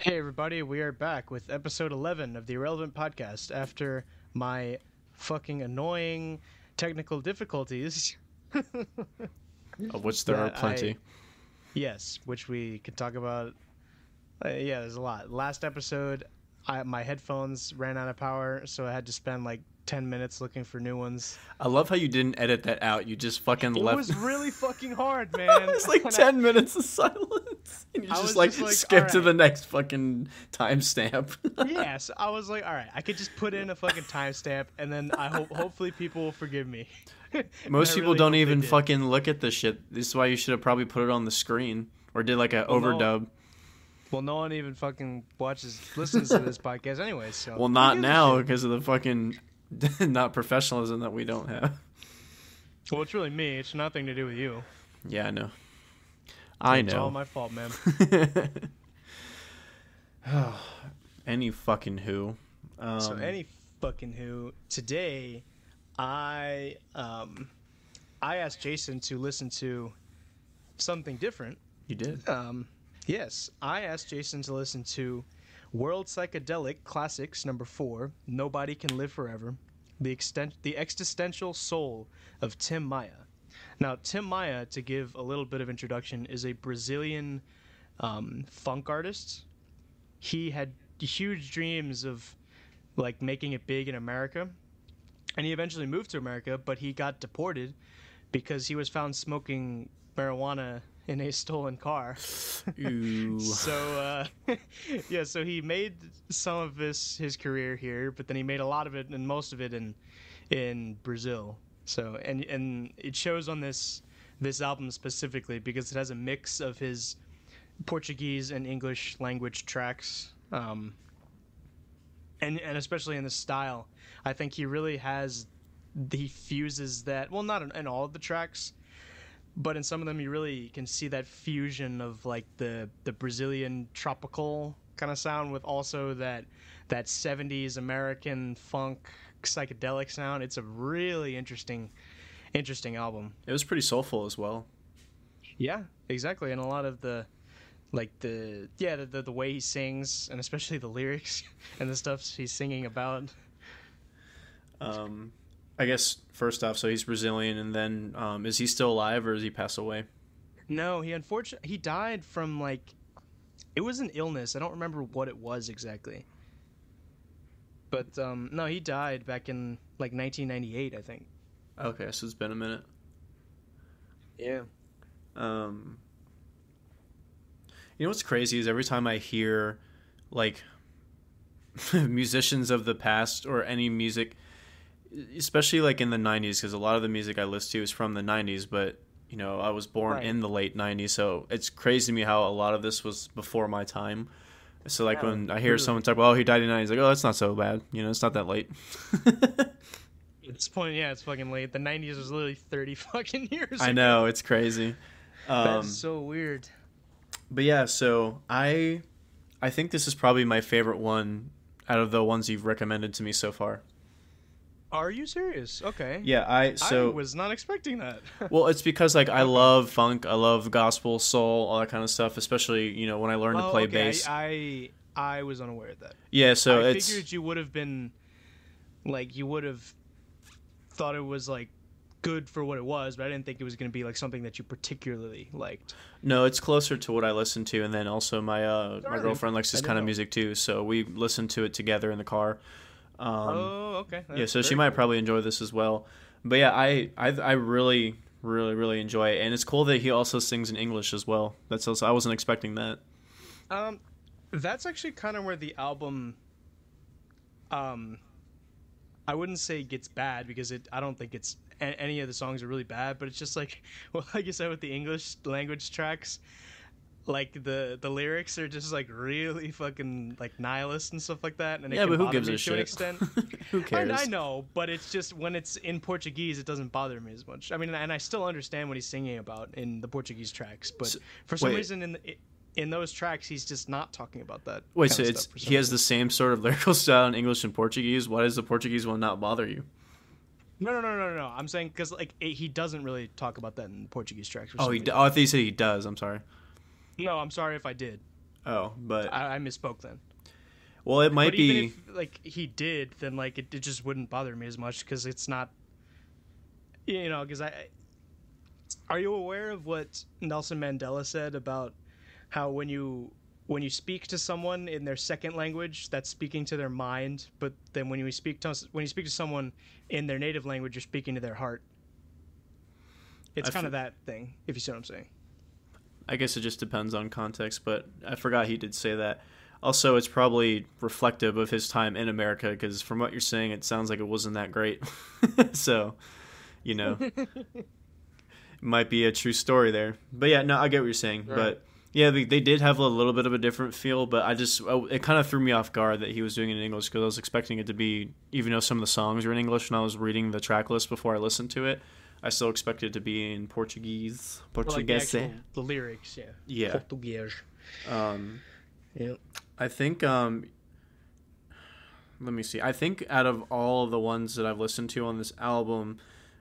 Hey, everybody, we are back with episode 11 of the Irrelevant Podcast after my fucking annoying technical difficulties. Of which there are plenty. I- yes, which we could talk about. Uh, yeah, there's a lot. Last episode, I, my headphones ran out of power, so I had to spend like 10 minutes looking for new ones. I love how you didn't edit that out. You just fucking It left. It was really fucking hard, man. it's like When I- 10 minutes of silence. And you I just like, just like, skip to the next fucking timestamp. yeah, so I was like, all right, I could just put in a fucking timestamp, and then I hope hopefully people will forgive me. Most people really don't even fucking look at this shit. This is why you should have probably put it on the screen or did like a Well, no. overdub. Well, no one even fucking watches, listens to this podcast anyway. So Well, not now because of the fucking not professionalism that we don't have. Well, it's really me. It's nothing to do with you. Yeah, I know. I know. It's all my fault, man. Any fucking who. Um, so any fucking who today, I um, I asked Jason to listen to something different. you did. Um, yes, I asked Jason to listen to World Psychedelic Classics number four. Nobody can live forever. The extent, the existential soul of Tim Maia. Now, Tim Maia, to give a little bit of introduction, is a Brazilian um, funk artist. He had huge dreams of like making it big in America, and he eventually moved to America, but he got deported because he was found smoking marijuana in a stolen car. Ooh. So uh, yeah, so he made some of his his career here, but then he made a lot of it and most of it in in Brazil. So and and it shows on this this album specifically because it has a mix of his Portuguese and English language tracks. Um, and and especially in the style, I think he really has he fuses that. Well, not in, in all of the tracks, but in some of them you really can see that fusion of like the the Brazilian tropical kind of sound with also that that 70s American funk psychedelic sound. It's a really interesting interesting album. It was pretty soulful as well. Yeah, exactly. And a lot of the like the yeah, the the, the way he sings and especially the lyrics and the stuff he's singing about. Um, I guess first off, so he's Brazilian, and then um, is he still alive or has he passed away? No, he unfortunately he died from like it was an illness. I don't remember what it was exactly. But um no, he died back in like 1998, I think. Okay, so it's been a minute. Yeah. Um, you know what's crazy is every time I hear like musicians of the past or any music, especially like in the '90s, because a lot of the music I listen to is from the '90s, but you know I was born Right. in the late '90s, so it's crazy to me how a lot of this was before my time. So like Yeah, when I hear really. someone talk, about "Oh, he died in the '90s," like, "Oh, that's not so bad," you know, it's not that late. At this point, yeah, it's fucking late. The 90s was literally 30 fucking years. I ago. know it's crazy. Um, That's so weird. But yeah, so I I think this is probably my favorite one out of the ones you've recommended to me so far. Are you serious? Okay. Yeah, I so I was not expecting that. well, it's because like I love funk, I love gospel, soul, all that kind of stuff, especially, you know, when I learned to Oh, play okay, bass. I, I I was unaware of that. yeah, so I figured you would have been like you would have thought it was like good for what it was, but I didn't think it was going to be like something that you particularly liked. no, it's closer to what I listen to and then also my uh my girlfriend likes this kind of music too, so we listen to it together in the car. Um oh, okay. yeah so she might cool. probably enjoy this as well but yeah I, I i really really really enjoy it and it's cool that he also sings in english as well that's also i wasn't expecting that Um, that's actually kind of where the album, um, I wouldn't say gets bad because it. I don't think it's any of the songs are really bad, but it's just like, well, like you said with the English language tracks, like the the lyrics are just like really fucking like nihilist and stuff like that. And it yeah but who gives a shit extent. who cares I know, but it's just when it's in Portuguese, it doesn't bother me as much. I mean, and I still understand what he's singing about in the Portuguese tracks, but So- for some wait. reason in the, in those tracks, he's just not talking about that. wait so it's stuff for some he has the same sort of lyrical style in english and portuguese why does the portuguese one not bother you no, no, no, no, no. I'm saying because like it, he doesn't really talk about that in the Portuguese tracks. Oh he oh i thought you said he does i'm sorry No, I'm sorry if I did. Oh, but I, I misspoke then. well, it might but be. if like he did, then like it, it just wouldn't bother me as much because it's not, you know, because I. Are you aware of what Nelson Mandela said about how when you when you speak to someone in their second language, that's speaking to their mind, but then when you speak to when you speak to someone in their native language, you're speaking to their heart. It's I kind f- of that thing, if you see what I'm saying. I guess it just depends on context, but I forgot he did say that. Also, it's probably reflective of his time in America because from what you're saying, it sounds like it wasn't that great. so, you know, it might be a true story there. But yeah, no, I get what you're saying. Right. But yeah, they, they did have a little bit of a different feel, but I just, oh, it kind of threw me off guard that he was doing it in English because I was expecting it to be, even though some of the songs were in English and I was reading the track list before I listened to it, I still expect it to be in Portuguese. Or, like the, Portuguese. actual, the lyrics, yeah. yeah. Português. Um, Yeah. I think um let me see. I think out of all of the ones that I've listened to on this album,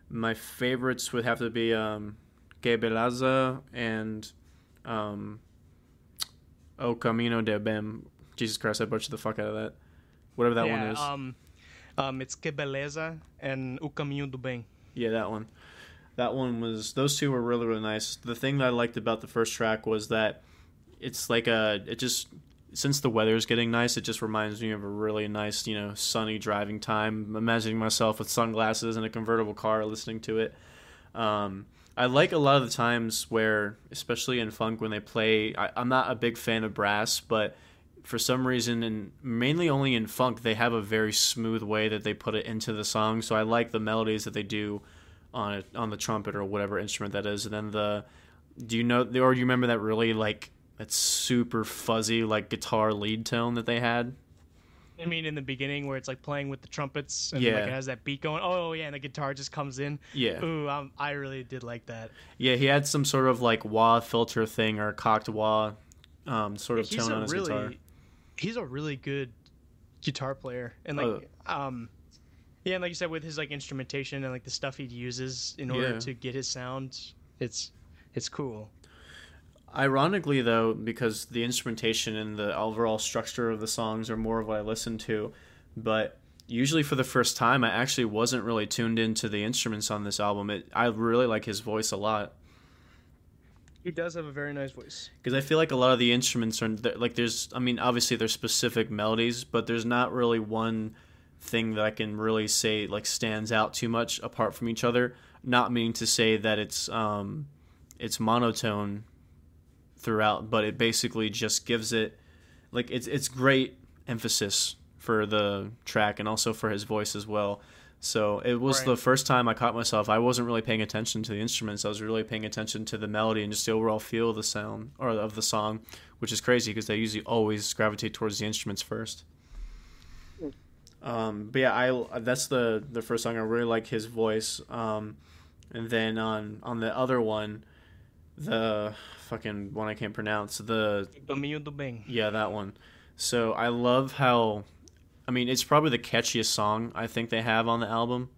my favorites would have to be um Que Belaza and um O Camino de Bem. Jesus Christ, I butchered the fuck out of that. Whatever that yeah, one is. Um, um, it's Que Beleza and O Caminho do Bem. Yeah, that one. That one was those two were really really nice. The thing that I liked about the first track was that it's like a it just since the weather is getting nice, it just reminds me of a really nice, you know, sunny driving time. I'm imagining myself with sunglasses and a convertible car listening to it. Um, I like a lot of the times where, especially in funk, when they play. I, I'm not a big fan of brass, but for some reason, and mainly only in funk, they have a very smooth way that they put it into the song. So I like the melodies that they do on it, on the trumpet or whatever instrument that is. And then the, do you know, or do you remember that really like that super fuzzy like guitar lead tone that they had? I mean, in the beginning where it's like playing with the trumpets and Yeah. like it has that beat going. Oh yeah, and the guitar just comes in. Yeah, Ooh, um, I really did like that. yeah. He had some sort of like wah filter thing or cocked wah, um, sort of he's tone on his really, guitar. he's a really good guitar player, and like, Oh. um, yeah, and like you said, with his like instrumentation and like the stuff he uses in order Yeah. to get his sound, it's it's cool. Ironically, though, because the instrumentation and the overall structure of the songs are more of what I listen to, but usually for the first time, I actually wasn't really tuned into the instruments on this album. It, I really like his voice a lot He does have a very nice voice. because I feel like a lot of the instruments are like there's. I mean, obviously there's specific melodies, but there's not really one thing that I can really say like stands out too much apart from each other. Not meaning to say that it's um, it's monotone throughout, but it basically just gives it like it's it's great emphasis for the track and also for his voice as well. So it was Right. the first time I caught myself. I wasn't really paying attention to the instruments. I was really paying attention to the melody and just the overall feel of the sound or of the song, which is crazy because they usually always gravitate towards the instruments first. Um, but yeah, I that's the the first song. I really like his voice. Um, and then on on the other one, the fucking one I can't pronounce. The yeah, that one. So I love how, I mean, it's probably the catchiest song I think they have on the album.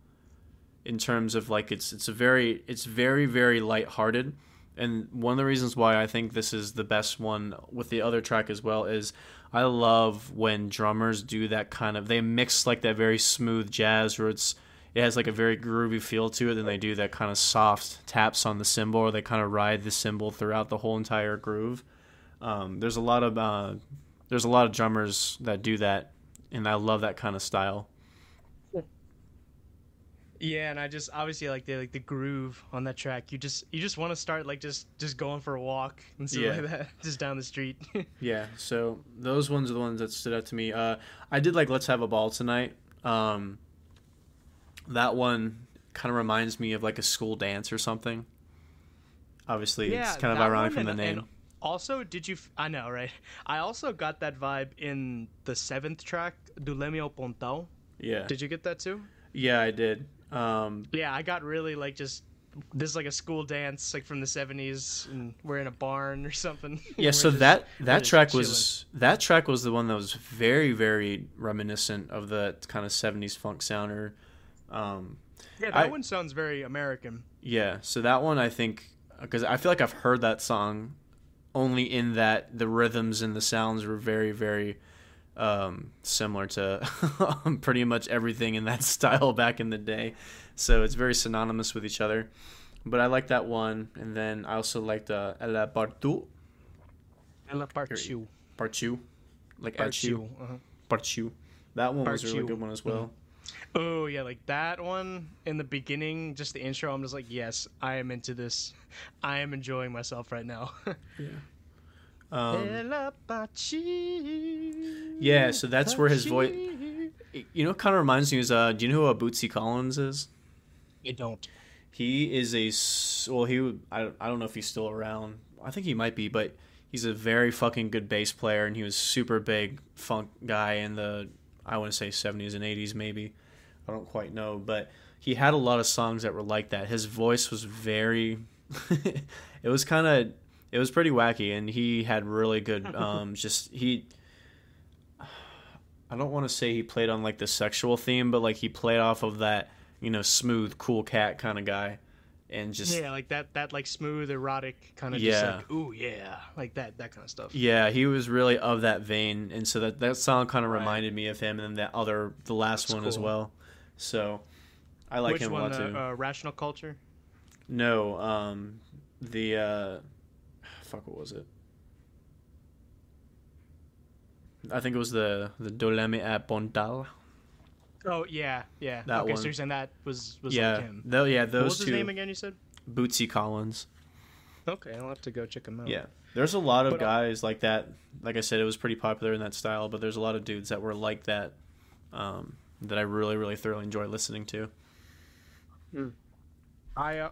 In terms of like, it's it's a very it's very very lighthearted, and one of the reasons why I think this is the best one with the other track as well is I love when drummers do that kind of they mix like that very smooth jazz where it's it has like a very groovy feel to it, and they do that kind of soft taps on the cymbal, or they kind of ride the cymbal throughout the whole entire groove. Um, there's a lot of uh, there's a lot of drummers that do that, and I love that kind of style. Yeah, and I just obviously like the like the groove on that track. You just you just want to start like just just going for a walk and stuff Yeah. like that, just down the street. Yeah, so those ones are the ones that stood out to me. Uh, I did like "Let's Have a Ball Tonight." Um, that one kind of reminds me of like a school dance or something. Obviously, it's kind of ironic from the name. and also, did you? f- I know, right? I also got that vibe in the seventh track, "Do Leme ao Pontal." yeah, Did you get that too? yeah, I did. Um, Yeah, I got really like just this is like a school dance like from the seventies, and we're in a barn or something. yeah, so just- that that track was that track was the one that was very very reminiscent of the kind of '70s funk sounder. Um, yeah. That I- one sounds very American. Yeah, so that one I think because I feel like I've heard that song only in that the rhythms and the sounds were very very um, similar to pretty much everything in that style back in the day. So it's very synonymous with each other. But I like that one, and then I also liked uh, Elle Partout. Elle Partout. Partout. Like Partout. Uh-huh. Partout. That one was a really good one as well. Oh yeah, like that one in the beginning, just the intro. I'm just like, yes, I am into this. I am enjoying myself right now. Um, Yeah, so that's where his voice- you know, kind of reminds me is uh, do you know who uh, Bootsy Collins is? I don't. He is a well, he would- I I don't know if he's still around. I think he might be, but he's a very fucking good bass player, and he was super big funk guy in the I want to say seventies and eighties maybe. I don't quite know, but he had a lot of songs that were like that. His voice was very, it was kind of, it was pretty wacky, and he had really good, um, just he. I don't want to say he played on like the sexual theme, but like he played off of that, you know, smooth, cool cat kind of guy, and just Yeah, like that. That like smooth, erotic kind of Yeah. just like, ooh yeah, like that. That kind of stuff. Yeah, he was really of that vein, and so that that song kind of Right. reminded me of him, and then that other, the last That's one as well. So, I like Which him a one? lot too. Uh, uh, Rational Culture. no, um, the uh, fuck, what was it? I think it was the the Dolemi at Bondal. Oh yeah, yeah. That okay, one. so you're saying that was was Yeah, like him. tho- yeah, What those was his name again? You said. Bootsy Collins. Okay, I'll have to go check him out. Yeah, there's a lot of But, uh, guys like that. Like I said, it was pretty popular in that style, but there's a lot of dudes that were like that. Um, that I really, really thoroughly enjoy listening to. I, uh,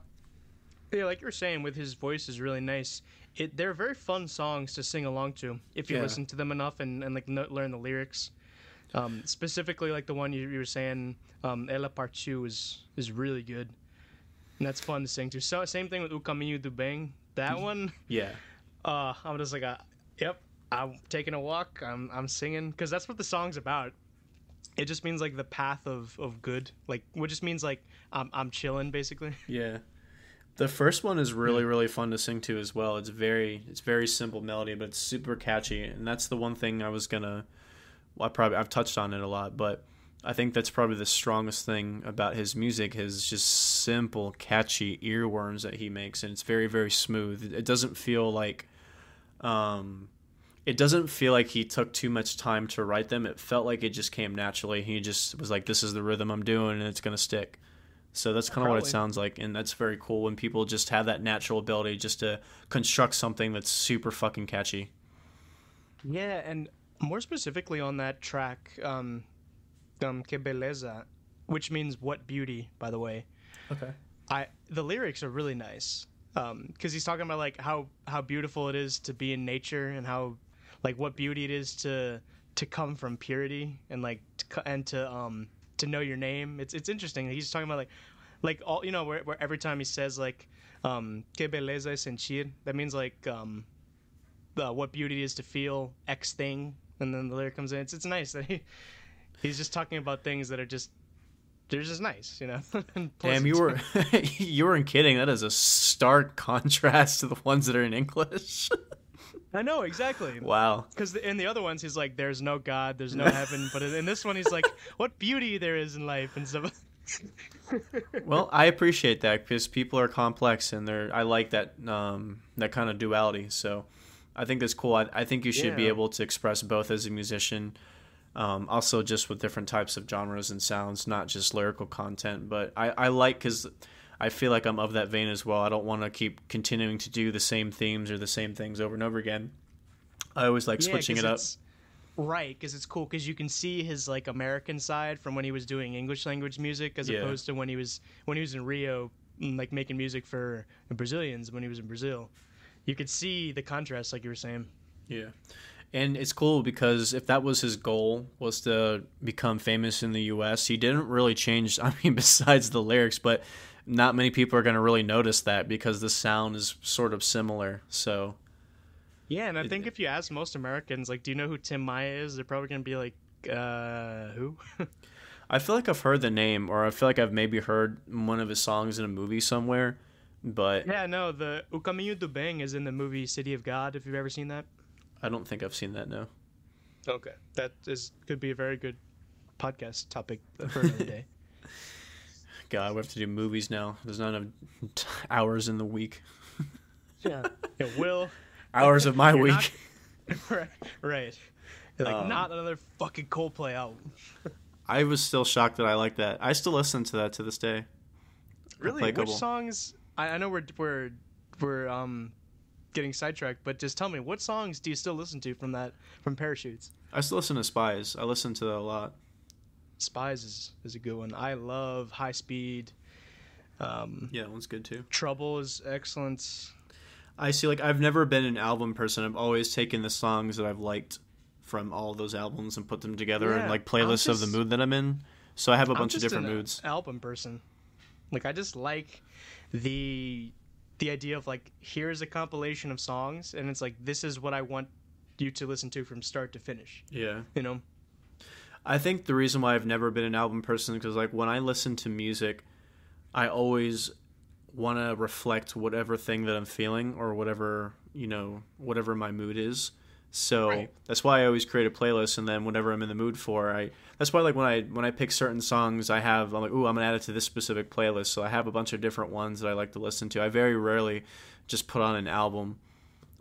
yeah, like you were saying, with his voice is really nice. It they're very fun songs to sing along to if you Yeah. listen to them enough and, and like no, learn the lyrics. Um, specifically, like the one you, you were saying, um, Ela Partiu is is really good, and that's fun to sing to. So same thing with O Caminho do Bem. That one, Yeah, uh, I'm just like, uh, yep, I'm taking a walk. I'm I'm singing because that's what the song's about. It just means like the path of, of good, like what just means like I'm I'm chilling basically. yeah. The first one is really, really fun to sing to as well. It's very, it's very simple melody, but it's super catchy, and that's the one thing I was gonna. Well, I probably I've touched on it a lot, but I think that's probably the strongest thing about his music. is just simple, catchy earworms that he makes, and it's very, very smooth. It doesn't feel like, um, it doesn't feel like he took too much time to write them. It felt like it just came naturally. He just was like, "This is the rhythm I'm doing, and it's gonna stick." So that's kind of what it sounds like, and that's very cool when people just have that natural ability just to construct something that's super fucking catchy. Yeah, and more specifically on that track, um, um, Que Beleza, which means what beauty, by the way. Okay. I the lyrics are really nice because he's talking about like how how beautiful it is to be in nature and how like what beauty it is to to come from purity and like to, and to um to know your name. It's it's interesting. He's talking about like like all you know where, where every time he says like um que beleza es sentir that means like um uh, what beauty is to feel X thing and then the lyric comes in. It's it's nice that he he's just talking about things that are just they're just nice, you know. Damn, you were you weren't kidding. That is a stark contrast to the ones that are in English. I know exactly. wow. Because in the other ones, he's like, "There's no God, there's no heaven," but in this one, he's like, "What beauty there is in life and stuff." Well, I appreciate that because people are complex and they're. I like that um, that kind of duality. So, I think that's cool. I, I think you should be able to express both as a musician. Um, also, just with different types of genres and sounds, not just lyrical content. But I, I like because I feel like I'm of that vein as well. I don't want to keep continuing to do the same themes or the same things over and over again. I always like Yeah, switching it up. Right, because it's cool because you can see his like American side from when he was doing English language music, as Yeah. opposed to when he was when he was in Rio, mm, like making music for Brazilians when he was in Brazil. You could see the contrast, like you were saying. Yeah. And it's cool because if that was his goal was to become famous in the US, he didn't really change I mean besides the lyrics, but not many people are going to really notice that because the sound is sort of similar. So, Yeah, and I think if you ask most Americans, like, do you know who Tim Maia is? They're probably gonna be like, uh, who? I feel like I've heard the name or I feel like I've maybe heard one of his songs in a movie somewhere, But Yeah, no, the O Caminho do Bem is in the movie City of God. If you've ever seen that. I don't think I've seen that. No. Okay, that is could be a very good podcast topic for another day. God, we have to do movies now. There's not enough hours in the week. yeah, yeah, Will. Hours of my You're week. not- right, right. Like Um, not another fucking Coldplay album. I was still shocked that I liked that. I still listen to that to this day. Really? play Which songs? I, I know we're we're we're um getting sidetracked, but just tell me what songs do you still listen to from that from Parachutes? I still listen to Spies. I listen to that a lot. Spies is is a good one. I love High Speed. Um, Yeah, that one's good too. Trouble is excellent. I see. Like I've never been an album person. I've always taken the songs that I've liked from all those albums and put them together in like playlists I'm of the mood that I'm in. So I have a bunch of just different an moods. Album person. Like I just like the the idea of like here's a compilation of songs, and it's like this is what I want you to listen to from start to finish. Yeah. You know? I think the reason why I've never been an album person because like when I listen to music, I always want to reflect whatever thing that I'm feeling or whatever you know whatever my mood is. So Right. that's why I always create a playlist, and then whatever I'm in the mood for, I. That's why like when I when I pick certain songs, I have I'm like, ooh, I'm gonna add it to this specific playlist. So I have a bunch of different ones that I like to listen to. I very rarely just put on an album,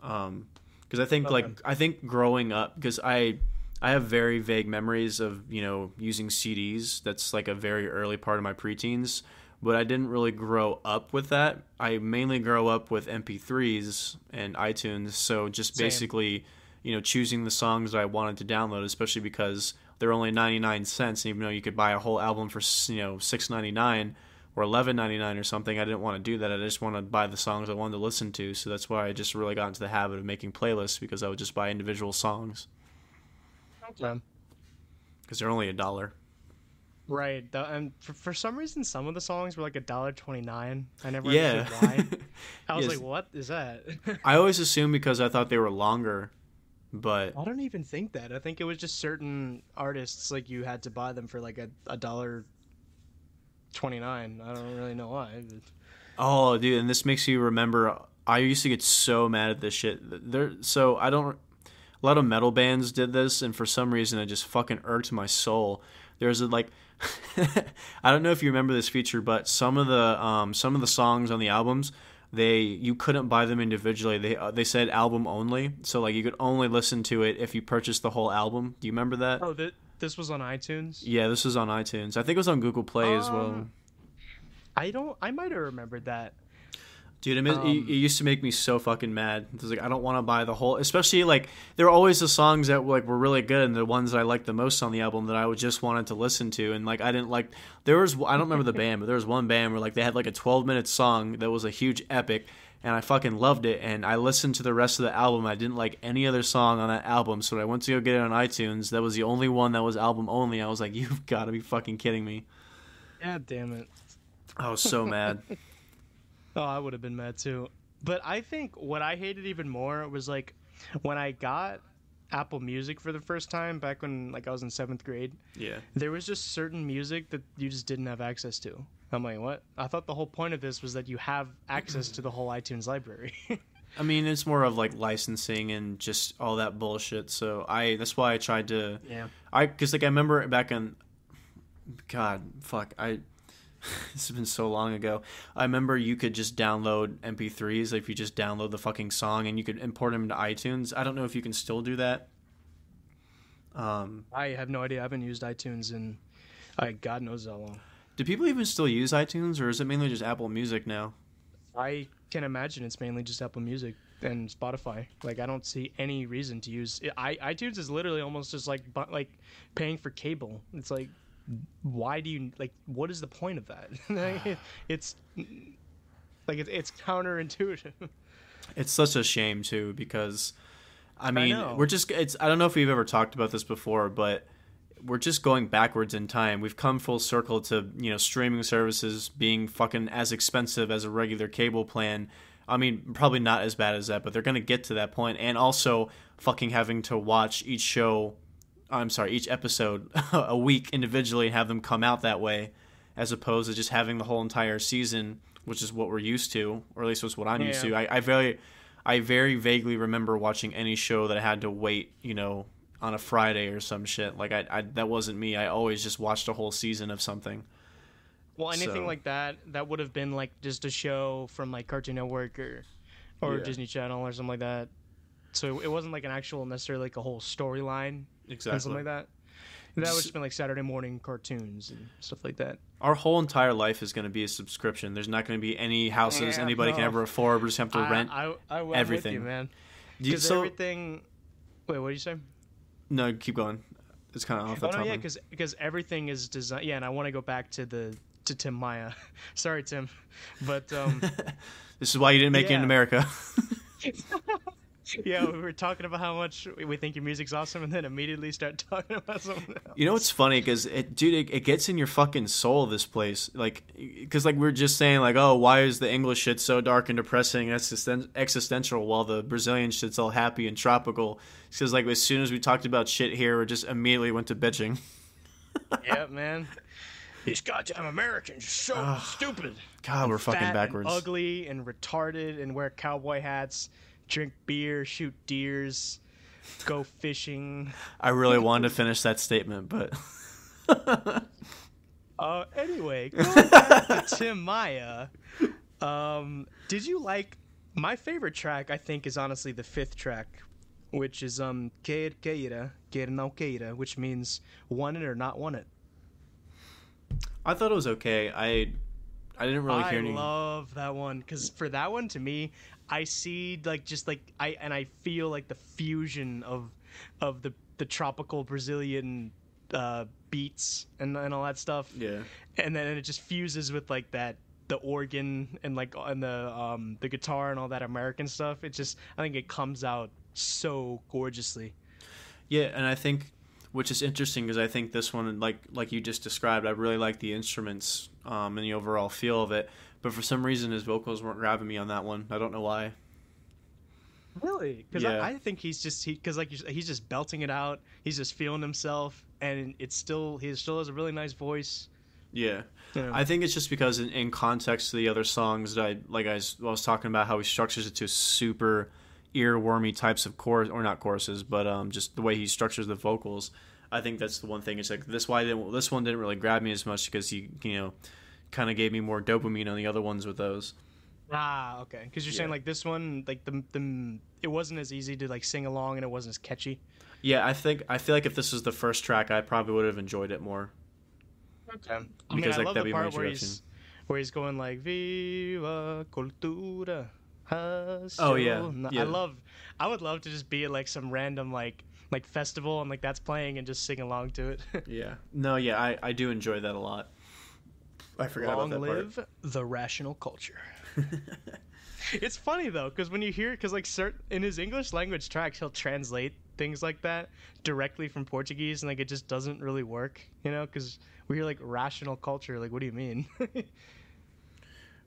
um, because I think Okay. like I think growing up because I I have very vague memories of you know using CDs. That's like a very early part of my preteens, but I didn't really grow up with that. I mainly grow up with MP3s and iTunes. So just Same. basically, you know, choosing the songs that I wanted to download, especially because they're only ninety nine cents. And even though you could buy a whole album for you know six ninety nine or eleven ninety nine or something, I didn't want to do that. I just wanted to buy the songs I wanted to listen to. So that's why I just really got into the habit of making playlists because I would just buy individual songs Um, because they're only a dollar. Right. The, and for, for some reason, some of the songs were like a dollar twenty nine. I never Yeah. why. I was Yes. like, "What is that?" I always assumed because I thought they were longer, but I don't even think that. I think it was just certain artists like you had to buy them for like a a dollar twenty nine. I don't really know why. but- oh, dude, and this makes you remember. I used to get so mad at this shit. There, so I don't. A lot of metal bands did this, and for some reason, it just fucking irked my soul. There's a like, I don't know if you remember this feature, but some of the um, some of the songs on the albums, they you couldn't buy them individually. They uh, they said album only, so like you could only listen to it if you purchased the whole album. Do you remember that? Oh, th- this was on iTunes. Yeah, this was on iTunes. I think it was on Google Play as well. Um, I don't. I might have remembered that. Dude, it, Um, it, used to make me so fucking mad. It was like I don't want to buy the whole, especially like there were always the songs that like were really good and the ones that I liked the most on the album that I would just wanted to listen to and like I didn't like. There was I don't remember the band, but there was one band where like they had like a 12 minute song that was a huge epic, and I fucking loved it. And I listened to the rest of the album. I didn't like any other song on that album, so when I went to go get it on iTunes. That was the only one that was album only. I was like, you've got to be fucking kidding me. God damn it. I was so mad. Oh, I would have been mad too. But I think what I hated even more was like when I got Apple Music for the first time back when like I was in seventh grade. Yeah. There was just certain music that you just didn't have access to. I'm like, what? I thought the whole point of this was that you have access to the whole iTunes library. I mean, it's more of like licensing and just all that bullshit. So I that's why I tried to yeah. I because like I remember back in God fuck I this has been so long ago. I remember you could just download MP3s like if you just download the fucking song and you could import them into iTunes. I don't know if you can still do that. Um, I have no idea. I haven't used iTunes in I God knows how long. do people even still use iTunes or is it mainly just Apple Music now? I can imagine it's mainly just Apple Music and Spotify. Like I don't see any reason to use I, iTunes is literally almost just like like paying for cable. It's like why do you like what is the point of that? It's like it's, it's counterintuitive. It's such a shame too because I mean know. we're just it's I don't know if we've ever talked about this before, but we're just going backwards in time. We've come full circle to, you know, streaming services being fucking as expensive as a regular cable plan. I mean, probably not as bad as that, but they're going to get to that point and also fucking having to watch each show I'm sorry, each episode a week individually and have them come out that way as opposed to just having the whole entire season which is what we're used to, or at least was what I'm used to. I, I very, I very vaguely remember watching any show that I had to wait, you know, on a Friday or some shit. Like I, I that wasn't me. I always just watched a whole season of something. Well, anything So- like that, that would have been like just a show from like Cartoon Network or or Yeah. Disney Channel or something like that. So it wasn't like an actual necessarily like a whole storyline and Exactly. something like that. That would just been like Saturday morning cartoons and stuff like that. Our whole entire life is going to be a subscription. There's not going to be any houses Yeah, anybody can ever afford. We just have to I, rent. I, I, I'm with everything. you, man. Because so everything. Wait, what did you say? no, keep going. It's kind of off the Oh top. no, yeah, because because everything is designed. Yeah, and I want to go back to the to Tim Maia. Sorry, Tim, but um, this is why you didn't make it in America. yeah, we were talking about how much we think your music's awesome, and then immediately start talking about something else. You know what's funny? Because it, dude, it, it gets in your fucking soul. This place, like, because like we are just saying, like, oh, why is the English shit so dark and depressing, and existen- existential, while the Brazilian shit's all happy and tropical? Because like as soon as we talked about shit here, we just immediately went to bitching. yeah, man. These goddamn Americans are so stupid. God, we're fucking backwards. Ugly and retarded and wear cowboy hats, drink beer, shoot deers, go fishing. I really wanted to finish that statement, but Uh, anyway, going back to Tim Maia, um, did you like my favorite track? I think is honestly the fifth track, which is um Quer Queira, Quer Não Queira, which means want it or not want it. I thought it was okay. I I didn't really I hear any. love that one because for that one to me, I see like just like I and I feel like the fusion of of the the tropical Brazilian uh, beats and and all that stuff. yeah, and then it just fuses with like that the organ and like and the um the guitar and all that American stuff. It just I think it comes out so gorgeously. yeah, and I think which is interesting because I think this one, like like you just described, I really like the instruments um, and the overall feel of it. But for some reason, his vocals weren't grabbing me on that one. I don't know why. Really? Because Yeah. I, I think he's just he because like you he's just belting it out. He's just feeling himself, and it's still he still has a really nice voice. Yeah, Yeah. I think it's just because in, in context to the other songs that I like, I was, I was talking about how he structures it to super earwormy types of chorus or not choruses, but um, just the way he structures the vocals. I think that's the one thing. It's like this why this one didn't really grab me as much because he you know kind of gave me more dopamine on the other ones with those. Ah, okay. Because you're saying like this one, like the the it wasn't as easy to like sing along, and it wasn't as catchy. Yeah, I think I feel like if this was the first track, I probably would have enjoyed it more. Okay. I mean, Because, I like, love that'd the be my part where he's where he's going like "Viva cultura." Oh, yeah. Yeah. I love. I would love to just be at like some random like like festival and like that's playing and just sing along to it. Yeah. No, yeah, I, I do enjoy that a lot. I forgot Long about that live the rational culture. it's funny though, because when you hear, because like certain in his English language tracks, he'll translate things like that directly from Portuguese, and like it just doesn't really work, you know? Because we hear like rational culture, like what do you mean?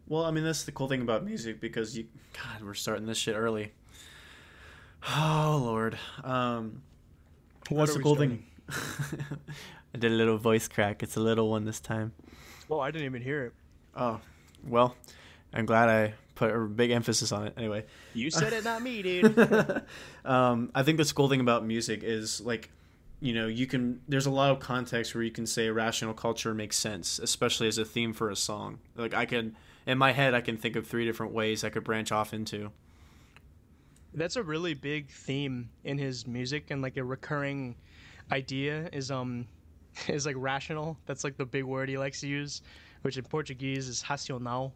Well, I mean, that's the cool thing about music because you, God, we're starting this shit early. Oh Lord, um, What that's are the cool thing. I did a little voice crack. It's a little one this time. Well, I didn't even hear it. Oh, well, I'm glad I put a big emphasis on it. Anyway, You said it, not me, dude. um, I think the cool thing about music is like, you know, you can. There's a lot of context where you can say rational culture makes sense, especially as a theme for a song. Like I can, in my head, I can think of three different ways I could branch off into. That's a really big theme in his music, and like a recurring idea is um is like rational. That's like the big word he likes to use, which in Portuguese is racional.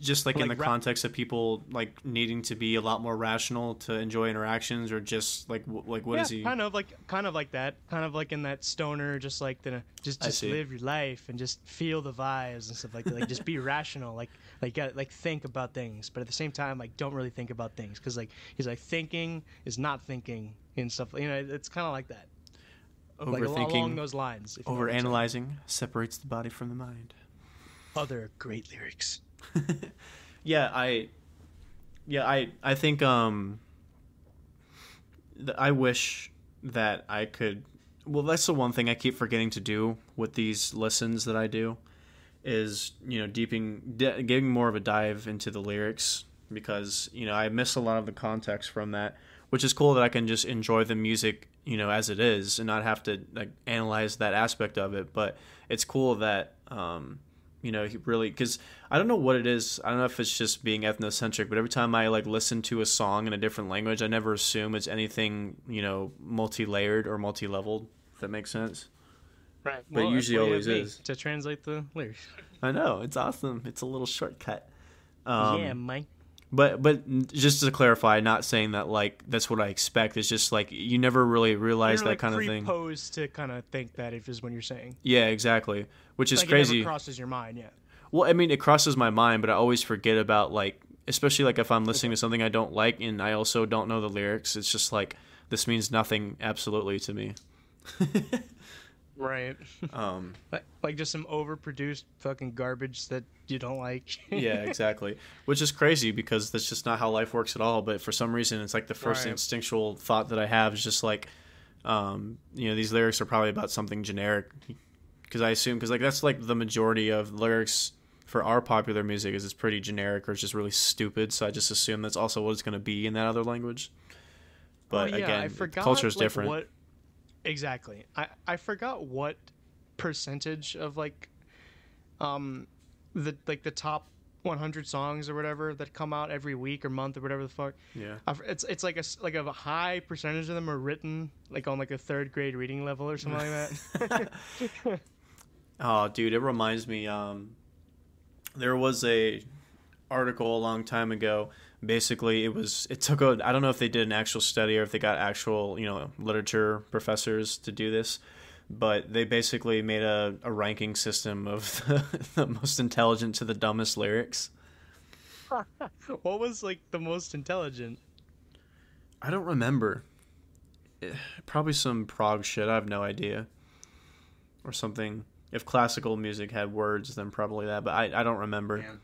just like, in the ra- context of people like needing to be a lot more rational to enjoy interactions or just like w- like what yeah, is he kind of like kind of like that, kind of like in that stoner, just like the just just live your life and just feel the vibes and stuff like that. Like just be rational, like like like think about things, but at the same time, like don't really think about things because like he's like thinking is not thinking and stuff. You know, it's kind of like that, like along overthinking those lines. if you know what I'm saying. overanalyzing separates the body from the mind Other great lyrics. yeah i yeah i i think um th- i wish that i could well that's the one thing i keep forgetting to do with these listens that i do is you know deeping de- giving more of a dive into the lyrics because you know I miss a lot of the context from that, which is cool that I can just enjoy the music you know as it is and not have to like analyze that aspect of it. But it's cool that um, you know he really because I don't know what it is. I don't know if it's just being ethnocentric, but every time I like listen to a song in a different language, I never assume it's anything you know multi-layered or multi-leveled. If that makes sense. Right. But usually always is. to translate the lyrics. I know it's awesome. It's a little shortcut. Um, yeah, Mike. But but just to clarify, not saying that like that's what I expect. It's just like you never really realize You're, that like, kind of thing. Predisposed to kind of think that if is what you're saying. Yeah, exactly. Which is like crazy. It never crosses your mind yet. Well, I mean, it crosses my mind, but I always forget about like, especially like if I'm listening to something I don't like and I also don't know the lyrics. It's just like this means nothing absolutely to me. Right. um, like, like just some overproduced fucking garbage that you don't like. yeah, exactly. Which is crazy because that's just not how life works at all. But for some reason, it's like the first Right. instinctual thought that I have is just like, um, you know, these lyrics are probably about something generic. Because I assume, because like that's like the majority of lyrics for our popular music is it's pretty generic or it's just really stupid. So I just assume that's also what it's going to be in that other language. But Oh, yeah, again, culture is like, different. What, exactly. I I forgot what percentage of like, um, the like the top 100 songs or whatever that come out every week or month or whatever the fuck. Yeah. It's it's like a like a high percentage of them are written like on like a third grade reading level or something like that. Oh, dude, it reminds me. Um, there was a article a long time ago. Basically, it was it took a. I don't know if they did an actual study or if they got actual you know literature professors to do this, but they basically made a, a ranking system of the, the most intelligent to the dumbest lyrics. what was like the most intelligent? I don't remember. Eh, Probably some prog shit. I have no idea. Or something. If classical music had words, then probably that. But I, I don't remember. Oh,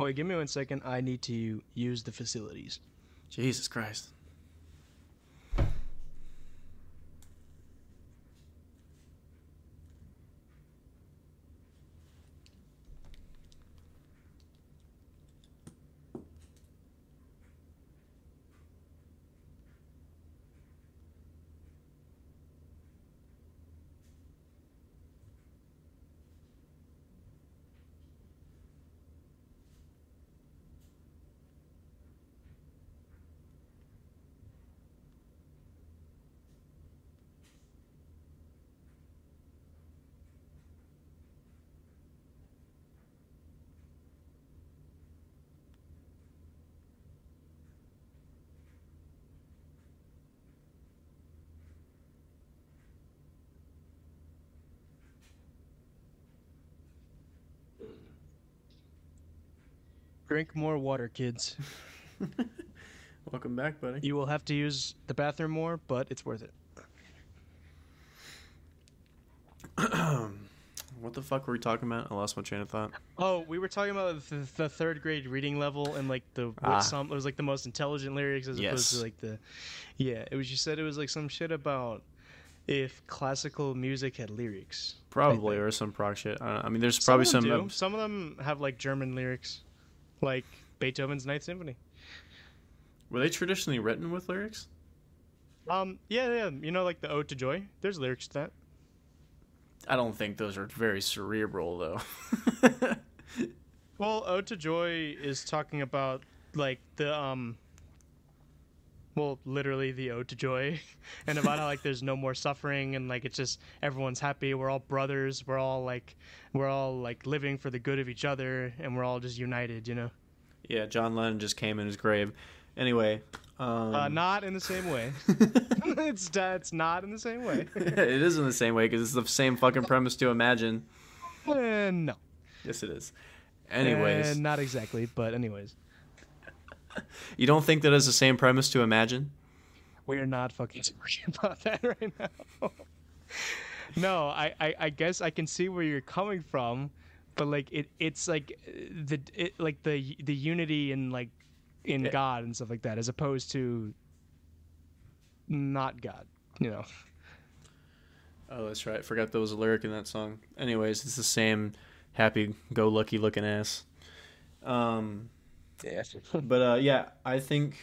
wait, give me one second. I need to use the facilities. Jesus Christ. Drink more water, kids. Welcome back, buddy. You will have to use the bathroom more, but it's worth it. what the fuck were we talking about? I lost my train of thought. Oh, we were talking about the, the third grade reading level and like the what Ah. some it was like the most intelligent lyrics as opposed to like the yeah. It was you said it was like some shit about if classical music had lyrics. Probably, or some prog shit. I, don't know. I mean, there's probably some. some. Some of them have like German lyrics, like Beethoven's Ninth Symphony. were they traditionally written with lyrics? Um, yeah, yeah. You know, like the Ode to Joy. There's lyrics to that. I don't think those are very cerebral, though. Well, Ode to Joy is talking about like the um well, literally the ode to joy and about how like there's no more suffering and like it's just everyone's happy, we're all brothers, we're all like we're all like living for the good of each other and we're all just united, you know. yeah, John Lennon just came in his grave. Anyway, um, Uh, not in the same way. it's it's not in the same way. it is in the same way because it's the same fucking premise to imagine. Eh, no. Yes, it is. Anyways, Eh, not exactly, but anyways. You don't think that is the same premise to imagine? We're not fucking talking about that right now. no, I, I, I guess I can see where you're coming from, but like it, it's like the it, like the the unity in like in Yeah. God and stuff like that, as opposed to not God. You know. Oh, that's right. I forgot there was a lyric in that song. Anyways, it's the same happy go lucky looking ass. Um, Yeah. but uh, yeah, I think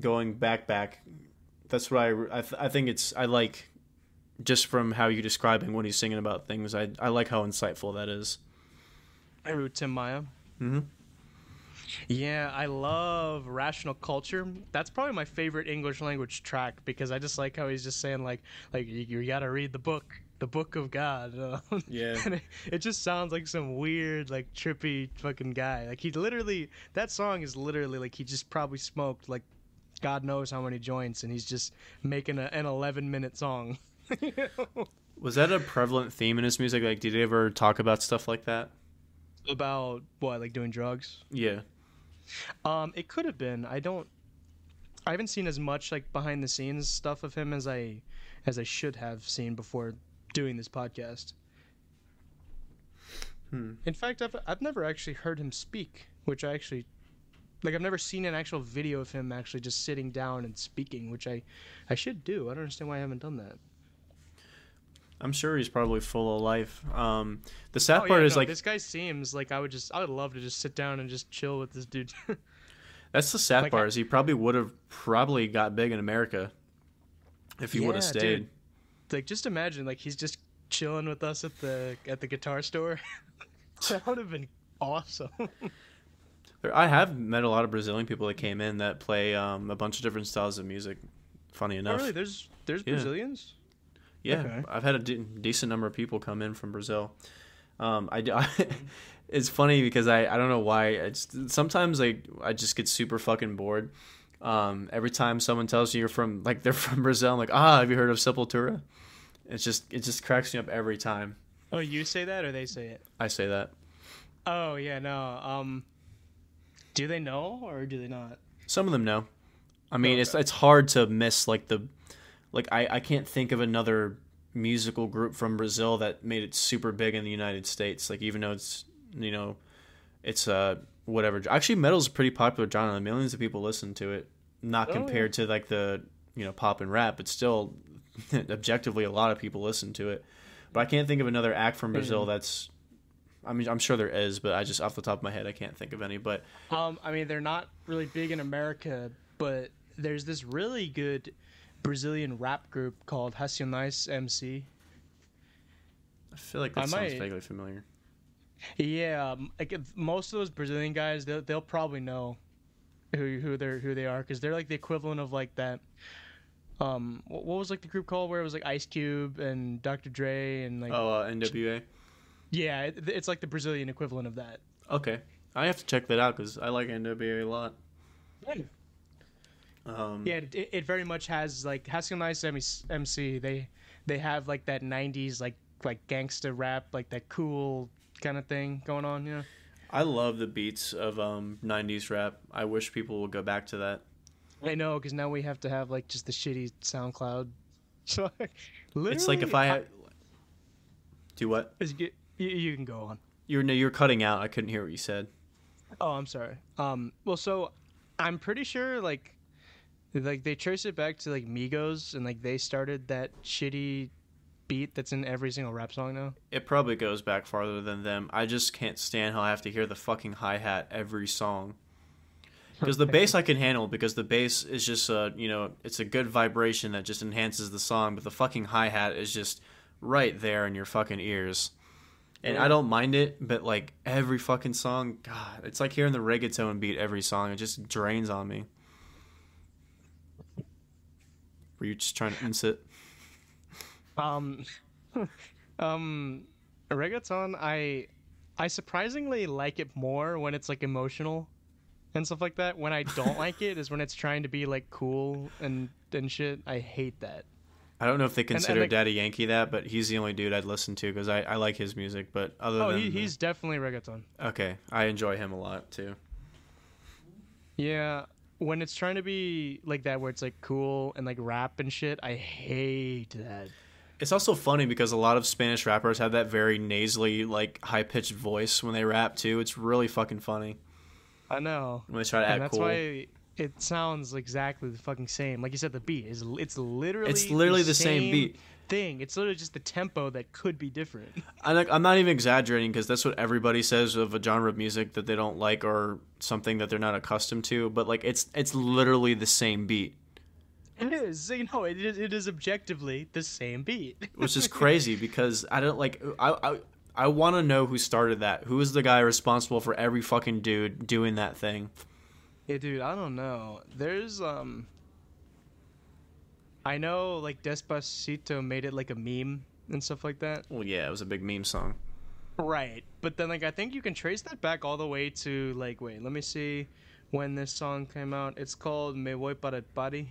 going back back, that's what I I, th- I think it's I like just from how you're describing when he's singing about things. I I like how insightful that is. I root Tim Maia. Mm-hmm. Yeah, I love Rational Culture. That's probably my favorite English language track because I just like how he's just saying like like you, you gotta read the book, the book of God. uh, Yeah. and it, it just sounds like some weird like trippy fucking guy. Like he literally that song is literally like he just probably smoked like God knows how many joints and he's just making a, an 11 minute song. You know? Was that a prevalent theme in his music? Like, did he ever talk about stuff like that? About what like doing drugs? Yeah. Um, it could have been. I don't. I haven't seen as much like behind the scenes stuff of him as I as I should have seen before doing this podcast. Hmm. In fact, I've I've never actually heard him speak, which I actually like. I've never seen an actual video of him actually just sitting down and speaking, which I I should do. I don't understand why I haven't done that. I'm sure he's probably full of life. Um, the sad Oh, part yeah, is no, like this guy seems like I would just I would love to just sit down and just chill with this dude. that's the sad like, part I- is he probably would have probably got big in America if he would have stayed. dude. Like just imagine like he's just chilling with us at the at the guitar store. that would have been awesome. I have met a lot of Brazilian people that came in that play um, a bunch of different styles of music. Funny Oh, enough, really? There's there's Yeah. Brazilians. yeah, okay. I've had a de- decent number of people come in from Brazil. Um, I, I- it's funny because I, I don't know why. It's sometimes like I just get super fucking bored. Um, every time someone tells you you're from like they're from Brazil, I'm like, ah, have you heard of Sepultura? It's just it just cracks me up every time Oh, you say that or they say it? I say that. Oh yeah, no. Um, do they know or do they not? Some of them know. I mean, Oh, it's it's hard to miss like the like I I can't think of another musical group from Brazil that made it super big in the United States. Like even though it's you know it's uh whatever. Actually, metal's a pretty popular genre. Millions of people listen to it. Not Oh, yeah. compared to like the you know pop and rap, but still objectively a lot of people listen to it. But I can't think of another act from Brazil that's. I mean, I'm sure there is, but I just off the top of my head, I can't think of any. But Um, I mean they're not really big in America, but there's this really good Brazilian rap group called Racionais MC. I feel like that I sounds might- vaguely familiar. Yeah, um, like if most of those Brazilian guys, they'll they'll probably know who who they're who they are because they're like the equivalent of like that. Um, what, what was like the group called where it was like Ice Cube and Dr. Dre and like Oh, uh, NWA. yeah, it, it's like the Brazilian equivalent of that. Okay, I have to check that out because I like NWA a lot. Um, Yeah, it, it very much has like Racionais MC. They they have like that '90s like like gangsta rap, like that cool kind of thing going on. You know. I love the beats of um, '90s rap. I wish people would go back to that. I know, because now we have to have like just the shitty SoundCloud. So, It's like if I had do what? You, you you can go on. you're no, you're cutting out. I couldn't hear what you said. Oh, I'm sorry. Um, well, so I'm pretty sure like like they trace it back to like Migos and like they started that shitty beat that's in every single rap song now. It probably goes back farther than them. I just can't stand how I have to hear the fucking hi hat every song. Because the bass I can handle because the bass is just a you know it's a good vibration that just enhances the song, but the fucking hi hat is just right there in your fucking ears. And I don't mind it, but like every fucking song, God, it's like hearing the reggaeton beat every song. It just drains on me. Were you just trying to insit? Um, um, reggaeton. I I surprisingly like it more when it's like emotional and stuff like that. When I don't like it is when it's trying to be like cool and and shit. I hate that. I don't know if they and, consider like- Daddy Yankee that, but he's the only dude I'd listen to because I, I like his music. But other Oh, than he, he's definitely reggaeton. okay, I enjoy him a lot too. Yeah, when it's trying to be like that, where it's like cool and like rap and shit, I hate that. It's also funny because a lot of Spanish rappers have that very nasally, like high pitched voice when they rap too. It's really fucking funny I know, when they try to and act that's cool. why it sounds exactly the fucking same. Like you said, the beat is it's literally It's literally the same beat. thing. It's literally just the tempo that could be different. I'm not even exaggerating because that's what everybody says of a genre of music that they don't like or something that they're not accustomed to. But like, it's it's literally the same beat, It is, you know, it is, it is objectively the same beat. which is crazy because I don't like I I, I want to know who started that. Who is the guy responsible for every fucking dude doing that thing? Yeah, dude, I don't know. There's um I know like Despacito made it like a meme and stuff like that. Well, yeah, it was a big meme song. Right. But then like I think you can trace that back all the way to like wait, let me see when this song came out. It's called Me Voy para el Party.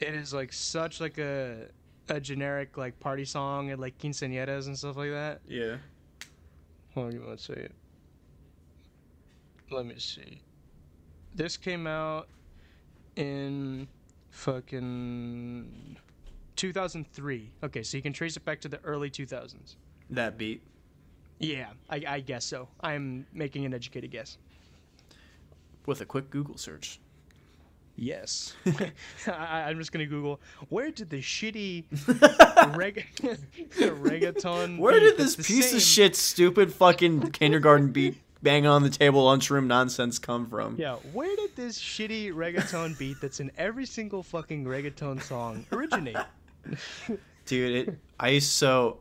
It is like such like a a generic like party song and like quinceañeras and stuff like that. Yeah. Hold on, one second. Let me see. This came out in fucking 2003. Okay, so you can trace it back to the early 2000s. That beat. Yeah, I, I guess so. I'm making an educated guess. With a quick Google search. Yes. I, I'm just gonna Google where did the shitty reg- reggaeton. Where did this piece same- of shit, stupid fucking kindergarten beat, bang on the table lunchroom nonsense come from? Yeah, where did this shitty reggaeton beat that's in every single fucking reggaeton song originate? Dude, it. I so.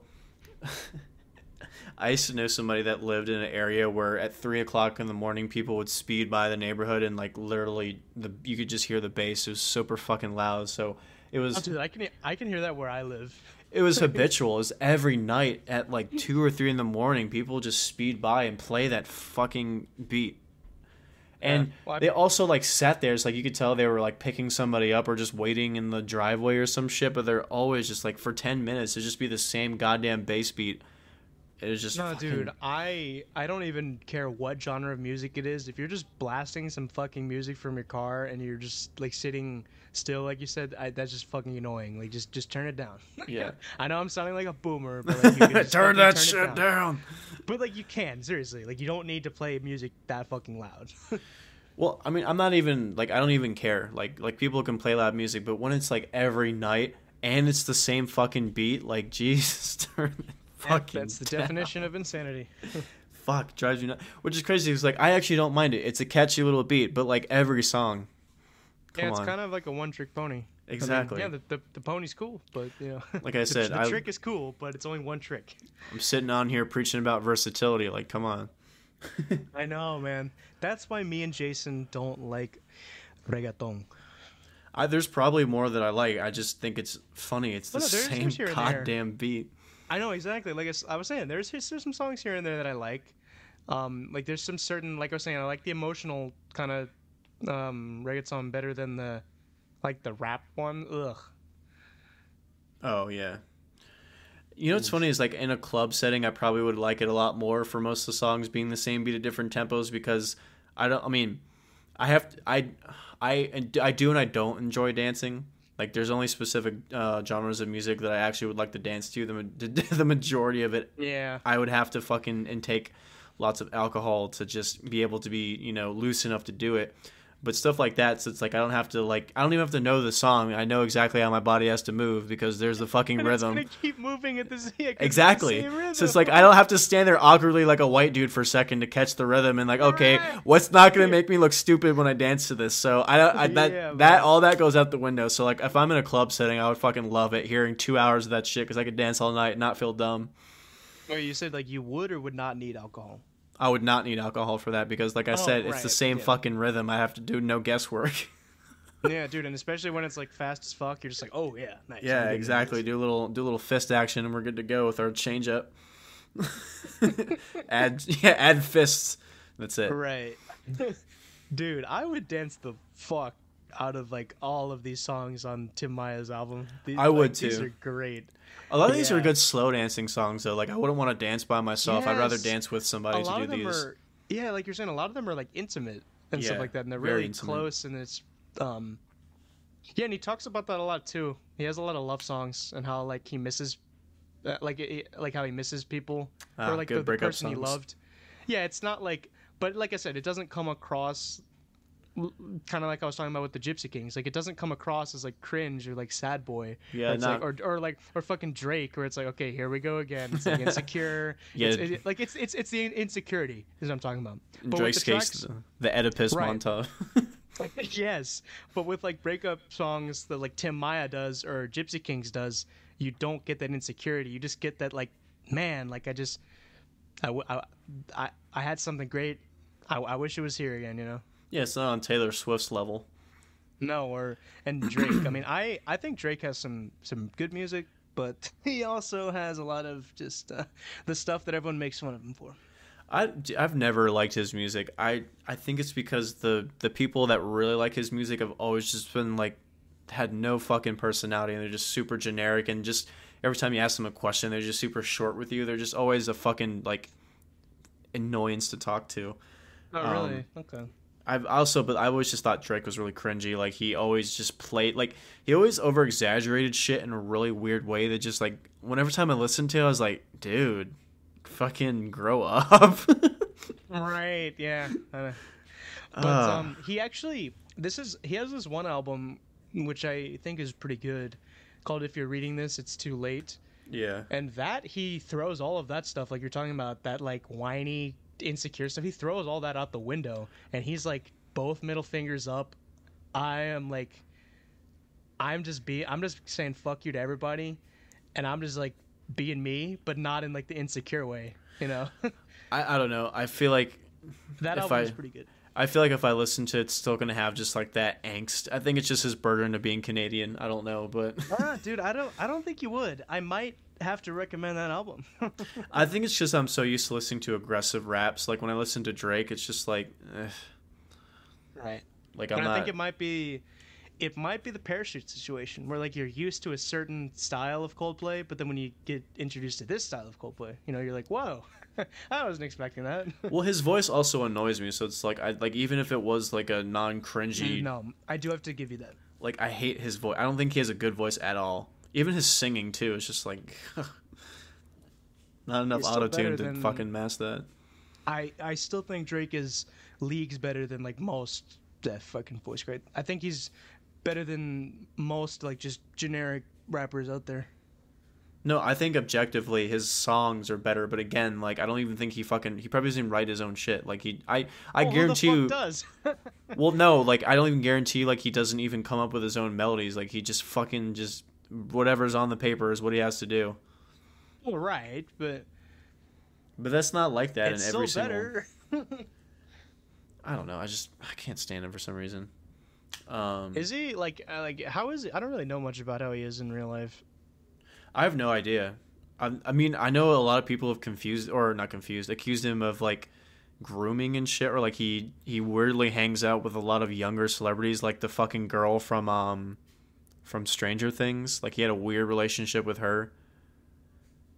I used to know somebody that lived in an area where at three o'clock in the morning people would speed by the neighborhood and like literally the you could just hear the bass. It was super fucking loud. So it was Oh, dude, I can I can hear that where I live. it was habitual. It was every night at like two or three in the morning. People just speed by and play that fucking beat. And Yeah. Well, they also like sat there. It's like you could tell they were like picking somebody up or just waiting in the driveway or some shit. But they're always just like for ten minutes. It'd just be the same goddamn bass beat. It was just No, fucking- dude, I I don't even care what genre of music it is. If you're just blasting some fucking music from your car and you're just like sitting still, like you said, I, that's just fucking annoying. Like just just turn it down. Yeah. I know I'm sounding like a boomer, but like, you can turn that turn shit down. But like you can seriously, like you don't need to play music that fucking loud. Well, I mean, I'm not even like I don't even care. Like like people can play loud music, but when it's like every night and it's the same fucking beat, like Jesus, turn it fucking that's the down. definition of insanity. Fuck, drives you nuts. Which is crazy. It's like I actually don't mind it. It's a catchy little beat, but like every song. Come yeah, it's on. kind of like a one-trick pony. I mean, Exactly. yeah, the, the the pony's cool, but you know, Like I the- said, the, I- trick is cool, but it's only one trick. I'm sitting on here preaching about versatility. Like, come on. I know, man. That's why me and Jason don't like reggaeton. I, there's probably more that I like. I just think it's funny. It's the Well, no, same there's here and there. goddamn beat. I know exactly. Like I was saying, there's there's some songs here and there that I like. Um, like there's some certain, like I was saying, I like the emotional kind of um, reggaeton better than the like the rap one. Ugh. Oh yeah. You know what's funny is like in a club setting, I probably would like it a lot more for most of the songs being the same beat at different tempos because I don't. I mean, I have I I I do and I don't enjoy dancing. Like there's only specific uh, genres of music that I actually would like to dance to. The ma- the majority of it, Yeah. I would have to fucking intake lots of alcohol to just be able to be you know loose enough to do it. But stuff like that, so it's like I don't have to like I don't even have to know the song. I know exactly how my body has to move because there's the fucking And it's rhythm. gonna keep moving at the same yeah, 'cause it's the Exactly. same rhythm. So it's like I don't have to stand there awkwardly like a white dude for a second to catch the rhythm and like, okay, Right. what's not gonna make me look stupid when I dance to this? So I don't I, that Yeah, that all that goes out the window. So like if I'm in a club setting, I would fucking love it hearing two hours of that shit because I could dance all night and not feel dumb. Wait, you said like you would or would not need alcohol. I would not need alcohol for that because like I Oh, said, it's the same yeah. fucking rhythm. I have to do no guesswork. yeah, dude, and especially when it's like fast as fuck, you're just like, oh yeah, nice. Yeah, exactly. Do a little do a little fist action and we're good to go with our change up. add yeah, add fists. That's it. Right. Dude, I would dance the fuck out of like all of these songs on Tim Maia's album. These, I would, like, These are great. A lot of these are good slow dancing songs though. Like I wouldn't want to dance by myself. I'd rather dance with somebody to do these. are yeah, like you're saying, a lot of them are like intimate and Yeah, stuff like that, and they're really close. And it's um, yeah, and he talks about that a lot too. He has a lot of love songs and how like he misses, uh, like it, like how he misses people Ah, or like the, the person he loved. Yeah, it's not like, but like I said, it doesn't come across kind of like I was talking about with the Gypsy Kings. Like it doesn't come across as like cringe or like sad boy. Yeah, Or it's like, or or like or fucking Drake, where it's like, okay, here we go again. It's like insecure. Yeah. It's, it, like it's it's it's the insecurity is what I'm talking about. But Drake's the case, tracks- the, the Oedipus Right. montage. yes, but with like breakup songs that like Tim Maia does or Gypsy Kings does, you don't get that insecurity. You just get that like, man, like I just, I, I, I, I had something great. I, I wish it was here again. You know. Yeah, it's not on Taylor Swift's level. No, or and Drake. I mean, I I think Drake has some some good music, but he also has a lot of just uh, the stuff that everyone makes fun of him for. I I've never liked his music. I I think it's because the the people that really like his music have always just been like had no fucking personality and they're just super generic and just every time you ask them a question they're just super short with you. They're just always a fucking like annoyance to talk to. Oh, Um, really? okay. I've also, but I always just thought Drake was really cringy. Like he always just played, like he always over exaggerated shit in a really weird way. That just like whenever time I listened to, it, I was like, dude, fucking grow up. Right. Yeah. Uh, but Ah. um, he actually this is he has this one album which I think is pretty good called "If You're Reading This, It's Too Late," yeah, and that he throws all of that stuff like you're talking about that like whiny insecure stuff. He throws all that out the window, and he's like both middle fingers up. I am like, I'm just be I'm just saying fuck you to everybody, and I'm just like being me, but not in like the insecure way. You know, I I don't know. I feel like that album I- is pretty good. I feel like if I listen to it, it's still gonna have just like that angst. I think it's just his burden of being Canadian. I don't know, but dude, I don't, I don't think you would. I might have to recommend that album. I think it's just I'm so used to listening to aggressive raps. Like when I listen to Drake, it's just like, eh, right. like And I'm I not. think it might be, it might be the parachute situation where like you're used to a certain style of Coldplay, but then when you get introduced to this style of Coldplay, you know, you're like, whoa, I wasn't expecting that. Well, his voice also annoys me, so it's like I like even if it was like a non cringy, no, I do have to give you that. like I hate his voice. I don't think he has a good voice at all. Even his singing too. It's just like not enough auto tune to than- fucking mask that. I, I still think Drake is leagues better than like most that fucking voice great. I think he's better than most like just generic rappers out there. No, I think objectively his songs are better, but again, like I don't even think he fucking he probably doesn't even write his own shit. Like he, I, I Well, guarantee you. does? Well, no, like I don't even guarantee like he doesn't even come up with his own melodies. Like he just fucking just whatever's on the paper is what he has to do. well, right, but But that's not like that in every still single. I don't know. I just I can't stand him for some reason. Um, Is he like uh, like how is he? I don't really know much about how he is in real life. I have no idea. I, I mean, I know a lot of people have confused or not confused, accused him of like grooming and shit, or like he he weirdly hangs out with a lot of younger celebrities, like the fucking girl from um from Stranger Things. Like he had a weird relationship with her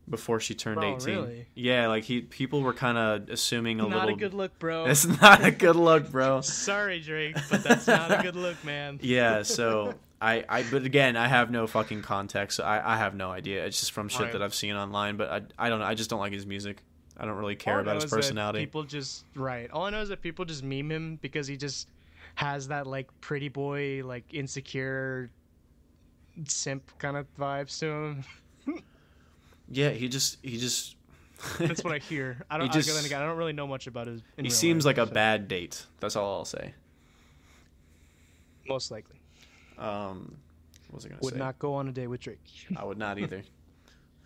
before she turned oh, eighteen. really? Yeah, like he people were kind of assuming a not little. a good look, bro. It's not a good look, bro. Sorry, Drake, but that's not a good look, man. Yeah, so I, I, but again, I have no fucking context. So I, I have no idea. It's just from shit Right. that I've seen online. But I, I don't know. I just don't like his music. I don't really care about his personality. People just right. All I know is that people just meme him because he just has that like pretty boy, like insecure simp kind of vibes to him. Yeah, he just, he just, That's what I hear. I don't. He I, again, I don't really know much about his. he seems life, like a so- bad date. That's all I'll say. Most likely, Um, what was I gonna would say? not go on a date with Drake. I would not either.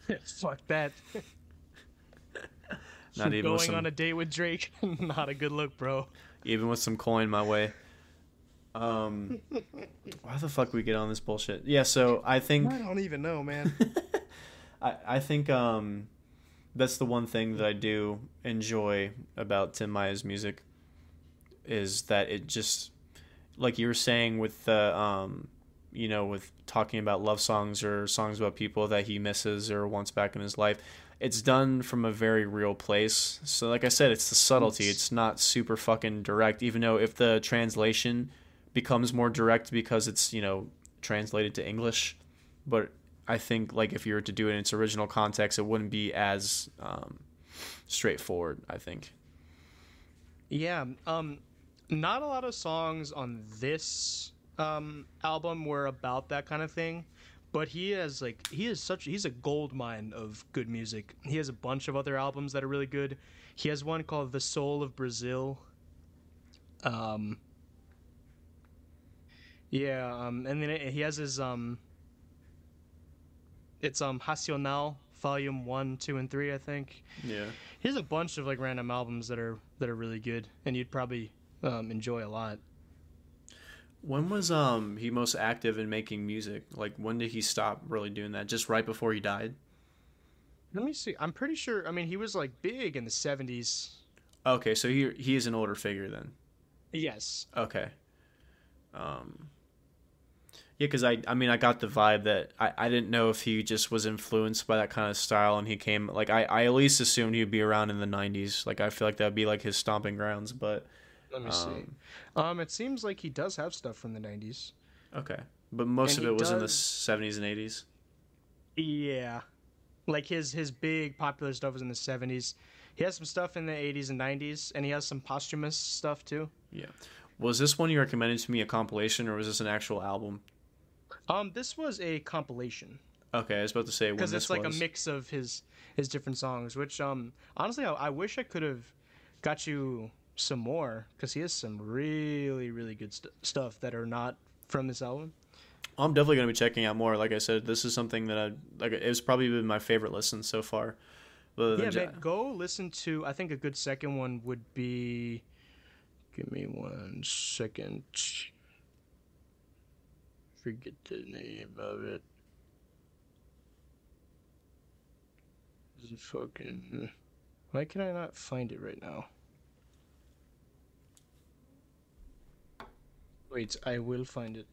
Fuck that. Not even Going some, on a date with Drake, not a good look, bro. even with some coin my way. Um, why the fuck we get on this bullshit? Yeah, so I think I don't even know, man. I, I think um, that's the one thing that I do enjoy about Tim Maia's music is that it just like you were saying with the um, you know with talking about love songs or songs about people that he misses or wants back in his life it's done from a very real place so like i said it's the subtlety It's- it's not super fucking direct even though if the translation becomes more direct because it's you know translated to english but I think like if you were to do it in its original context, it wouldn't be as um, straightforward. I think. Yeah. Um, not a lot of songs on this um, album were about that kind of thing, but he has like he is such he's a gold mine of good music. He has a bunch of other albums that are really good. He has one called "The Soul of Brazil." Um, yeah, um, and then it, he has his um, it's um Racional Volume One, Two, and Three, I think. Yeah. He has a bunch of like random albums that are that are really good, and you'd probably um, enjoy a lot. When was um he most active in making music? Like when did he stop really doing that? Just right before he died? Let me see. I'm pretty sure. I mean, he was like big in the '70s. Okay, so he he is an older figure then. Yes. Okay. Um. Yeah, because I I mean I got the vibe that I, I didn't know if he just was influenced by that kind of style and he came like I, I at least assumed he'd be around in the '90s. Like I feel like that would be like his stomping grounds, but Let me see. um, Um, it seems like he does have stuff from the '90s. okay. But most And of it was in the '70s and '80s. Yeah, like his his big popular stuff was in the '70s. He has some stuff in the '80s and '90s, and he has some posthumous stuff too. Yeah. Was this one you recommended to me a compilation or was this an actual album? Um, this was a compilation Okay, I was about to say because it's like was. a mix of his his different songs. Which um, honestly, I, I wish I could have got you some more because he has some really really good st- stuff that are not from this album. I'm definitely gonna be checking out more. Like I said, this is something that I like. It was probably been my favorite listen so far. Yeah, Ja- man, go listen to. I think a good second one would be. Give me one second. Forget the name of it. Is it fucking? Why can I not find it right now? Wait, I will find it.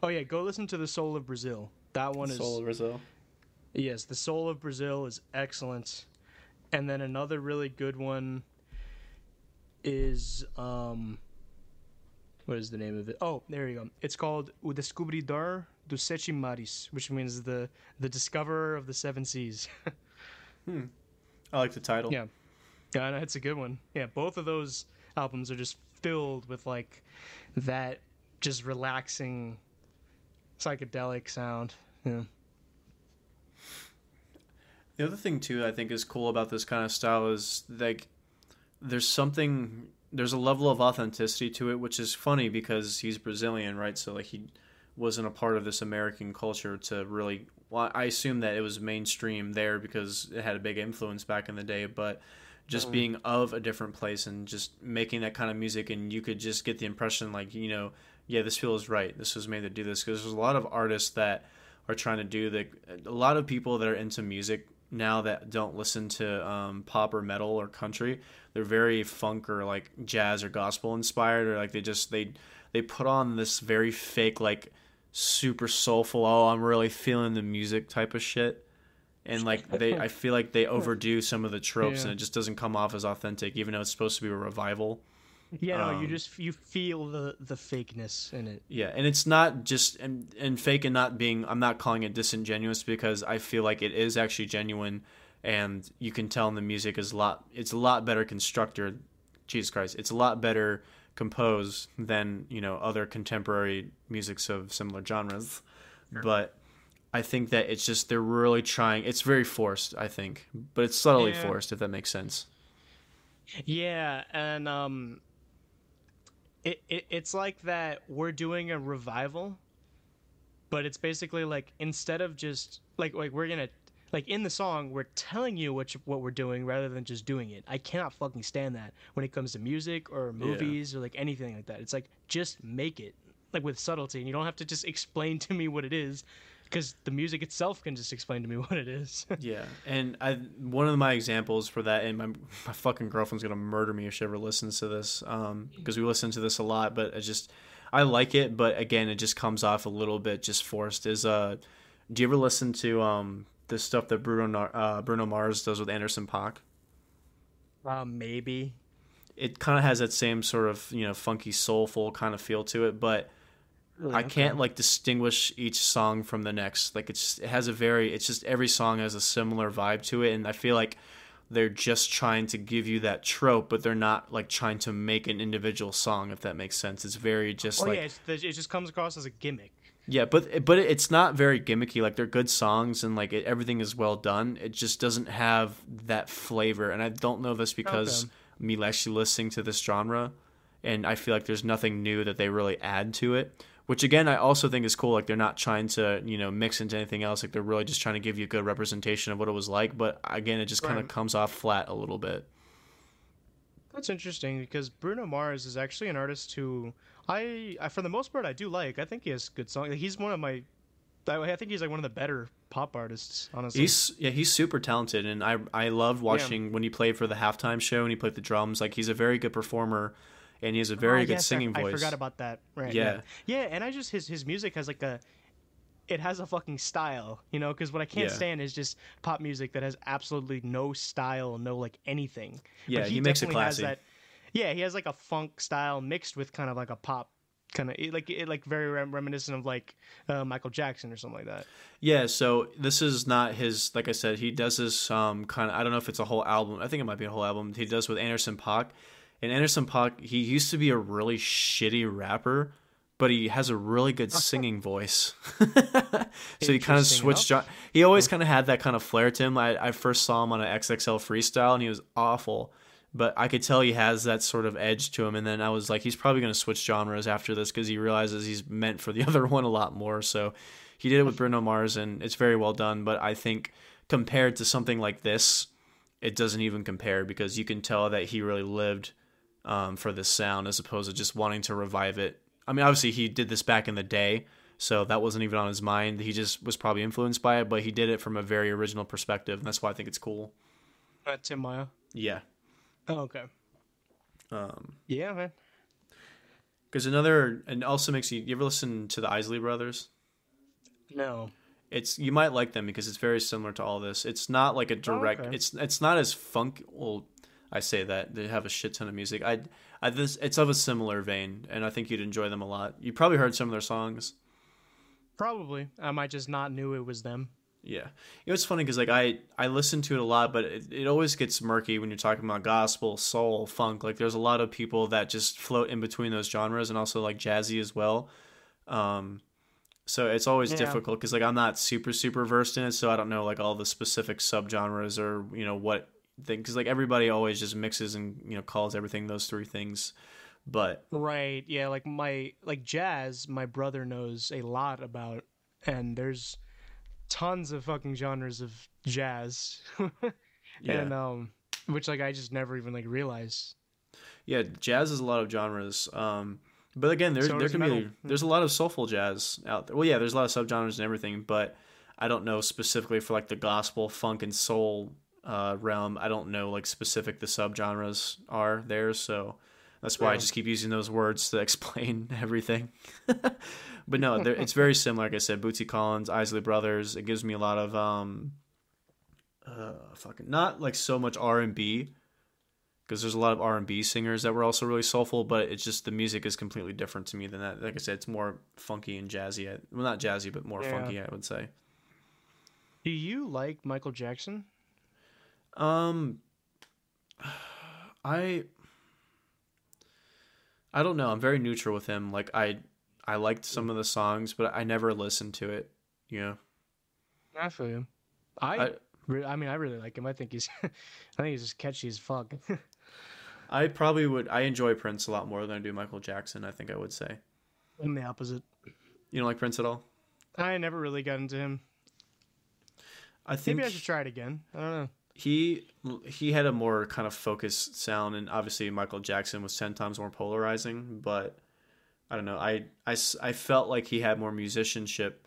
Oh yeah, go listen to the Soul of Brazil. That one is Soul of Brazil. Yes, The Soul of Brazil is excellent. And then another really good one is um what is the name of it? Oh, there you go. It's called O Descobridor dos Sete Mares, which means the the discoverer of the seven seas. hmm. I like the title. Yeah. yeah, it's a good one. Yeah, both of those albums are just filled with like that just relaxing psychedelic sound. Yeah. The other thing too, I think is cool about this kind of style is like there's something there's a level of authenticity to it, which is funny because he's Brazilian, right? So like he wasn't a part of this American culture to really. Well, I assume that it was mainstream there because it had a big influence back in the day, but just Mhm. being of a different place and just making that kind of music, and you could just get the impression like you know, yeah, this feels right. This was made to do this because there's a lot of artists that are trying to do the. A lot of people that are into music now that don't listen to um, pop or metal or country they're very funk or like jazz or gospel inspired or like they just they they put on this very fake like super soulful oh i'm really feeling the music type of shit. And like they i feel like they overdo some of the tropes and it just doesn't come off as authentic even though it's supposed to be a revival Yeah, no, you Um, just you feel the the fakeness in it. Yeah, and it's not just and, and fake and not being. I'm not calling it disingenuous because I feel like it is actually genuine, and you can tell in the music is a lot. It's a lot better constructed. Jesus Christ, it's a lot better composed than you know other contemporary musics of similar genres. But I think that it's just they're really trying. It's very forced, I think, but it's subtly Yeah. forced if that makes sense. Yeah, and um, it, it it's like that we're doing a revival, but it's basically like instead of just like like we're gonna like in the song we're telling you what you, what we're doing rather than just doing it. I cannot fucking stand that when it comes to music or movies or like anything like that. It's like just make it like with subtlety, and you don't have to just explain to me what it is, because the music itself can just explain to me what it is. Yeah, and I one of my examples for that, and my my fucking girlfriend's gonna murder me if she ever listens to this, um, because we listen to this a lot. But it just, I like it, but again, it just comes off a little bit just forced. Is uh, do you ever listen to um the stuff that Bruno uh, Bruno Mars does with Anderson Paak? uh, maybe. It kind of has that same sort of you know funky soulful kind of feel to it, but I can't like distinguish each song from the next. Like it's it has a very it's just every song has a similar vibe to it, and I feel like they're just trying to give you that trope, but they're not like trying to make an individual song. If that makes sense, it's very just Oh like yeah, it just comes across as a gimmick. yeah, but but it's not very gimmicky. Like they're good songs and like it, everything is well done. It just doesn't have that flavor, and I don't know if that's because Okay. me actually listening to this genre, and I feel like there's nothing new that they really add to it. Which again, I also think is cool. Like they're not trying to you know mix into anything else. Like they're really just trying to give you a good representation of what it was like. But again, it just kind of comes off flat a little bit. That's interesting because Bruno Mars is actually an artist who I, I for the most part, I do like. I think he has good songs. He's one of my, I, I think he's like one of the better pop artists. Honestly, He's yeah, he's super talented, and I I loved watching when he played for the halftime show and he played the drums. Like he's a very good performer, and he has a very Oh, good yes, singing I, voice. I forgot about that. Right. Yeah. yeah. Yeah, and I just his his music has like a. It has a fucking style, you know, because what I can't Yeah. stand is just pop music that has absolutely no style, no like anything. But Yeah, he makes it definitely has that- yeah, he has like a funk style mixed with kind of like a pop, kind of like it, like very rem- reminiscent of like uh, Michael Jackson or something like that. Yeah, so this is not his. Like I said, he does this um kind of. I don't know if it's a whole album. I think it might be a whole album. He does with Anderson Paak, and Anderson Paak. He used to be a really shitty rapper, but he has a really good singing voice. so he kind of switched. gen- He always kind of had that kind of flair to him. I, I first saw him on an XXL freestyle, and he was awful. But I could tell he has that sort of edge to him. And then I was like, he's probably going to switch genres after this because he realizes he's meant for the other one a lot more. So he did it with Bruno Mars, and it's very well done. But I think compared to something like this, it doesn't even compare because you can tell that he really lived um, for this sound as opposed to just wanting to revive it. I mean, obviously he did this back in the day, so that wasn't even on his mind. He just was probably influenced by it, but he did it from a very original perspective, and that's why I think it's cool. Uh, Tim Maia. Yeah. Oh, okay. Um, Yeah, man. because another, and also makes you. You ever listen to the Isley Brothers? No. it's you might like them because it's very similar to all this. It's not like a direct. okay. It's it's not as funk. Well, I say that they have a shit ton of music. I, I this it's of a similar vein, and I think you'd enjoy them a lot. You probably heard some of their songs. Probably. I might just not knew it was them. Yeah, you know it's funny because like I I listen to it a lot, but it, it always gets murky when you're talking about gospel, soul, funk. Like there's a lot of people that just float in between those genres, and also like jazzy as well. Um, so it's always Yeah. difficult because like I'm not super super versed in it, so I don't know like all the specific subgenres or you know what thing because like everybody always just mixes and you know calls everything those three things. But Right. Yeah, like my like jazz, my brother knows a lot about and there's tons of fucking genres of jazz. yeah, And um which like I just never even like realized. Yeah, jazz is a lot of genres. Um, but again, there So there can metal. be there's a lot of soulful jazz out there. Well, yeah, there's a lot of subgenres and everything, but I don't know specifically for like the gospel, funk, and soul uh, realm. I don't know like specific the subgenres are there, so that's why I just keep using those words to explain everything. but no, it's very similar. Like I said, Bootsy Collins, Isley Brothers. It gives me a lot of um, uh, fucking not like so much R and B because there's a lot of R and B singers that were also really soulful, but it's just the music is completely different to me than that. Like I said, it's more funky and jazzy. Well, not jazzy, but more Yeah. funky, I would say. Do you like Michael Jackson? Um, I I don't know. I'm very neutral with him. Like I I liked some of the songs, but I never listened to it. You know, I feel you. I I re- I mean I really like him. I think he's I think he's just catchy as fuck. I probably would. I enjoy Prince a lot more than I do Michael Jackson. I think I would say. I'm the opposite. You don't like Prince at all? I never really got into him. I think Maybe I should try it again. I don't know. He he had a more kind of focused sound and obviously michael jackson was 10 times more polarizing but i don't know. I, I i felt like he had more musicianship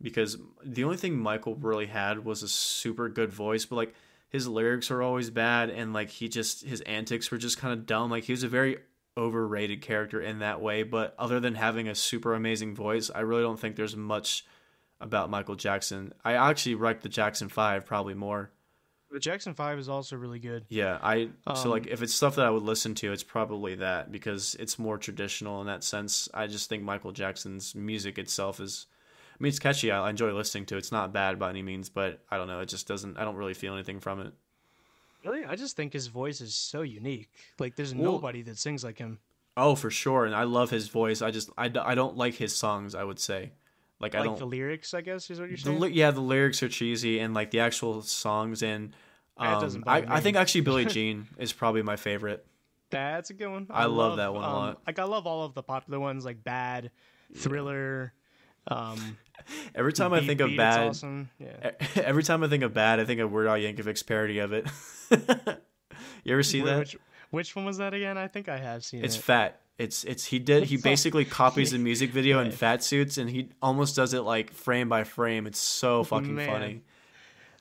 because the only thing michael really had was a super good voice but like his lyrics are always bad and like he just his antics were just kind of dumb. Like he was a very overrated character in that way but other than having a super amazing voice i really don't think there's much about michael jackson. I actually like the jackson 5 probably more The Jackson Five is also really good. yeah, I so Um, like if it's stuff that I would listen to, it's probably that because it's more traditional in that sense. I just think Michael Jackson's music itself is I mean it's catchy. I enjoy listening to. it. It's not bad by any means, but I don't know, it just doesn't I don't really feel anything from it. Really, I just think his voice is so unique. Like, there's Well- nobody that sings like him. Oh, for sure, and I love his voice. I just I, I don't like his songs. I would say, like I don't. the lyrics, I guess, is what you're saying. li- yeah, the lyrics are cheesy, and like the actual songs and. Um, I, I think actually Billie Jean is probably my favorite. That's a good one. I love that one a um, lot. Like I love all of the popular ones, like Bad, Thriller. Um, Every time I Beat- think of bad, awesome. Yeah. every time I think of bad, I think of Weird Al Yankovic's parody of it. you ever see that? Which, which one was that again? I think I have seen It's it. It's Fat. It's it's he did he basically copies the music video in fat suits and he almost does it like frame by frame. It's so fucking Man. funny.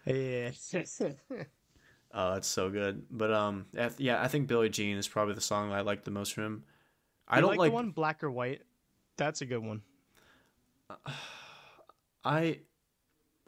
Yeah. Oh, it's so good. But um, yeah, I think Billie Jean is probably the song I like the most from him. I You don't like, like, the one Black or White. That's a good one. I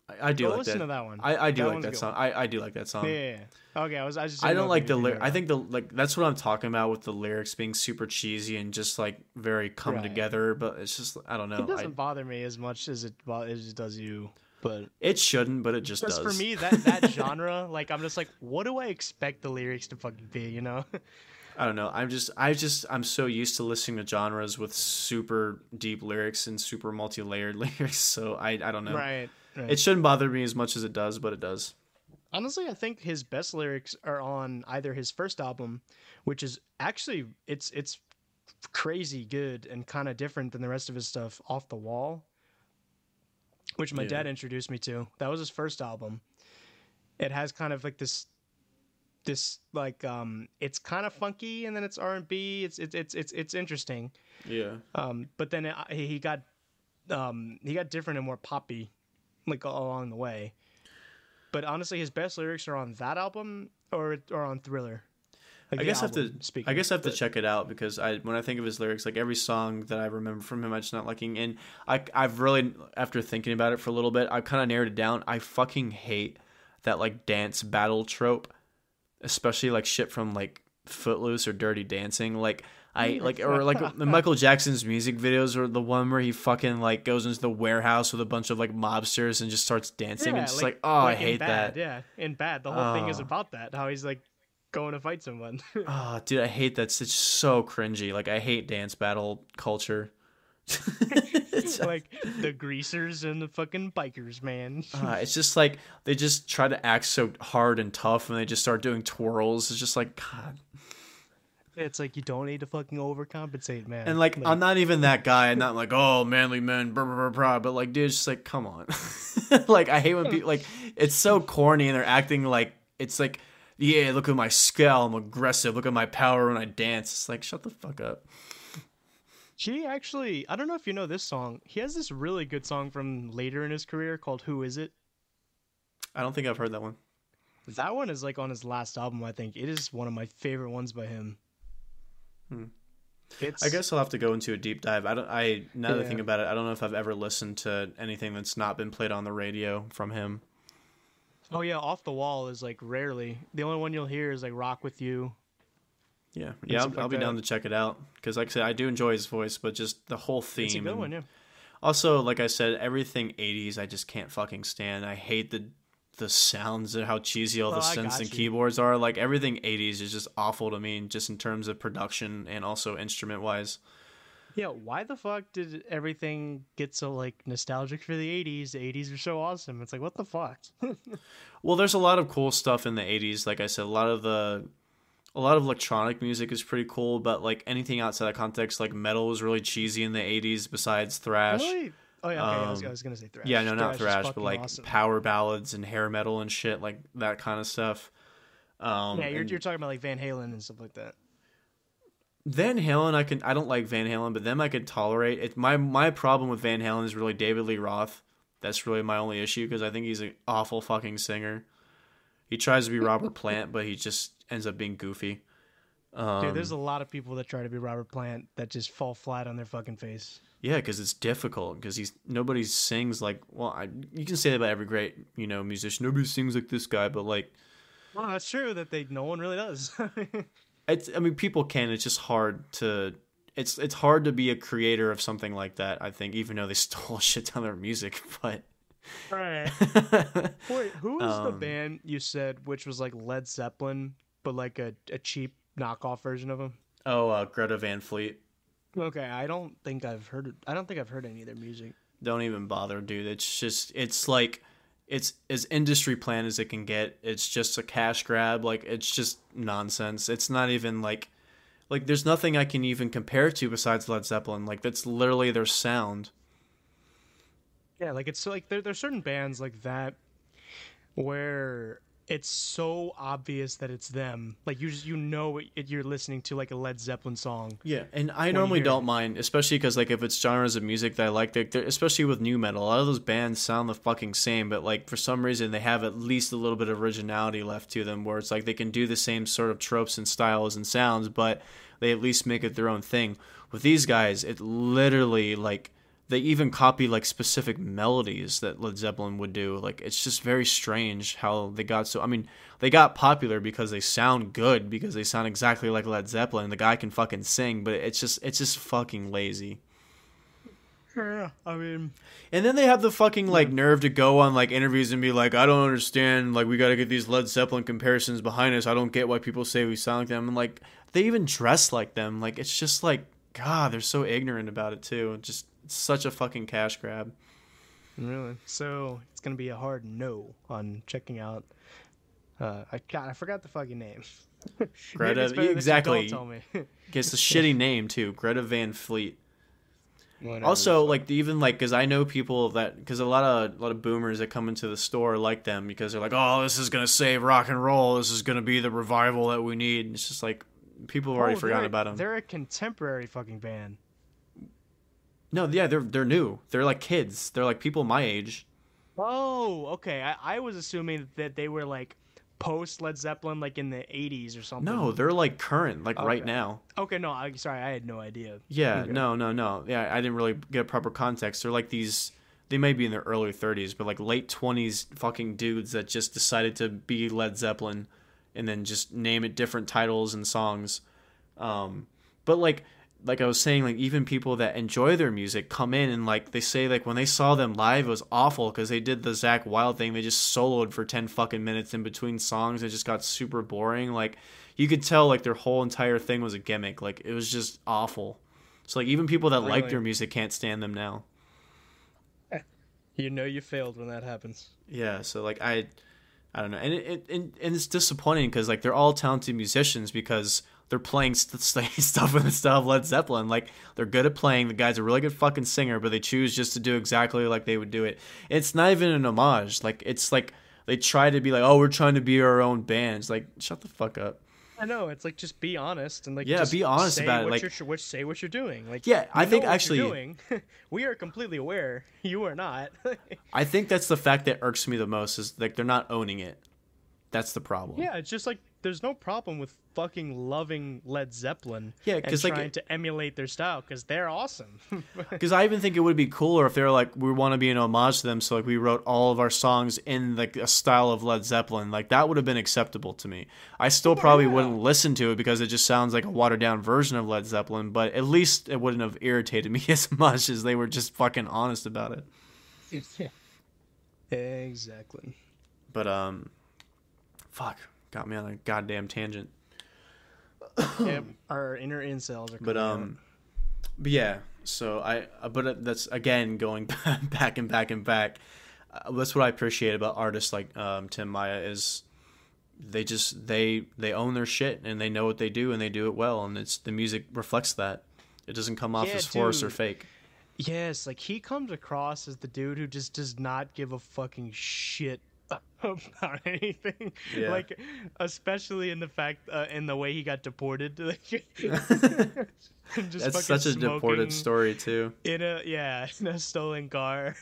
I, I do Go like listen that. to that one. I, I do That like that song. I, I do like that song. yeah, yeah, yeah. Okay, I was. I was just. I don't like the lyric. I think the like that's what I'm talking about with the lyrics being super cheesy and just like very come Right. together. But it's just I don't know. it doesn't I, bother me as much as it as it does you. But it shouldn't, but it just just does. for me, that that genre, like I'm just like, what do I expect the lyrics to fucking be? You know? I don't know. I'm just I just I'm so used to listening to genres with super deep lyrics and super multi-layered lyrics. So I I don't know. right. Right. It shouldn't bother me as much as it does, but it does. Honestly, I think his best lyrics are on either his first album, which is actually it's it's crazy good and kind of different than the rest of his stuff, Off the Wall, which my Yeah. dad introduced me to. That was his first album. It has kind of like this this like um it's kind of funky and then it's R&B. It's it's it's it's it's interesting. Yeah. Um but then it, he got um he got different and more poppy like along the way. But honestly, his best lyrics are on that album or or on Thriller. Like I guess I have to. speaking. I guess I have to check it out because I when I think of his lyrics, like every song that I remember from him, I am just not liking. And I I've really after thinking about it for a little bit, I've kind of narrowed it down. I fucking hate that like dance battle trope, especially like shit from like Footloose or Dirty Dancing. Like I like or like Michael Jackson's music videos or the one where he fucking like goes into the warehouse with a bunch of like mobsters and just starts dancing. Yeah, and just like- like, oh, I like in hate Bad, that. Yeah, in bad, the whole thing is Oh. about that. How he's like going to fight someone. Oh, dude, I hate that. It's so cringy. Like, I hate dance battle culture. it's, like the greasers and the fucking bikers, man. uh, it's just like they just try to act so hard and tough, and they just start doing twirls. It's just like God. It's like you don't need to fucking overcompensate, man. And like, I'm not even that guy. I'm not like, oh, manly men, blah, blah, blah, blah. But like, dude, it's just like, come on. like, I hate when people like it's so corny and they're acting like it's like, yeah, look at my scale, I'm aggressive. Look at my power when I dance. It's like, shut the fuck up. He actually, I don't know if you know this song. He has this really good song from later in his career called "Who Is It." I don't think I've heard that one. That one is like on his last album. I think it is one of my favorite ones by him. Hmm. It's I guess I'll have to go into a deep dive. I don't. I now that I think about it, I don't know if I've ever listened to anything that's not been played on the radio from him. Oh yeah, off the wall is like rarely. The only one you'll hear is like "Rock with You." Yeah, yeah, I'll, I'll be down to check it out because, like I said, I do enjoy his voice, but just the whole theme. It's a good one, yeah. Also, like I said, everything '80s I just can't fucking stand. I hate the the sounds and how cheesy all the Oh, synths and you. keyboards are. Like everything '80s is just awful to me, just in terms of production and also instrument wise. Yeah, why the fuck did everything get so like nostalgic for the '80s? The '80s are so awesome. It's like what the fuck? Well, there's a lot of cool stuff in the 80s. Like I said, a lot of the a lot of electronic music is pretty cool, but like anything outside of context, like metal was really cheesy in the 80s besides thrash. Really? Oh yeah, okay. I, was, I Um, was gonna say thrash. Yeah, no, not is thrash, but like awesome. power ballads and hair metal and shit, like that kind of stuff. Um, yeah, you're, and you're talking about like Van Halen and stuff like that. Van Halen, I can I don't like Van Halen, but them I could tolerate. It my my problem with Van Halen is really David Lee Roth. That's really my only issue because I think he's an awful fucking singer. He tries to be Robert Plant, but he just ends up being goofy. Um, Dude, there's a lot of people that try to be Robert Plant that just fall flat on their fucking face. Yeah, because it's difficult because he's nobody sings like well, I, you can say that about every great you know musician. Nobody sings like this guy, but like Well, that's true that they no one really does. it's I mean people can. It's just hard to. It's it's hard to be a creator of something like that. I think even though they stole a shit ton of their music, but Right. Wait, who was the Um, band you said which was like Led Zeppelin, but like a, a cheap knockoff version of them? oh, uh, Greta Van Fleet. Okay, I don't think I've heard. I don't think I've heard any of their music. Don't even bother, dude. It's just it's like it's as industry plan as it can get. It's just a cash grab. Like it's just nonsense. It's not even like like there's nothing I can even compare to besides Led Zeppelin. Like that's literally their sound. Yeah, like it's like there there's certain bands like that where it's so obvious that it's them. Like you just you know it, you're listening to like a Led Zeppelin song. Yeah, and I normally don't it. mind, especially because like if it's genres of music that I like, like they're- especially with new metal, a lot of those bands sound the fucking same, but like for some reason they have at least a little bit of originality left to them, where it's like they can do the same sort of tropes and styles and sounds, but they at least make it their own thing. With these guys, it literally like they even copy like specific melodies that Led Zeppelin would do. Like it's just very strange how they got so. I mean, they got popular because they sound good because they sound exactly like Led Zeppelin. The guy can fucking sing, but it's just it's just fucking lazy. Yeah, I mean, And then they have the fucking like nerve to go on like interviews and be like, I don't understand. Like we got to get these Led Zeppelin comparisons behind us. I don't get why people say we sound like them. And like they even dress like them. Like it's just like God, they're so ignorant about it too. Just it's such a fucking cash grab. really. So it's gonna be a hard no on checking out. Uh, I God, I forgot the fucking name. Maybe Greta- it's better that you exactly. Don't tell me. Gets a shitty name too, Greta Van Fleet. Whatever. Also, like even like because I know people that because a lot of a lot of boomers that come into the store like them because they're like, oh, this is gonna save rock and roll. This is gonna be the revival that we need. And it's just like people have already Oh, forgotten they're- about them. They're a contemporary fucking band. No, yeah, they're they're new. They're like kids. They're like people my age. Oh, okay. I, I was assuming that they were like post Led Zeppelin, like in the '80s or something. No, they're like current, like right now. Okay, no. I, sorry, I had no idea. Yeah, Okay. no, no, no. Yeah, I didn't really get proper context. They're like these. They may be in their early 30s, but like late 20s fucking dudes that just decided to be Led Zeppelin, and then just name it different titles and songs. Um, but like, like I was saying, like even people that enjoy their music come in and like they say like when they saw them live it was awful because they did the Zakk Wylde thing. They just soloed for 10 fucking minutes in between songs. It just got super boring. Like you could tell like their whole entire thing was a gimmick. Like it was just awful. So like even people that like their music can't stand them now. You know, you failed when that happens. Yeah, so like I, I don't know, and it, it and, and it's disappointing because like they're all talented musicians because they're playing st- st- stuff in the style of Led Zeppelin. Like they're good at playing. The guy's a really good fucking singer, but they choose just to do exactly like they would do it. It's not even an homage. Like it's like they try to be like, oh, we're trying to be our own band. It's like shut the fuck up. I know. It's like just be honest and like Yeah, just be honest say about it, like- you're, say what you're doing. Like Yeah, I think actually- doing. we are completely aware. You are not. I think that's the fact that irks me the most is like they're not owning it. That's the problem. yeah, it's just like there's no problem with fucking loving Led Zeppelin. Yeah, and 'cause, like, trying to emulate their style because they're awesome. Because I even think it would be cooler if they were like, we want to be an homage to them, so like we wrote all of our songs in like a style of Led Zeppelin. Like that would have been acceptable to me. I still probably yeah. wouldn't listen to it because it just sounds like a watered down version of Led Zeppelin. But at least it wouldn't have irritated me as much as they were just fucking honest about it. Yeah. exactly. But um, fuck, got me on a goddamn tangent. yep. Our inner incels are. But coming out. um, but yeah. So I, uh, but uh, that's again going back and back and back. Uh, that's what I appreciate about artists like um, Tim Maia is they just they they own their shit and they know what they do and they do it well and it's the music reflects that. It doesn't come off Yeah, as forced or fake. Yes, like he comes across as the dude who just does not give a fucking shit about anything. Yeah. Like, especially in the fact, uh, in the way he got deported. That's such a deported story too. In a yeah, in a stolen car.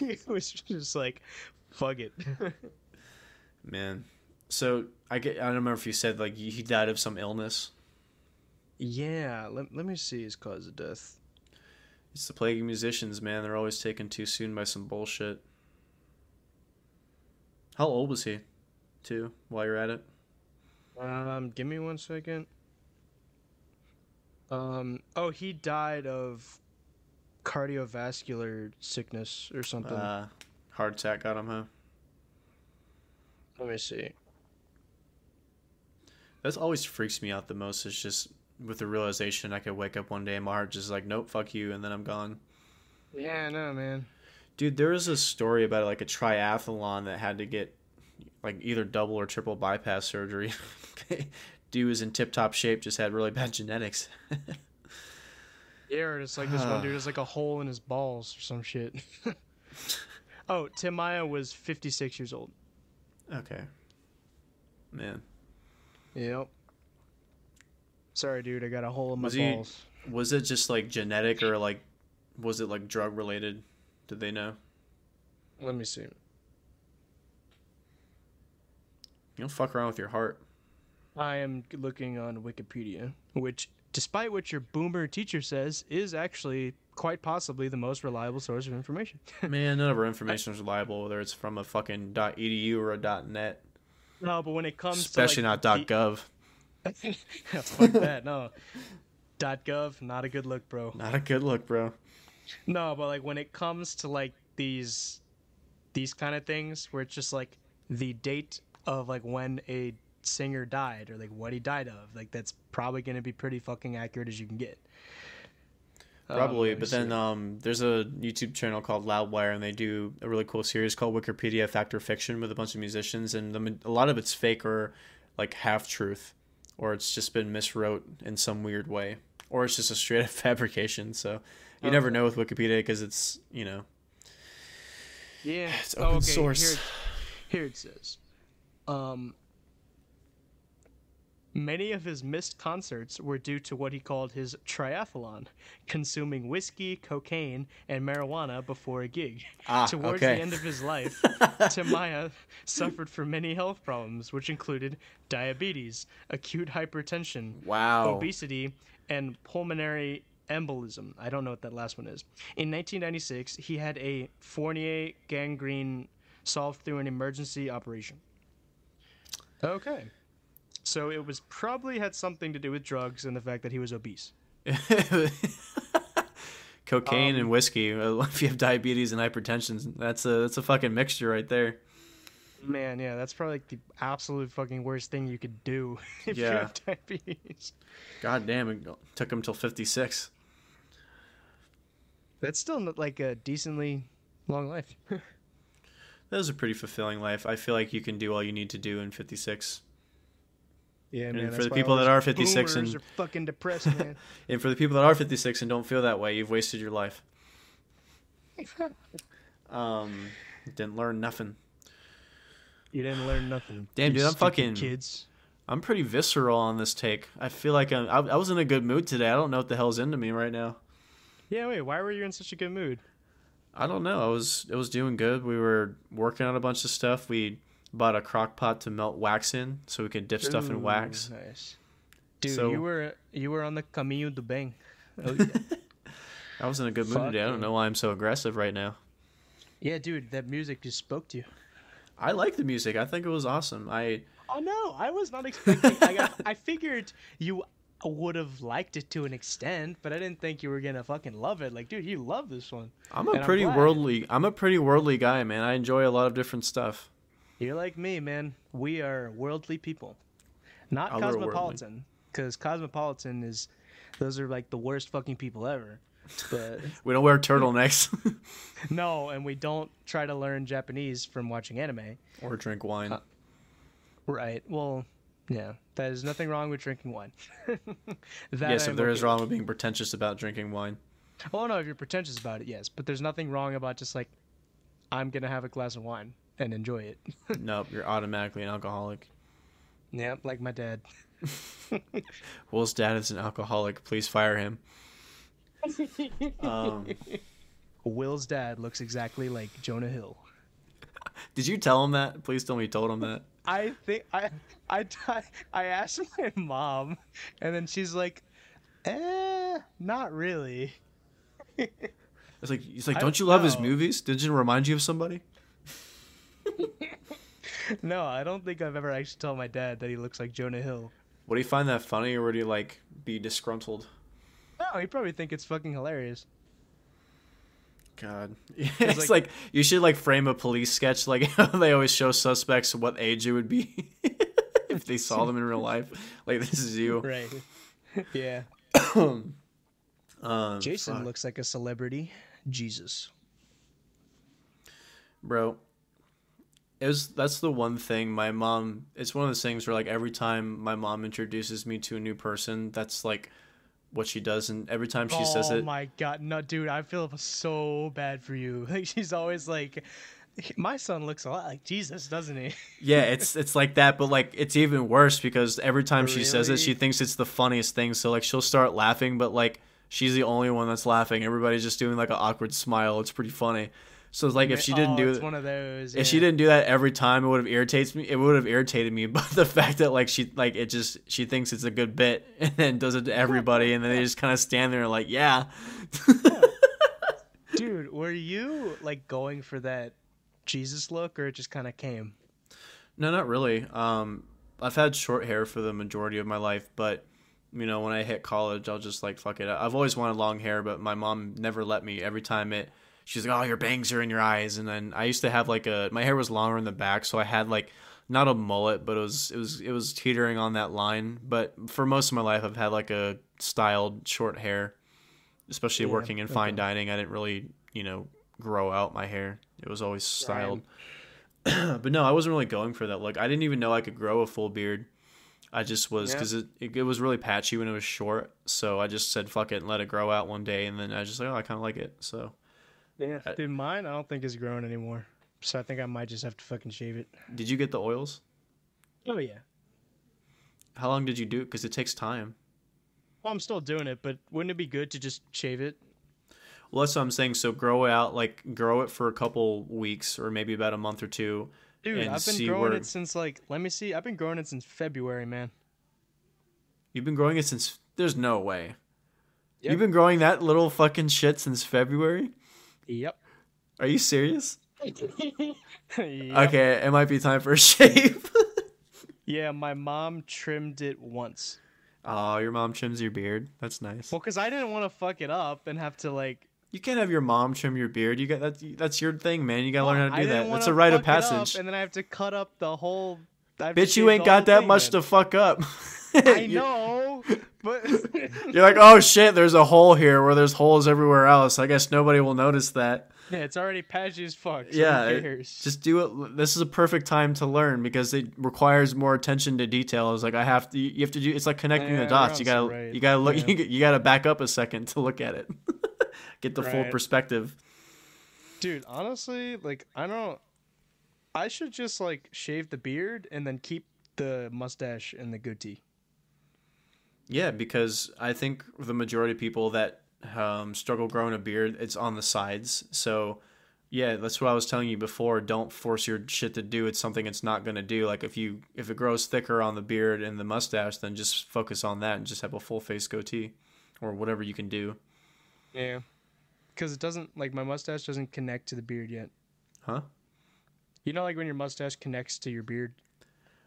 it was just like, fuck it. Man. So I get I don't remember if you said like he died of some illness. yeah, let, let me see his cause of death. It's the plague of musicians, man. They're always taken too soon by some bullshit. How old was he? Too, while you're at it? Um, give me one second. Um, oh, he died of cardiovascular sickness or something. Uh, Heart attack got him, huh? Let me see. That's always freaks me out the most. Is just with the realization I could wake up one day and my heart just like, nope, fuck you, and then I'm gone. Yeah, no, man. Dude, there was a story about like a triathlon that had to get like either double or triple bypass surgery. Dude was in tip top shape, just had really bad genetics. Yeah, or it's like this one dude has like a hole in his balls or some shit. oh, Tim Maia was 56 years old. okay. Man. Yep. Sorry, dude. I got a hole in my Was he- balls. Was it just like genetic or like was it like drug related? Did they know? Let me see. You don't fuck around with your heart. I am looking on Wikipedia, which, despite what your boomer teacher says, is actually quite possibly the most reliable source of information. Man, none of our information is reliable, whether it's from a fucking .edu or a .net, no, but when it comes especially to not like, .gov. the- Fuck that. No. .gov, not a good look, bro. Not a good look, bro. No, but like when it comes to like these these kind of things where it's just like the date of like when a singer died or like what he died of, like that's probably going to be pretty fucking accurate as you can get. Um, Probably, me but then um, there's a YouTube channel called Loudwire, and they do a really cool series called Wikipedia Fact or Fiction with a bunch of musicians, and the, a lot of it's fake or like half truth, or it's just been miswrote in some weird way, or it's just a straight up fabrication. So you never know with Wikipedia because it's you know yeah, it's Oh, open okay, source. Here, here it says, um, many of his missed concerts were due to what he called his triathlon, consuming whiskey, cocaine, and marijuana before a gig. Ah, Towards okay. the end of his life, Tim Maia suffered from many health problems, which included diabetes, acute hypertension, wow. obesity, and pulmonary embolism. I don't know what that last one is. In 1996, he had a Fournier gangrene solved through an emergency operation. Okay. So it was probably had something to do with drugs and the fact that he was obese. Cocaine Um, and whiskey. If you have diabetes and hypertension, that's a that's a fucking mixture right there. Man, yeah, that's probably like the absolute fucking worst thing you could do if you Yeah. have diabetes. God damn, it took him till fifty six. That's still like a decently long life. That was a pretty fulfilling life. I feel like you can do all you need to do in 56. Yeah, And man. for the people that are 56 boomers and- are fucking depressed, man. And for the people that are 56 and don't feel that way, you've wasted your life. Um, didn't learn nothing. You didn't learn nothing. Damn, dude, I'm fucking- kids. I'm pretty visceral on this take. I feel like I'm, I, I was in a good mood today. I don't know what the hell's into me right now. Yeah, wait. Why were you in such a good mood? I don't know. I was it was doing good. We were working on a bunch of stuff. We bought a crock pot to melt wax in so we could dip stuff in wax. Nice. Dude, So- you were you were on the Camino de Bang. Oh, yeah. I was in a good mood Fuck today. I don't know why I'm so aggressive right now. yeah, dude, that music just spoke to you. I like the music. I think it was awesome. I Oh no, I was not expecting. I, got, I figured you would have liked it to an extent, but I didn't think you were gonna fucking love it. Like, dude, you love this one. I'm a And I'm pretty worldly. I'm a pretty worldly guy, man. I enjoy a lot of different stuff. You're like me, man. We are worldly people, not Otherworldly. cosmopolitan. Because cosmopolitan is, those are like the worst fucking people ever. But We don't wear turtlenecks no, and we don't try to learn Japanese from watching anime. or drink wine. Uh, Right. Well, yeah. that is nothing wrong with drinking wine. yes, if there is wrong with being pretentious about drinking wine. Oh no, if you're pretentious about it, yes. But there's nothing wrong about just like, I'm gonna have a glass of wine and enjoy it. nope, you're automatically an alcoholic. yeah, like my dad. Will's dad is an alcoholic. Please fire him. Um, Will's dad looks exactly like Jonah Hill. did you tell him that? Please tell me you told him that. I think I I I, asked my mom, and then she's like, "Eh, not really." It's like he's like, don't you love his movies? Did you remind you of somebody? No, I don't think I've ever actually told my dad that he looks like Jonah Hill. Would he find that funny, or would he like be disgruntled? No, he probably think it's fucking hilarious. God, it's like, like, you should like frame a police sketch like they always show suspects what age it would be if they saw them in real life. Like this is you, right? Yeah. um, Jason fuck. looks like a celebrity. Jesus, bro. It was that's the one thing my mom. It's one of those things where like every time my mom introduces me to a new person, that's like what she does, and every time she oh says it, oh my god, no, dude, I feel so bad for you. Like she's always like, my son looks a lot like Jesus, doesn't he? yeah, it's it's like that, but like it's even worse because every time really? she says it, she thinks it's the funniest thing. So like she'll start laughing, but like she's the only one that's laughing. Everybody's just doing like an awkward smile. It's pretty funny. So it's like if she didn't oh, do it's one of those. If yeah. she didn't do that every time, it would have irritates me. It would have irritated me. But the fact that like she like it just she thinks it's a good bit and then does it to everybody, and then they just kind of stand there like, yeah. Dude, were you like going for that Jesus look, or it just kind of came? No, not really. Um, I've had short hair for the majority of my life, but you know, when I hit college, I'll just like fuck it. I've always wanted long hair, but my mom never let me. Every time it she's like, "Oh, your bangs are in your eyes." And then I used to have like a my hair was longer in the back, so I had like not a mullet, but it was it was it was teetering on that line. But for most of my life, I've had like a styled short hair, especially yeah, working in okay. fine dining. I didn't really you know grow out my hair; it was always styled. but no, I wasn't really going for that look. I didn't even know I could grow a full beard. I just was because yeah. it, it, it was really patchy when it was short, so I just said fuck it and let it grow out one day, and then I just like oh I kind of like it, so yeah, uh, dude, mine I don't think is growing anymore. So I think I might just have to fucking shave it. Did you get the oils? Oh yeah. How long did you do it? Because it takes time. Well, I'm still doing it, but wouldn't it be good to just shave it? Well, that's what I'm saying. So grow it out, like grow it for a couple weeks or maybe about a month or two. Dude, I've been growing where... it since like let me see. I've been growing it since February, man. You've been growing it since. There's no way. Yep. You've been growing that little fucking shit since February. Yep. Are you serious? yep. Okay, it might be time for a shave. yeah, my mom trimmed it once. Oh, your mom trims your beard. That's nice. Well, because I didn't want to fuck it up and have to like. You can't have your mom trim your beard. You got that's that's your thing, man. You gotta well, learn how to do that. That's a rite of passage. and then I have to cut up the whole. Bitch, you ain't got that much to fuck up. I know, but you're like, oh shit, there's a hole here where there's holes everywhere else. I guess nobody will notice that. Yeah, it's already patchy as fuck. So yeah, just do it. This is a perfect time to learn because it requires more attention to detail. It's like I have to. You have to do. It's like connecting yeah, the dots. You gotta. Right. You gotta look. Yeah. You, gotta back up a second to look at it. Get the right. full perspective. Dude, honestly, like I don't. I should just like shave the beard and then keep the mustache and the goatee. Yeah, because I think the majority of people that um, struggle growing a beard, it's on the sides. So, yeah, that's what I was telling you before. Don't force your shit to do. It's something it's not gonna do. Like if you if it grows thicker on the beard and the mustache, then just focus on that and just have a full face goatee, or whatever you can do. Yeah, because it doesn't like my mustache doesn't connect to the beard yet. Huh? You know, like when your mustache connects to your beard.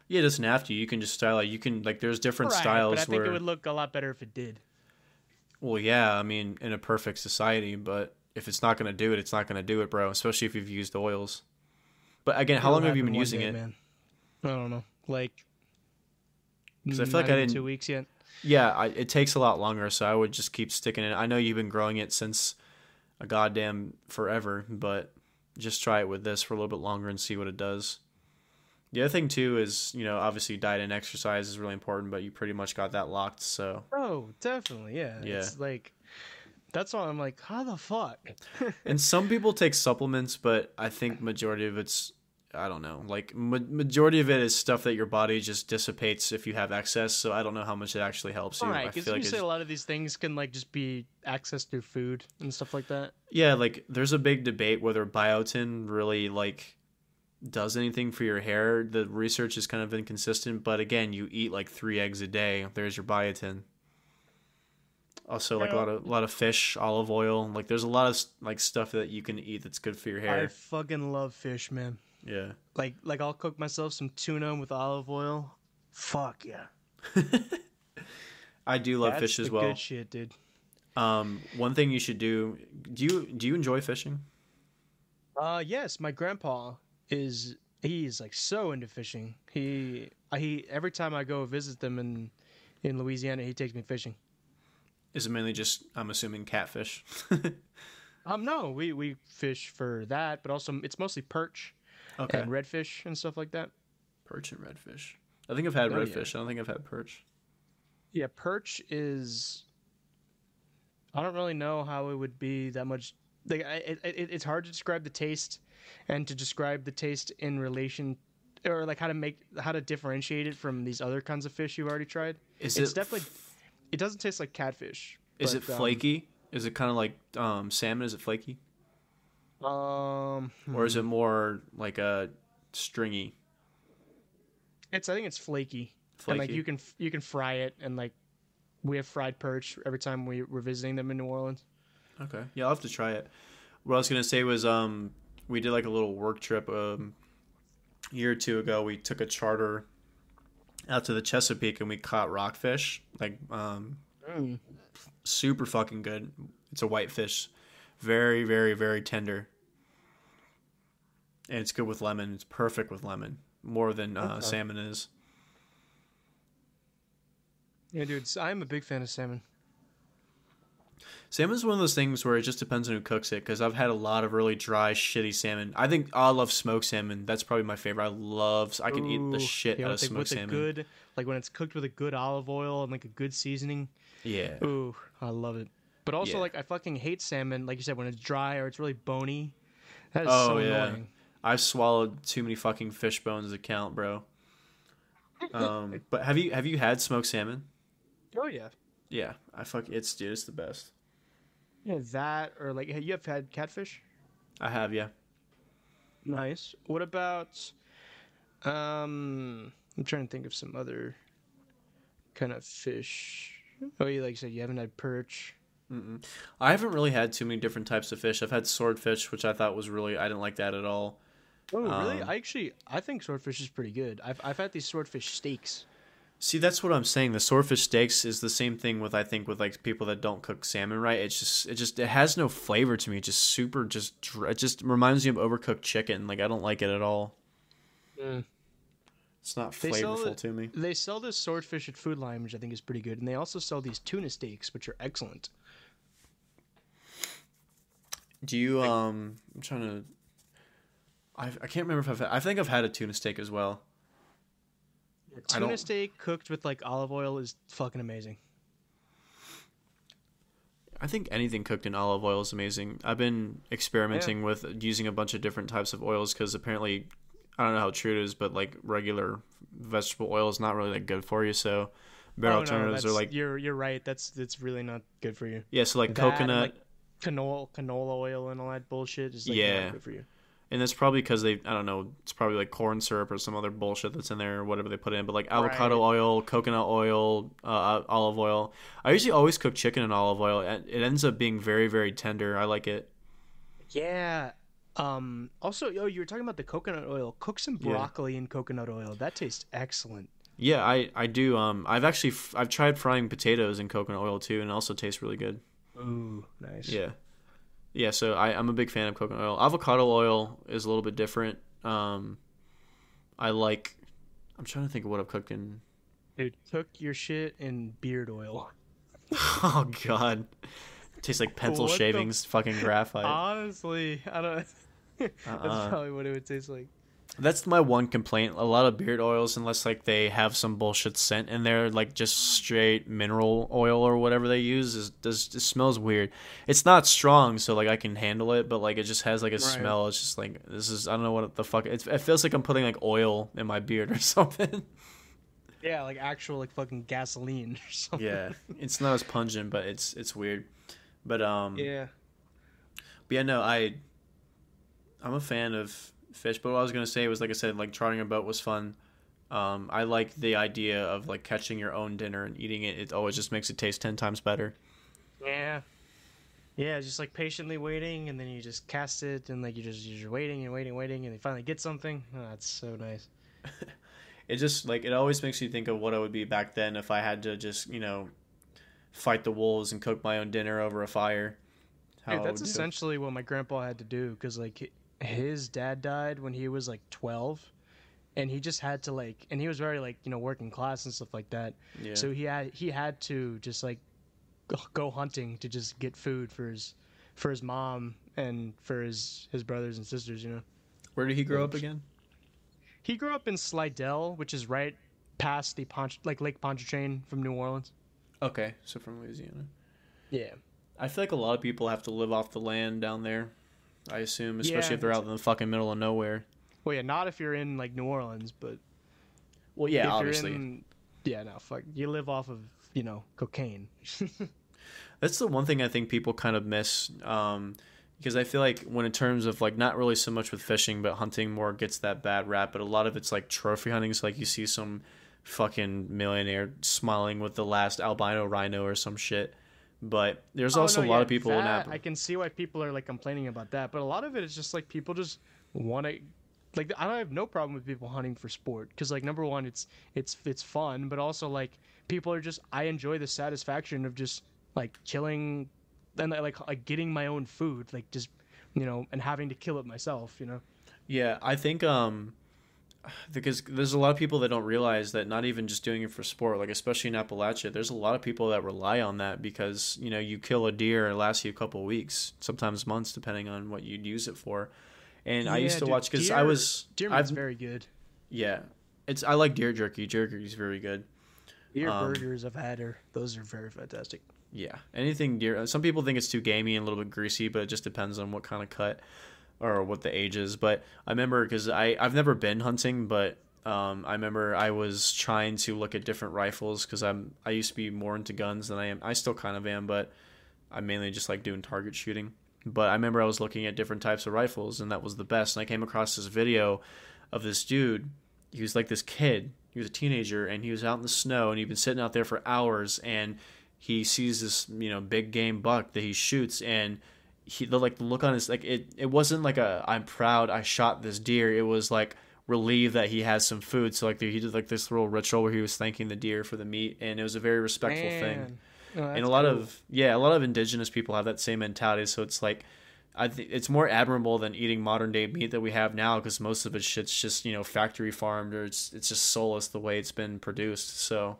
Yeah, it doesn't have to. You can just style it. You can like there's different right, styles. But I think where... it would look a lot better if it did. Well, yeah, I mean, in a perfect society, but if it's not going to do it, it's not going to do it, bro. Especially if you've used oils. But again, how long have you been using day, it? Man. I don't know, like. Because I feel like I didn't two weeks yet. Yeah, I, it takes a lot longer, so I would just keep sticking it. I know you've been growing it since a goddamn forever, but just try it with this for a little bit longer and see what it does. The other thing too is, you know, obviously diet and exercise is really important, but you pretty much got that locked. So. Oh, definitely, yeah. Yeah. It's like that's why I'm like, how the fuck? and some people take supplements, but I think majority of it's I don't know. Like ma- majority of it is stuff that your body just dissipates if you have excess. So I don't know how much it actually helps you. Right, because you like say a lot of these things can like just be access through food and stuff like that. Yeah, like there's a big debate whether biotin really like does anything for your hair. The research is kind of inconsistent, but again, you eat like three eggs a day. There's your biotin. Also, like a lot of a lot of fish, olive oil. Like, there's a lot of like stuff that you can eat that's good for your hair. I fucking love fish, man. Yeah. Like, like I'll cook myself some tuna with olive oil. Fuck yeah. I do love that's fish as well. Good shit, dude. Um, one thing you should do. Do you do you enjoy fishing? Uh, yes, my grandpa is he's like so into fishing. He he every time I go visit them in in Louisiana, he takes me fishing. Is it mainly just I'm assuming catfish? Um, no, we we fish for that, but also it's mostly perch okay. and redfish and stuff like that. Perch and redfish. I think I've had Oh, yeah. redfish. I don't think I've had perch. Yeah, perch is. I don't really know how it would be that much. Like, I, it, it, it's hard to describe the taste, and to describe the taste in relation, or like how to make how to differentiate it from these other kinds of fish you've already tried. Is it's it definitely. It doesn't taste like catfish. Is but, it flaky? Is it kind of like um, salmon? Is it flaky, Um, or is it more like a stringy? It's I think it's flaky. Flaky. And like you can you can fry it and like we have fried perch every time we we're visiting them in New Orleans. Okay. Yeah, I'll have to try it. What I was gonna say was um we did like a little work trip um a year or two ago. We took a charter out to the Chesapeake and we caught rockfish. Like um super fucking good. It's a white fish. Very, very, very tender. And it's good with lemon. It's perfect with lemon. More than uh, Okay. salmon is. Yeah, dude, I'm a big fan of salmon. Salmon's one of those things where it just depends on who cooks it. Because I've had a lot of really dry, shitty salmon. I think I love smoked salmon. That's probably my favorite. I love. I can eat the shit yeah, out of smoked with salmon. a good like when it's cooked with a good olive oil and like a good seasoning. Yeah. Ooh, I love it. But also Yeah. like I fucking hate salmon, like you said, when it's dry or it's really bony. That is Oh, so yeah. annoying. I've swallowed too many fucking fish bones to count, bro. Um, but have you have you had smoked salmon? Oh yeah. Yeah, I fuck it's dude, it's the best. Yeah, that or like hey, you have had catfish? I have, yeah. Nice. What about um I'm trying to think of some other kind of fish. Oh, you like you said you haven't had perch. Mm-mm. I haven't really had too many different types of fish. I've had swordfish, which I thought was really I didn't like that at all. Oh, really? Um, I actually I think swordfish is pretty good. I've I've had these swordfish steaks. See, that's what I'm saying. The swordfish steaks is the same thing with I think with like people that don't cook salmon right. It's just it just it has no flavor to me. It's just super just it just reminds me of overcooked chicken. Like I don't like it at all. It's not flavorful it- to me. They sell this swordfish at Food Lion, which I think is pretty good, and they also sell these tuna steaks, which are excellent. Do you um I'm trying to I I can't remember if I've had, I think I've had a tuna steak as well. I Tuna steak cooked with like olive oil is fucking amazing. I think anything cooked in olive oil is amazing. I've been experimenting with using a bunch of different types of oils because apparently, I don't know how true it is, but like regular vegetable oil is not really that good for you. So, better Oh, no, alternatives are like you're you're right. That's that's really not good for you. yeah, so like That coconut, like, canola canola oil and all that bullshit is like Yeah. not good for you. And that's probably because they I don't know, it's probably like corn syrup or some other bullshit that's in there or whatever they put in. But like avocado Right. oil, coconut oil, uh, olive oil. I usually always cook chicken in olive oil. and It ends up being very very tender. I like it. Yeah. Um. Also, oh, you were talking about the coconut oil. Cook some Yeah. broccoli in coconut oil. That tastes excellent. Yeah, I I do. Um, I've actually f- I've tried frying potatoes in coconut oil too, and it also tastes really good. Ooh, nice. Yeah, yeah. So I I'm a big fan of coconut oil. Avocado oil is a little bit different. Um, I like. I'm trying to think of what I've cooked in. Dude, cook your shit in beard oil. oh God, tastes like pencil What the- shavings, fucking graphite. Honestly, I don't. That's Uh-uh. probably what it would taste like. That's my one complaint. A lot of beard oils, unless like they have some bullshit scent in there, like just straight mineral oil or whatever they use, is does it smells weird. It's not strong, so like I can handle it, but like it just has like a smell. It's just like this is I don't know what the fuck. It's, it feels like I'm putting like oil in my beard or something. Yeah, like actual like fucking gasoline or something. yeah, it's not as pungent, but it's it's weird. But um, Yeah. But yeah, no, I I'm a fan of fish. But what I was gonna say was, like I said, like charting a boat was fun. Um, I like the idea of like catching your own dinner and eating it. It always just makes it taste ten times better. Yeah. Yeah, just like patiently waiting, and then you just cast it, and like you just you're waiting and waiting, waiting, and you finally get something. Oh, that's so nice. It just like it always makes you think of what it would be back then if I had to just you know fight the wolves and cook my own dinner over a fire. Dude, that's essentially what my grandpa had to do because like his dad died when he was like 12 and he just had to like and he was very like you know working class and stuff like that. Yeah. so he had he had to just like go hunting to just get food for his for his mom and for his his brothers and sisters you know? Where did he grow up again? He grew up in slidell which is right past the Ponch- like lake pontchartrain from new orleans. Okay so from louisiana. Yeah. I feel like a lot of people have to live off the land down there i assume especially yeah, if they're out in the fucking middle of nowhere well, yeah, not if you're in like New Orleans, but well, yeah, obviously. In, yeah, no, fuck. You live off of you know cocaine. That's the one thing I think people kind of miss. Um, because I feel like when in terms of like not really so much with fishing, but hunting more gets that bad rap. But a lot of it's like trophy hunting. So like you see some fucking millionaire smiling with the last albino rhino or some shit. But there's oh, also no, a lot yeah, of people that, in I can see why people are like complaining about that. But a lot of it is just like people just want to like I don't have no problem with people hunting for sport because like number one, it's it's it's fun, but also like people are just I enjoy the satisfaction of just like killing and like like getting my own food, like just you know, and having to kill it myself, you know. Yeah, I think um because there's a lot of people that don't realize that not even just doing it for sport, like especially in Appalachia, there's a lot of people that rely on that because you know you kill a deer, it lasts you a couple weeks, sometimes months, depending on what you'd use it for. And yeah, I used to dude, watch because I was deer meat's very good. Yeah, it's I like deer jerky. Jerky is very good. Deer um, burgers I've had are those are very fantastic. Yeah, anything deer. Some people think it's too gamey and a little bit greasy, but it just depends on what kind of cut or what the age is. But I remember because I I've never been hunting, but um, I remember I was trying to look at different rifles because I'm I used to be more into guns than I am. I still kind of am, but I mainly just like doing target shooting. But I remember I was looking at different types of rifles, and that was the best. And I came across this video of this dude. He was like this kid. He was a teenager, and he was out in the snow, and he'd been sitting out there for hours, and he sees this, you know, big game buck that he shoots, and he the like the look on his like it. It wasn't like a I'm proud I shot this deer. It was like relieved that he has some food. So like he did like this little ritual where he was thanking the deer for the meat, and it was a very respectful Man. thing. Oh, and a lot cool. of yeah, a lot of indigenous people have that same mentality. So it's like, I think it's more admirable than eating modern day meat that we have now because most of it shit's just you know factory farmed or it's it's just soulless the way it's been produced. So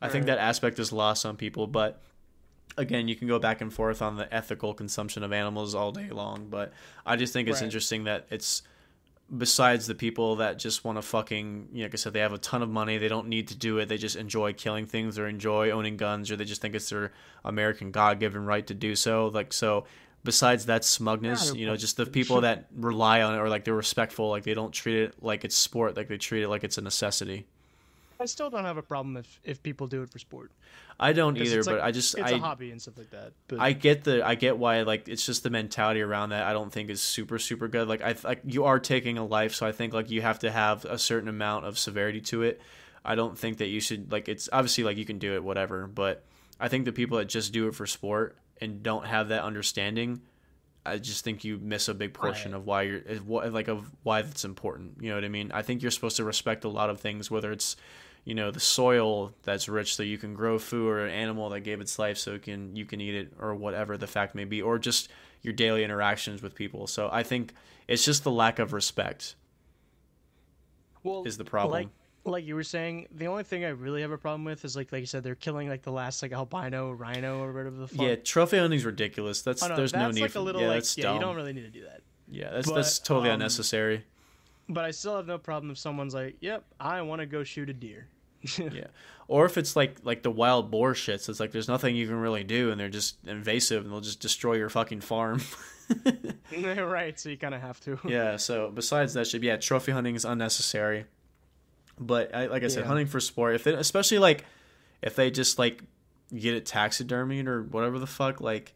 I think that aspect is lost on people, but again, you can go back and forth on the ethical consumption of animals all day long, but I just think it's right. interesting that it's besides the people that just want to fucking, you know, like I said, they have a ton of money, they don't need to do it, they just enjoy killing things or enjoy owning guns or they just think it's their American God given right to do so. Like, so besides that smugness, you know, just the people that rely on it or like they're respectful, like they don't treat it like it's sport, like they treat it like it's a necessity. I still don't have a problem if, if people do it for sport. I don't either, but like, I just it's I, a hobby and stuff like that. But. I get the I get why like it's just the mentality around that. I don't think is super super good. Like I like you are taking a life, so I think like you have to have a certain amount of severity to it. I don't think that you should like it's obviously like you can do it whatever, but I think the people that just do it for sport and don't have that understanding, I just think you miss a big portion right. of why you're like of why it's important. You know what I mean? I think you're supposed to respect a lot of things, whether it's you know the soil that's rich so you can grow food or an animal that gave its life so can you can eat it or whatever the fact may be or just your daily interactions with people. So i think it's just the lack of respect well is the problem. like, like you were saying the only thing i really have a problem with is like like you said they're killing like the last like albino rhino or whatever the fuck. yeah trophy hunting's ridiculous. That's oh, no, there's that's no need like for a little yeah, like yeah you don't really need to do that. Yeah that's but, that's totally um, unnecessary but I still have no problem if someone's like, "Yep, I want to go shoot a deer." yeah, or if it's like like the wild boar shits, it's like there's nothing you can really do, and they're just invasive, and they'll just destroy your fucking farm. right, so you kind of have to. yeah. So besides that shit, yeah, trophy hunting is unnecessary. But I, like I said, yeah. hunting for sport, if especially like if they just like get it taxidermied or whatever the fuck, like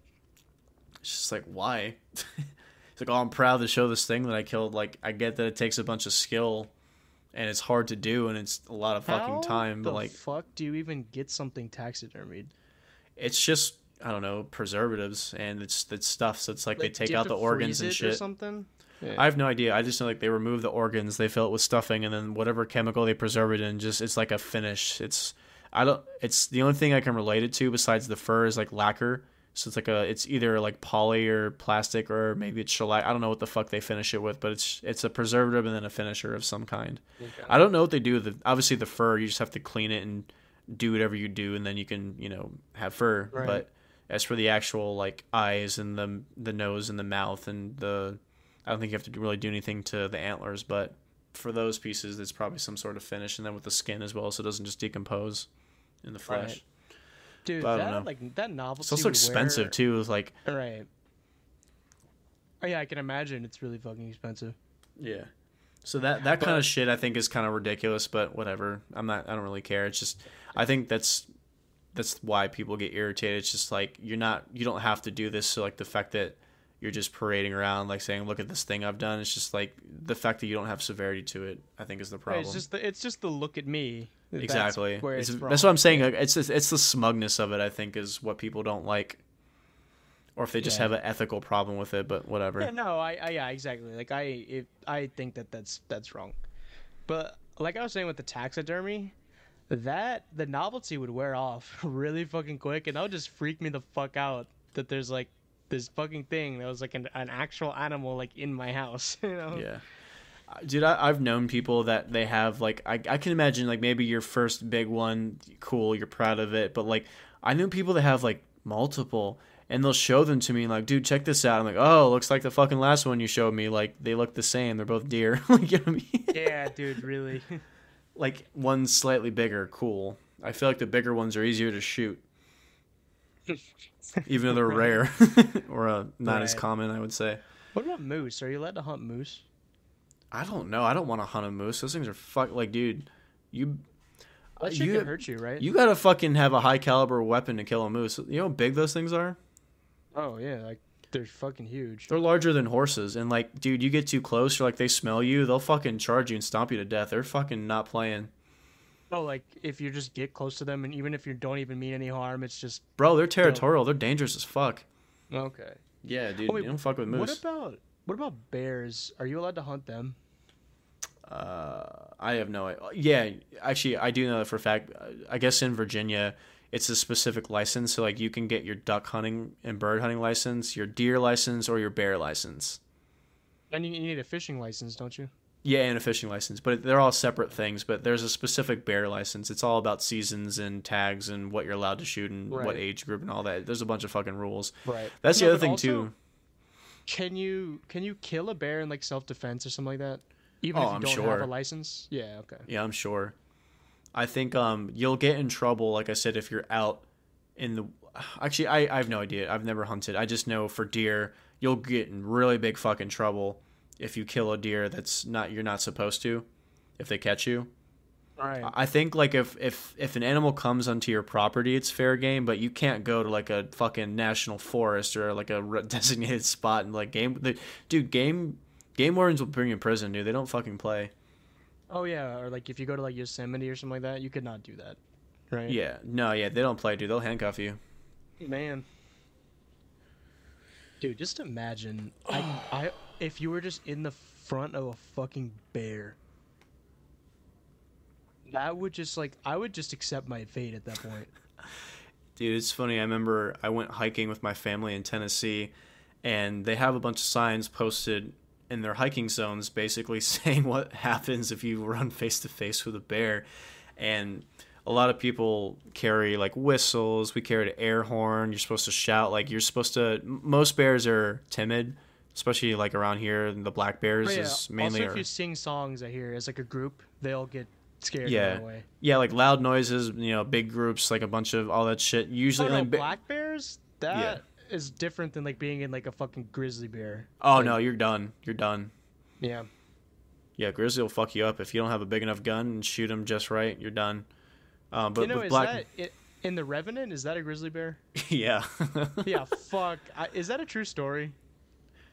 it's just like why? It's like, oh, I'm proud to show this thing that I killed. Like, I get that it takes a bunch of skill, and it's hard to do, and it's a lot of fucking How time. But like, fuck, do you even get something taxidermied? It's just I don't know preservatives and it's it's stuff. So it's like, like they take out the organs and shit. something. Yeah. I have no idea. I just know like they remove the organs, they fill it with stuffing, and then whatever chemical they preserve it in, just it's like a finish. It's I don't. It's the only thing I can relate it to besides the fur is like lacquer. So it's like a. It's either like poly or plastic or maybe it's shellac. I don't know what the fuck they finish it with, but it's it's a preservative and then a finisher of some kind. I don't know what they do. with The obviously the fur you just have to clean it and do whatever you do, and then you can you know have fur. Right. But as for the actual like eyes and the the nose and the mouth and the, I don't think you have to really do anything to the antlers, but for those pieces, it's probably some sort of finish, and then with the skin as well, so it doesn't just decompose in the flesh. Right. Dude, But I don't that know. like that novelty. It's also expensive wear- too. It's like Right. Oh yeah, I can imagine it's really fucking expensive. yeah. So that that kind of shit I think is kind of ridiculous, but whatever. I'm not. I don't really care. It's just I think that's that's why people get irritated. It's just like you're not. You don't have to do this. So like the fact that you're just parading around like saying, "Look at this thing I've done." It's just like the fact that you don't have severity to it. I think is the problem. it's just the it's just the look at me. That's exactly. where It's- it's that's what I'm saying. It's it's the smugness of it. I think is what people don't like, or if they just Yeah. have an ethical problem with it. But whatever. Yeah, no, I, I yeah, exactly. Like I, if I think that that's that's wrong, but like I was saying with the taxidermy, that the novelty would wear off really fucking quick, and that would just freak me the fuck out. That there's like this fucking thing that was like an, an actual animal like in my house, you know? Yeah. Uh, Dude, I, I've known people that they have like I, I can imagine like maybe your first big one, cool, you're proud of it, but like I know people that have like multiple, and they'll show them to me like, dude, check this out. I'm like, oh, looks like the fucking last one you showed me. Like they look the same. They're both deer. like you know what I mean? Yeah, dude, really. like one's slightly bigger, cool. I feel like the bigger ones are easier to shoot, even though they're rare or uh, not as common. I would say. what about moose? Are you allowed to hunt moose? I don't know. I don't want to hunt a moose. Those things are fuck. Like, dude, you That shit you could hurt you, right? you gotta fucking have a high caliber weapon to kill a moose. You know how big those things are? oh yeah, like they're fucking huge. They're larger than horses. And like, dude, you get too close, you're like they smell you, they'll fucking charge you and stomp you to death. They're fucking not playing, Oh, like if you just get close to them, and even if you don't even mean any harm, it's just bro. They're territorial. They're dangerous as fuck. okay. Yeah, dude. Oh, wait, you don't fuck with moose. What about what about bears? Are you allowed to hunt them? Uh, I have no idea. Yeah, actually, I do know that for a fact. Uh, I guess in Virginia, it's a specific license. So, like, you can get your duck hunting and bird hunting license, your deer license, or your bear license. And you, you need a fishing license, don't you? Yeah, and a fishing license. But they're all separate things. But there's a specific bear license. It's all about seasons and tags and what you're allowed to shoot and what age group and all that. There's a bunch of fucking rules. Right. That's No, the other thing, also, too. Can you can you kill a bear in like self defense or something like that? Even Oh, if you I'm don't sure. have a license? Yeah. Okay. Yeah, I'm sure. I think um you'll get in trouble, like I said, if you're out in the. Actually, I, I have no idea. I've never hunted. I just know for deer, you'll get in really big fucking trouble if you kill a deer that's not you're not supposed to. If they catch you, Right. I think like if if if an animal comes onto your property, it's fair game. But you can't go to like a fucking national forest or like a designated spot and like game. The, dude, game game wardens will bring you in prison, dude. They don't fucking play. oh yeah. Or like if you go to like Yosemite or something like that, you could not do that. Right. Yeah, no, yeah, they don't play, dude. They'll handcuff you. Man. Dude, just imagine I I if you were just in the front of a fucking bear. That would just like I would just accept my fate at that point. Dude, it's funny. I remember I went hiking with my family in Tennessee, and they have a bunch of signs posted in their hiking zones basically saying what happens if you run face to face with a bear. And a lot of people carry like whistles. We carried an air horn. You're supposed to shout. Like, you're supposed to. Most bears are timid, especially like around here. The black bears Oh, yeah. is mainly. also, if you sing songs, I hear as like a group, they'll get scared Yeah. yeah, like loud noises, you know, big groups, like a bunch of all that shit. Usually, Oh, no, like, black bears. That is different than like being in like a fucking grizzly bear. oh like- no, you're done. You're done. Yeah. Yeah, grizzly will fuck you up if you don't have a big enough gun and shoot him just right. You're done. Um, but you know, with is black, that it, in the Revenant? Is that a grizzly bear? yeah. yeah. Fuck. I, is that a true story?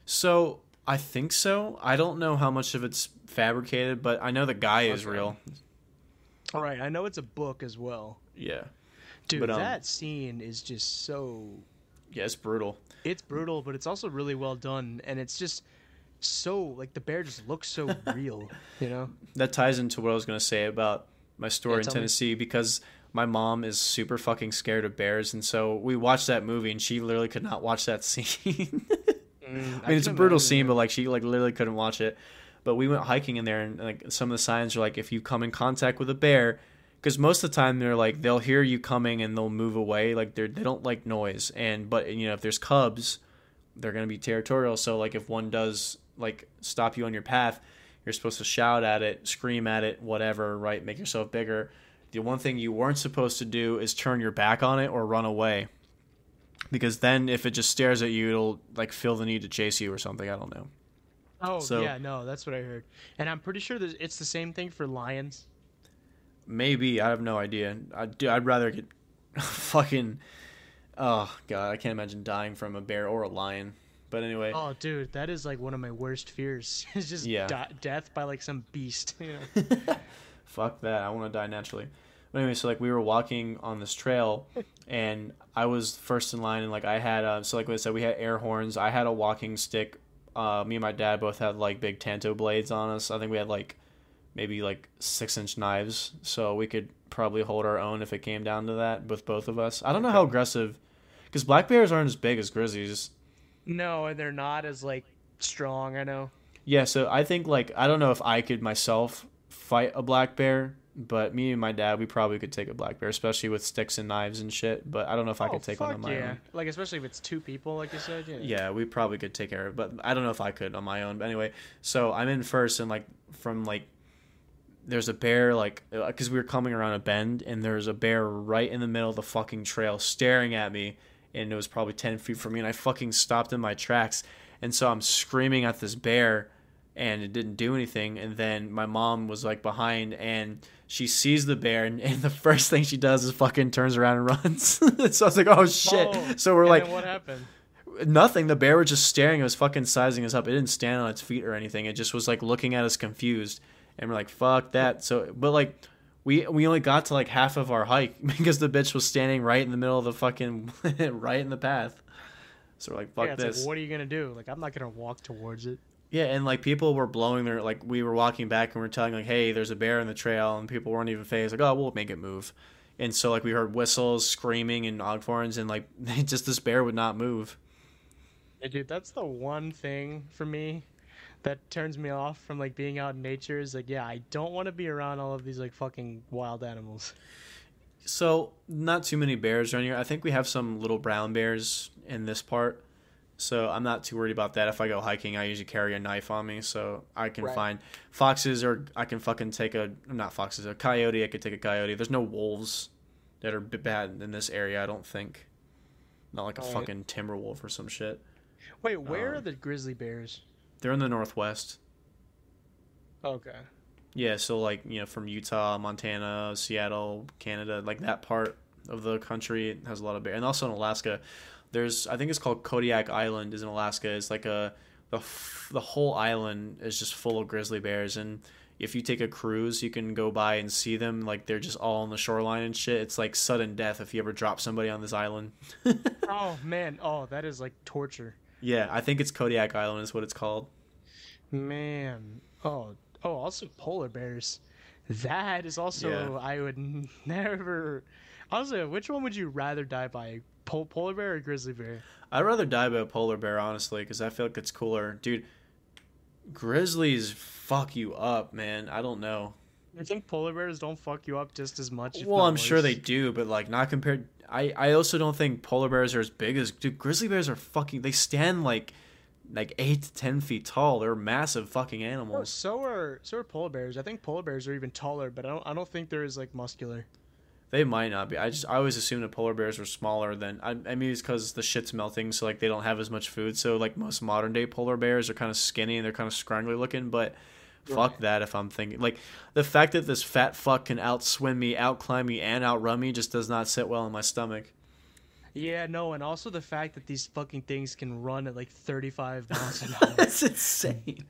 So I think so. I don't know how much of it's fabricated, but I know the guy is Okay. real. All right. I know it's a book as well. Yeah, Dude, But, um, that scene is just so. yeah, it's brutal. It's brutal, but it's also really well done, and it's just so like the bear just looks so real, you know? That ties into what I was gonna say about my story Yeah, in tell me. Tennessee because my mom is super fucking scared of bears, and so we watched that movie, and she literally could not watch that scene. Mm, I mean, it's a brutal scene, but like she like literally couldn't watch it. But we went hiking in there, and like some of the signs are like if you come in contact with a bear, because most of the time they're like they'll hear you coming and they'll move away. Like they they don't like noise, and but you know if there's cubs, they're gonna be territorial. So like if one does like stop you on your path, you're supposed to shout at it, scream at it, whatever, right? Make yourself bigger. The one thing you weren't supposed to do is turn your back on it or run away. Because then if it just stares at you, it'll like feel the need to chase you or something. I don't know. Oh so- yeah, no, that's what I heard, and I'm pretty sure that it's the same thing for lions. Maybe I have no idea. I do. I'd rather get fucking. Oh god, I can't imagine dying from a bear or a lion. But anyway, Oh, dude, that is like one of my worst fears. it's just Yeah. di- death by like some beast. You know? fuck that. I want to die naturally. But anyway, so like we were walking on this trail, and I was first in line, and like I had uh, so like I said, we had air horns. I had a walking stick. Uh, me and my dad both had like big tanto blades on us. I think we had like maybe like six inch knives, so we could probably hold our own if it came down to that with both of us. I don't know how aggressive, because black bears aren't as big as grizzlies. no, and they're not as like strong. I know. Yeah, so I think like I don't know if I could myself fight a black bear, but me and my dad we probably could take a black bear, especially with sticks and knives and shit. But I don't know if I oh, could take one on my yeah. own. Like especially if it's two people, like you said. Yeah. Yeah, we probably could take care of it, but I don't know if I could on my own. But anyway, so I'm in first, and like from like there's a bear like uh, because we were coming around a bend, and there's a bear right in the middle of the fucking trail staring at me, and it was probably ten feet from me, and I fucking stopped in my tracks, and so I'm screaming at this bear, and it didn't do anything, and then my mom was like behind, and she sees the bear, and, and the first thing she does is fucking turns around and runs. so I was like, oh shit. Oh, so we're like, what happened? nothing. The bear was just staring. It was fucking sizing us up. It didn't stand on its feet or anything. It just was like looking at us confused. And we're like, fuck that. So, but like, we we only got to like half of our hike because the bitch was standing right in the middle of the fucking right in the path. So we're like, fuck yeah, this. like, what are you gonna do? Like, I'm not gonna walk towards it. Yeah, and like people were blowing their like we were walking back and we are telling like, hey, there's a bear in the trail, and people weren't even phased. Like, oh, we'll make it move. And so like we heard whistles, screaming, and oghorns, and like just this bear would not move. Dude, that's the one thing for me that turns me off from like being out in nature. Is like, yeah, I don't want to be around all of these like fucking wild animals. So not too many bears around here. I think we have some little brown bears in this part. So I'm not too worried about that. If I go hiking, I usually carry a knife on me, so I can Right. find foxes or I can fucking take a not foxes a coyote. I could take a coyote. There's no wolves that are bad in this area. I don't think. Not like a fucking timber wolf or some shit. Wait, where Um, are the grizzly bears? They're in the northwest. Okay. Yeah, so like you know from Utah, Montana, Seattle, Canada, like that part of the country has a lot of bear, and also in Alaska. There's I think it's called Kodiak Island is in Alaska. It's like a the the whole island is just full of grizzly bears, and if you take a cruise, you can go by and see them. Like they're just all on the shoreline and shit. It's like sudden death if you ever drop somebody on this island. Oh man, oh that is like torture. yeah, I think it's Kodiak Island is what it's called. Man, oh oh, also polar bears. That is also Yeah. I would never. Also, which one would you rather die by, Pol- polar bear or grizzly bear? I'd rather die by a polar bear, honestly, because I feel like it's cooler. Dude, grizzlies fuck you up, man. I don't know. I think polar bears don't fuck you up just as much. well, I'm sure they do, but like not compared. I I also don't think polar bears are as big as dude. Grizzly bears are fucking. They stand like like eight to ten feet tall. They're massive fucking Oh, animals. so are so are polar bears. I think polar bears are even taller, but I don't I don't think they're as like muscular. They might not be. I just I always assumed that polar bears were smaller than. I, I mean, it's because the shit's melting, so like they don't have as much food. So like most modern day polar bears are kind of skinny and they're kind of scrangly looking, but. Fuck that if I'm thinking like the fact that this fat fuck can outswim me, outclimb me, and outrun me just does not sit well in my stomach. Yeah, no, and also the fact that these fucking things can run at like 35 miles an hour. That's insane.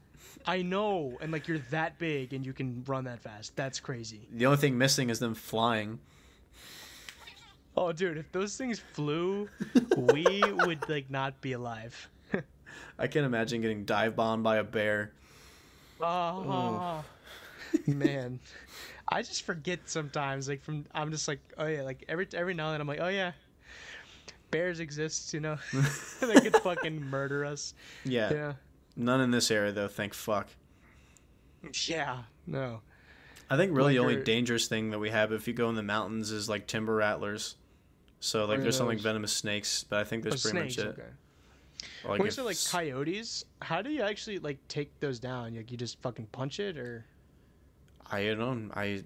I know, and like you're that big and you can run that fast. That's crazy. The only thing missing is them flying. Oh, dude, if those things flew, we would like not be alive. I can't imagine getting dive bombed by a bear. Oh, man. I just forget sometimes. Like from, I'm just like, oh yeah, like every every now and then I'm like, oh yeah, bears exist. You know, they could fucking murder us. Yeah. Yeah. None in this area though. Thank fuck. Yeah. No. I think really Like the only dangerous thing that we have if you go in the mountains is like timber rattlers. So like there's some like venomous snakes, but I think Oh, that's pretty snakes. much it. Okay. Or, Like when you say like coyotes, how do you actually like take those down? Like you just fucking punch it, or I don't I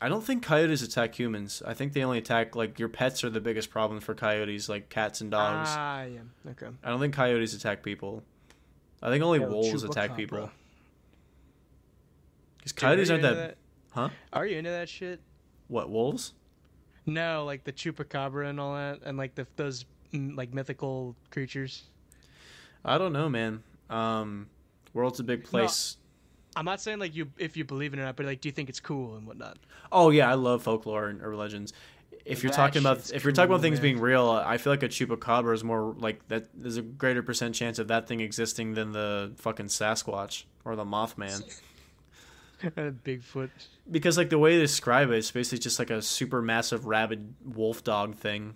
I don't think coyotes attack humans. I think they only attack like your pets are the biggest problem for coyotes, like cats and dogs. Ah, yeah. Okay. I don't think coyotes attack people. I think only El wolves attack people. chupacabra. Because Dude, coyotes are aren't you that, Huh? Are you into that shit? What wolves? No, like the chupacabra and all that, and like the those mm, like mythical creatures. I don't know, man. Um, world's a big place. I'm not saying like you if you believe in it or not, but like, do you think it's cool and whatnot? Oh yeah, I love folklore and or legends. If you're That talking about if you're talking about things man. being real, I feel like a chupacabra is more like that. There's a greater percent chance of that thing existing than the fucking Sasquatch or the Mothman. Bigfoot. Because like the way they describe it, it's basically just like a super massive rabid wolf dog thing.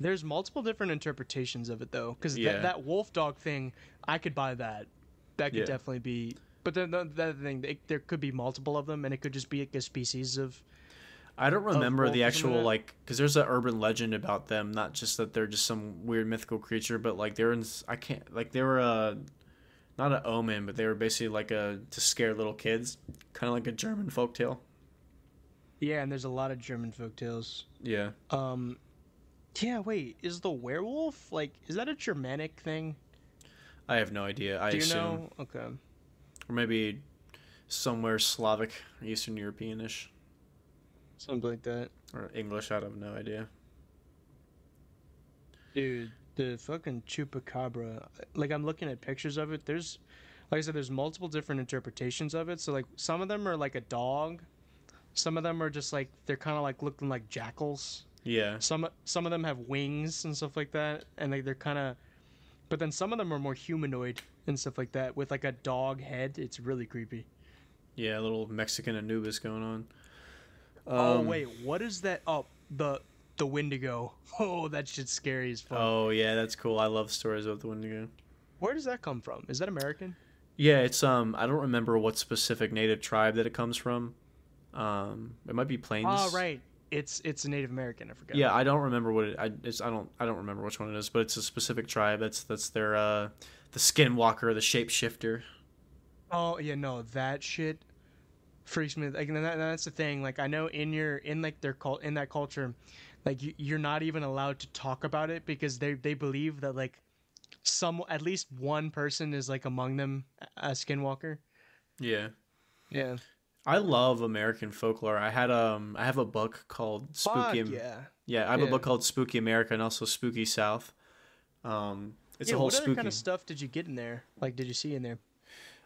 There's multiple different interpretations of it though, because Yeah. that, that wolf dog thing, I could buy that. That could Yeah. definitely be. But then the, the other thing, it, there could be multiple of them, and it could just be like a species of. I don't remember the actual like because there's an urban legend about them, not just that they're just some weird mythical creature, but like they're in I can't like they were a not an omen, but they were basically like a to scare little kids, kind of like a German folktale. Yeah, and there's a lot of German folktales. Yeah. Um, yeah. Wait, is the werewolf like? Is that a Germanic thing? I have no idea. I Do you assume, know? Okay. or maybe somewhere Slavic, Eastern Europeanish, Something like that. or English. I have no idea. Dude, the fucking chupacabra. Like I'm looking at pictures of it. There's, like I said, there's multiple different interpretations of it. So like some of them are like a dog, some of them are just like they're kind of like looking like jackals. Yeah. Some some of them have wings and stuff like that, and like they're kind of, but then some of them are more humanoid and stuff like that with like a dog head. It's really creepy. Yeah, a little Mexican Anubis going on. oh Um, wait, what is that? Oh, the the Wendigo. Oh, that shit's scary as fuck. Oh yeah, that's cool. I love stories about the Wendigo. Where does that come from? Is that American? Yeah, it's um I don't remember what specific native tribe that it comes from. Um, it might be Plains. Oh right, it's it's a Native American. I forgot. Yeah, I don't remember what it. I it's I don't I don't remember which one it is, but it's a specific tribe. That's that's their uh the skinwalker, the shapeshifter. Oh yeah, no, that shit freaks me. Like, that, that's the thing. Like, I know in your in like their cult in that culture, like you, you're not even allowed to talk about it because they they believe that like some at least one person is like among them a skinwalker. Yeah. Yeah. I love American folklore. I had um I have a book called Spooky Am- yeah. Yeah, I have a book called Spooky America and also Spooky South. Um it's yeah, a whole what other spooky kind of stuff did you get in there? Like, did you see in there?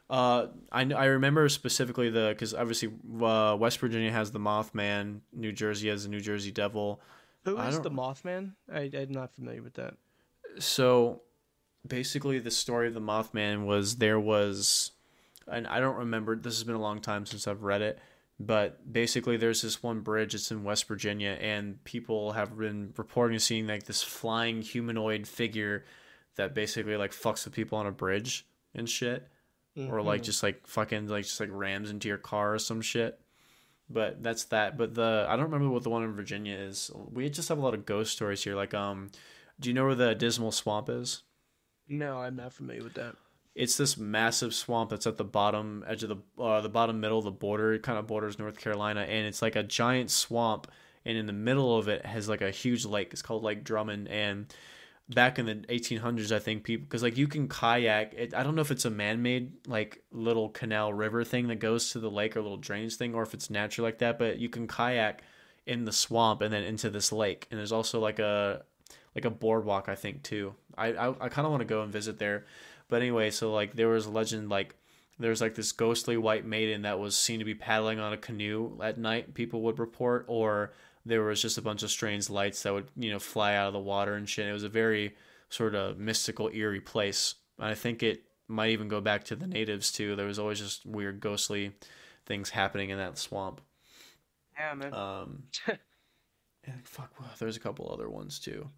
Uh, I I remember specifically the because obviously uh, West Virginia has the Mothman, New Jersey has the New Jersey Devil. Who I the Mothman? I, I'm not familiar with that. So basically, the story of the Mothman was there was, and I don't remember. This has been a long time since I've read it, but basically, there's this one bridge. It's in West Virginia, and people have been reporting seeing like this flying humanoid figure that basically like fucks with people on a bridge and shit. or like Mhm. just like fucking like just like rams into your car or some shit. But that's that. But the I don't remember what the one in Virginia is. We just have a lot of ghost stories here. Like um, do you know where the Dismal Swamp is? no, I'm not familiar with that. It's this massive swamp that's at the bottom edge of the uh, the bottom middle of the border. It kind of borders North Carolina, and it's like a giant swamp. And in the middle of it has like a huge lake. It's called Lake Drummond, and back in the 1800s i think people because like you can kayak it, i don't know if it's a man-made like little canal river thing that goes to the lake or little drainage thing or if it's natural like that but you can kayak in the swamp and then into this lake and there's also like a like a boardwalk i think too. I i, I kind of want to go and visit there. But anyway so like there was a legend like there's like this ghostly white maiden that was seen to be paddling on a canoe at night people would report or there was just a bunch of strange lights that would you know fly out of the water and shit it was a very sort of mystical eerie place and i think it might even go back to the natives too there was always just weird ghostly things happening in that swamp Yeah, man. Um, and fuck, well, there's a couple other ones too.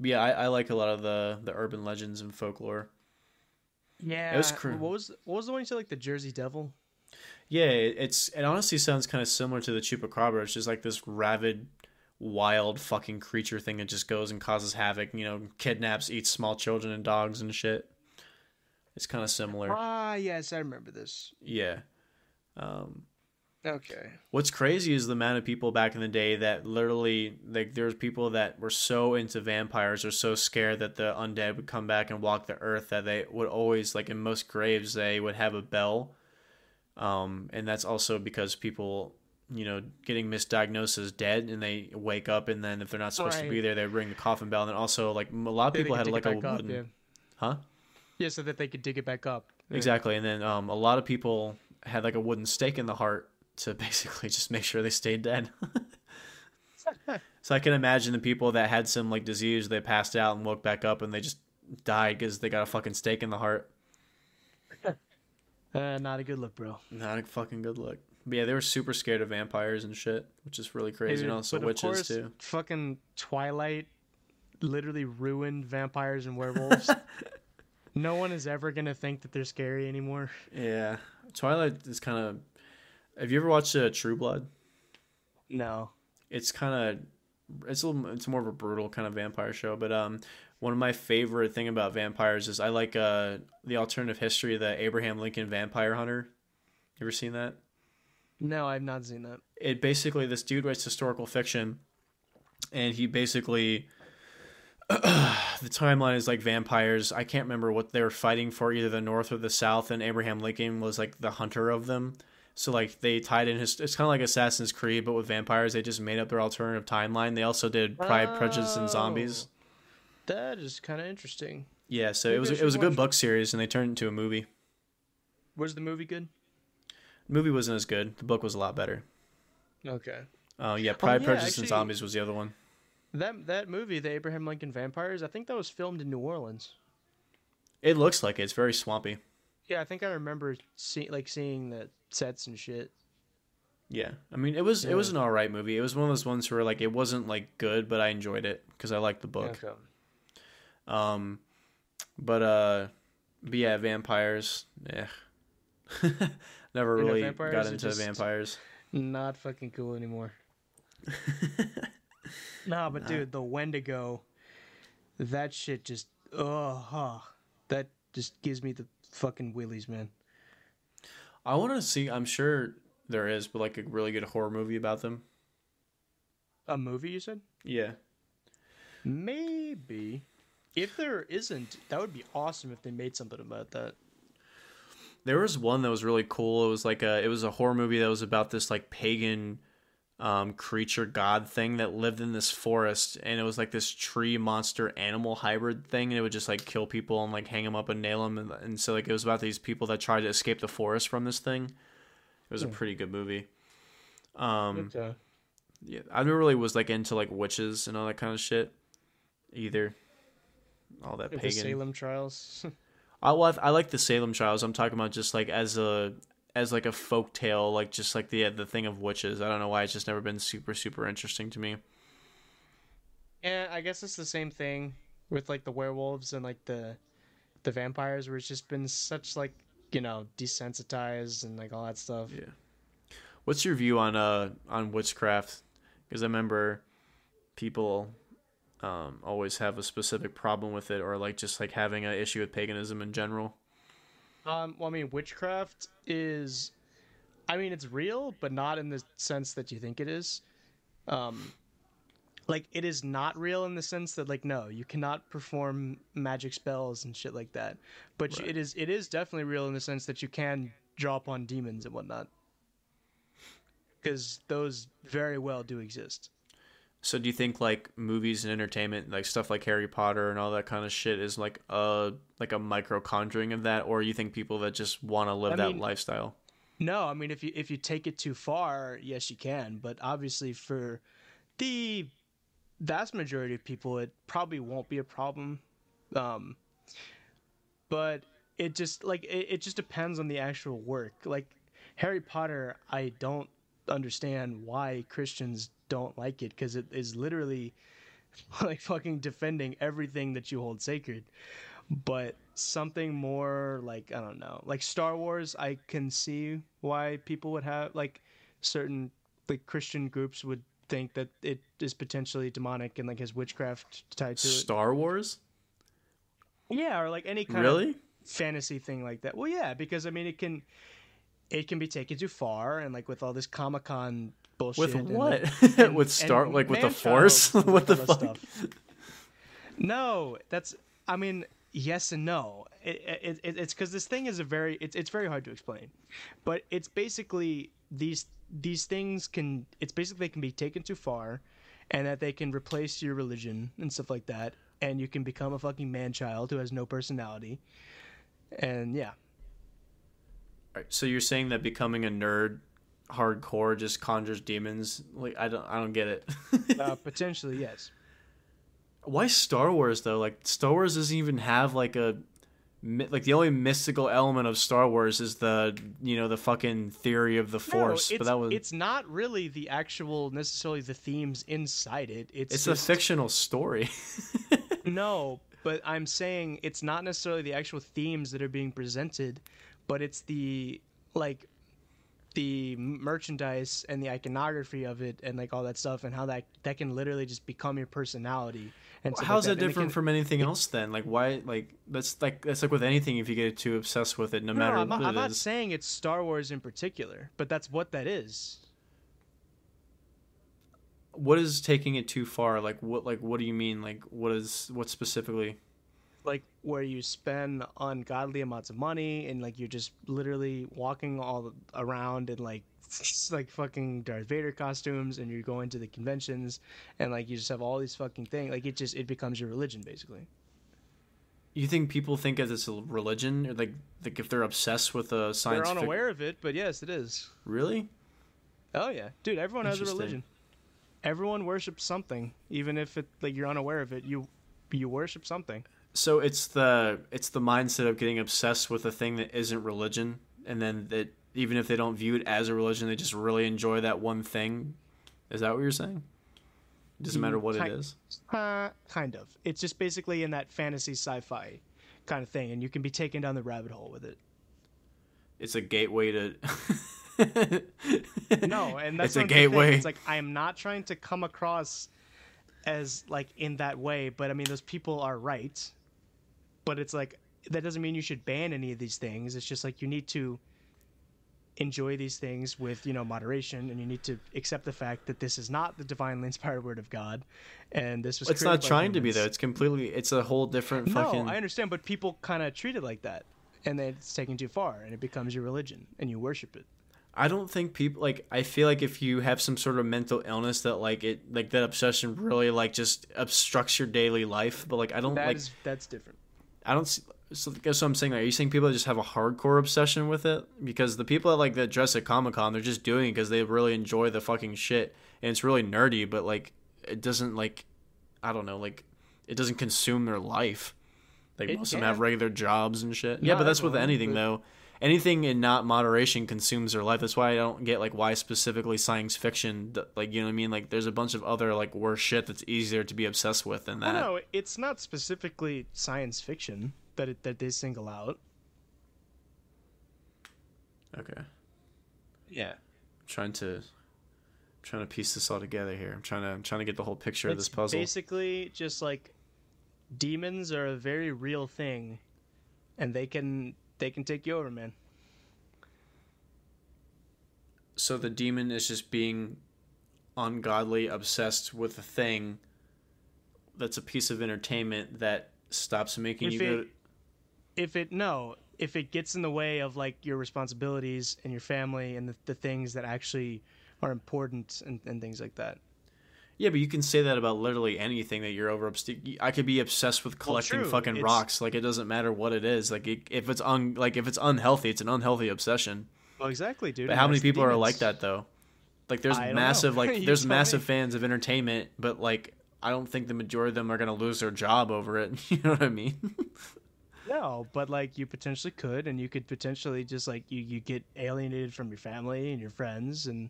But yeah, I, I like a lot of the the urban legends and folklore. yeah. it was cr- what was what was the one you said like the Jersey Devil? Yeah, it- it's it honestly sounds kind of similar to the chupacabra. It's just like this rabid, wild fucking creature thing that just goes and causes havoc. You know, kidnaps, eats small children and dogs and shit. It's kind of similar. Ah, yes, I remember this. Yeah. Um, Okay. what's crazy is the amount of people back in the day that literally like there's people that were so into vampires or so scared that the undead would come back and walk the earth that they would always like in most graves they would have a bell um and that's also because people you know getting misdiagnosed as dead and they wake up and then if they're not supposed to be there they ring the coffin bell and then also like a lot of people had like a up, wooden yeah. huh Yeah, so that they could dig it back up. Yeah. Exactly, and then um, a lot of people had like a wooden stake in the heart to basically just make sure they stayed dead. so I can imagine the people that had some like disease, they passed out and woke back up, and they just died because they got a fucking stake in the heart. Uh, not a good look, bro. Not a fucking good look. But yeah, they were super scared of vampires and shit, which is really crazy. Dude, and also but of witches course, too. Fucking Twilight literally ruined vampires and werewolves. no one is ever gonna think that they're scary anymore. Yeah, Twilight is kind of. Have you ever watched uh, True Blood? No. it's kind of it's a little, it's more of a brutal kind of vampire show but um one of my favorite thing about vampires is i like uh the alternative history of the abraham lincoln vampire hunter. You ever seen that? No, I've not seen that. it basically this dude writes historical fiction and he basically the timeline is like vampires. I can't remember what they were fighting for either the north or the south and abraham lincoln was like the hunter of them. So like they tied in his it's kind of like assassin's creed but with vampires they just made up their alternative timeline. They also did pride prejudice and zombies That is kind of interesting. yeah so Maybe it was it was a good book series and they turned it into a movie Was the movie good? the movie wasn't as good the book was a lot better Okay. oh yeah oh, pride yeah, prejudice and zombies was the other one That that movie, the Abraham Lincoln Vampires, I think that was filmed in New Orleans. it looks like it. it's very swampy Yeah, I think I remember see, like seeing the sets and shit. Yeah, I mean, it was it was an all right movie. It was one of those ones where like it wasn't like good, but I enjoyed it because I liked the book. Okay. Um, but uh, but yeah, vampires. Yeah, never You know, really got into vampires. Not fucking cool anymore. Nah, but dude, the Wendigo, that shit just, oh, huh, that just gives me the fucking willies, man. I want to see. I'm sure there is, but like a really good horror movie about them. A movie, you said? Yeah, Maybe. If there isn't, that would be awesome if they made something about that. there was one that was really cool. It was like a it was a horror movie that was about this like pagan um, creature god thing that lived in this forest, and it was like this tree monster animal hybrid thing, and it would just like kill people and like hang them up and nail them, and, and so like it was about these people that tried to escape the forest from this thing. It was a Hmm. pretty good movie. Um, Okay. yeah, I never really was like into like witches and all that kind of shit either. All that The pagan. Salem trials. I well, I like the Salem trials. I'm talking about just like as a as like a folk tale, like just like the the thing of witches. I don't know why it's just never been super super interesting to me. yeah, I guess it's the same thing with like the werewolves and like the the vampires, where it's just been such like you know desensitized and like all that stuff. Yeah. What's your view on uh on witchcraft? Because I remember people um, always have a specific problem with it, or like just like having an issue with paganism in general. Um, well, I mean, witchcraft is, I mean, it's real, but not in the sense that you think it is. Um, like it is not real in the sense that, like, no, you cannot perform magic spells and shit like that. But Right. it is, it is definitely real in the sense that you can draw upon demons and whatnot, because those very well do exist. So do you think like movies and entertainment, like stuff like Harry Potter and all that kind of shit, is like a like a micro conjuring of that, or you think people that just want to live I that mean- lifestyle? No, I mean if you if you take it too far, yes you can, but obviously for the vast majority of people it probably won't be a problem. Um but it just like it, it just depends on the actual work. Like Harry Potter, I don't understand why Christians don't like it because it is literally like fucking defending everything that you hold sacred. But something more like I don't know, like Star Wars, I can see why people would have like certain like Christian groups would think that it is potentially demonic and like has witchcraft tied to it. Star Wars? Yeah, or like any kind Really? of fantasy thing like that. Well, yeah, because I mean it can it can be taken too far and like with all this Comic Con bullshit. With what? like, and- with Star and like with the Force? what the fuck? stuff. No, that's I mean yes and no. It, it, it, it's because this thing is a very it's it's very hard to explain, but it's basically these these things can it's basically they can be taken too far, and that they can replace your religion and stuff like that, and you can become a fucking man child who has no personality, and yeah. Right, So you're saying that becoming a nerd hardcore just conjures demons? Like I don't I don't get it. Uh, potentially, yes. Why Star Wars though? Like Star Wars doesn't even have like a like the only mystical element of Star Wars is the you know the fucking theory of the Force. no, but that was it's not really the actual necessarily the themes inside it. It's it's just, a fictional story. No, but I'm saying it's not necessarily the actual themes that are being presented, but it's the like the merchandise and the iconography of it and like all that stuff and how that that can literally just become your personality and stuff How's like that it different can- from anything else then? Like why like that's like that's like with anything if you get too obsessed with it no, No, matter I'm what I'm it not is. saying it's Star Wars in particular, but that's what that is. What is taking it too far? Like what like what do you mean? Like what is what specifically? Like where you spend ungodly amounts of money and like you're just literally walking all around in like like fucking Darth Vader costumes and you're going to the conventions and like you just have all these fucking things like it just it becomes your religion basically. You think people think as it's a religion or like like if they're obsessed with a science They're fic- unaware of it, but yes, it is. Really? Oh yeah, dude, everyone has a religion. Everyone worships something, even if it like you're unaware of it. You you worship something. So it's the it's the mindset of getting obsessed with a thing that isn't religion, and then that even if they don't view it as a religion, they just really enjoy that one thing. Is that what you're saying? It doesn't matter what it Kind- is. Uh, kind of. It's just basically in that fantasy sci-fi kind of thing, and you can be taken down the rabbit hole with it. It's a gateway to. No, and that's it's a not the thing. gateway. It's like I am not trying to come across as like in that way, but I mean those people are right. But it's like that doesn't mean you should ban any of these things. It's just like you need to enjoy these things with you know moderation, and you need to accept the fact that this is not the divinely inspired word of God, and this was. it's not trying to be though. It's completely. It's a whole different fucking. No, I understand, but people kind of treat it like that, and then it's taken too far, and it becomes your religion, and you worship it. I don't think people like I feel like if you have some sort of mental illness that like it like that obsession really like just obstructs your daily life but like I don't That is like that's different. I don't see, so that's what I'm saying like, are you saying people just have a hardcore obsession with it? Because the people that like that dress at Comic-Con they're just doing it because they really enjoy the fucking shit. And it's really nerdy but like it doesn't like I don't know like it doesn't consume their life. Like It most of them have regular jobs and shit. Yeah but that's with anything though anything in not moderation consumes their life. That's why I don't get like why specifically science fiction. Like you know what I mean? Like there's a bunch of other like worse shit that's easier to be obsessed with than oh, that. no, it's not specifically science fiction that it, that they single out. Okay, Yeah. I'm trying to I'm trying to piece this all together here. I'm trying to I'm trying to get the whole picture of this puzzle. basically just like demons are a very real thing, and they can they can take you over, man. So the demon is just being ungodly obsessed with a thing that's a piece of entertainment that stops making If you it- go. To, If it no, if it gets in the way of like your responsibilities and your family and the, the things that actually are important and, and things like that. Yeah, but you can say that about literally anything that you're over. I could be obsessed with collecting true, fucking it's- rocks. Like it doesn't matter what it is. Like it, if it's un like if it's unhealthy, it's an unhealthy obsession. Well, exactly, dude. But how many people are like that though? Like there's massive like there's massive me. fans of entertainment, but like I don't think the majority of them are gonna lose their job over it. You know what I mean? No, but like you potentially could, and you could potentially just like you you get alienated from your family and your friends, and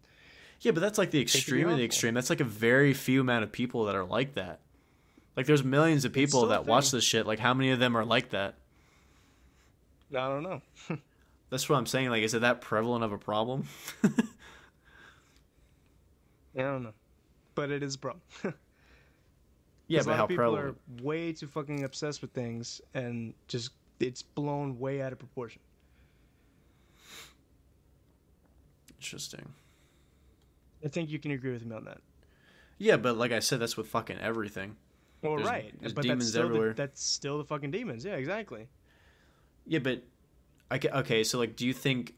Yeah, but that's like the extreme of the extreme. That's like a very few amount of people that are like that. Like there's millions of people that watch this shit. Like how many of them are like that? I don't know. That's what I'm saying. Like, is it that prevalent of a problem? I don't know, but it is a problem. yeah, 'Cause a but lot how of people prevalent? are way too fucking obsessed with things, and just it's blown way out of proportion. Interesting. I think you can agree with me on that. Yeah, but like I said, that's with fucking everything. Well, There's- right, there's but demons that's still everywhere. The, that's still the fucking demons. Yeah, exactly. Yeah, but I okay. So like, do you think?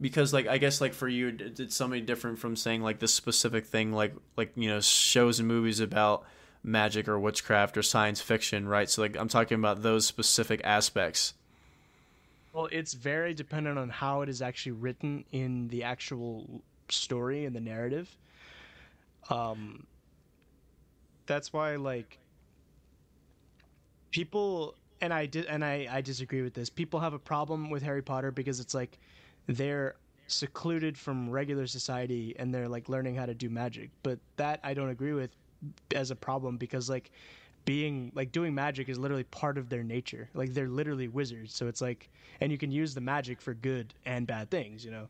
Because like I guess like for you, it's something different from saying like this specific thing, like like you know shows and movies about magic or witchcraft or science fiction, right? So like I'm talking about those specific aspects. Well, it's very dependent on how it is actually written in the actual story and the narrative. Um, that's why like people and I did and I I disagree with this. People have a problem with Harry Potter because it's like they're secluded from regular society and they're like learning how to do magic. But that I don't agree with as a problem because like being like doing magic is literally part of their nature. Like they're literally wizards. So it's like and you can use the magic for good and bad things, you know.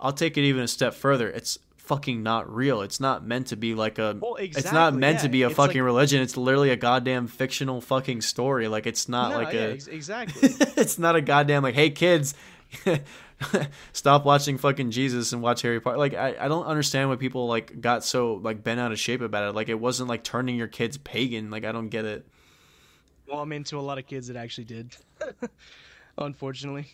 I'll take it even a step further. It's fucking not real. It's not meant to be like a. Well, It's not exactly, meant to be a It's fucking like- religion. It's literally a goddamn fictional fucking story. Like it's not no, like yeah, a. ex- exactly. it's not a goddamn like, hey kids, stop watching fucking Jesus and watch Harry Potter. Like I, I don't understand why people like got so like bent out of shape about it. Like it wasn't like turning your kids pagan. Like I don't get it. well, I'm into a lot of kids that actually did. Unfortunately.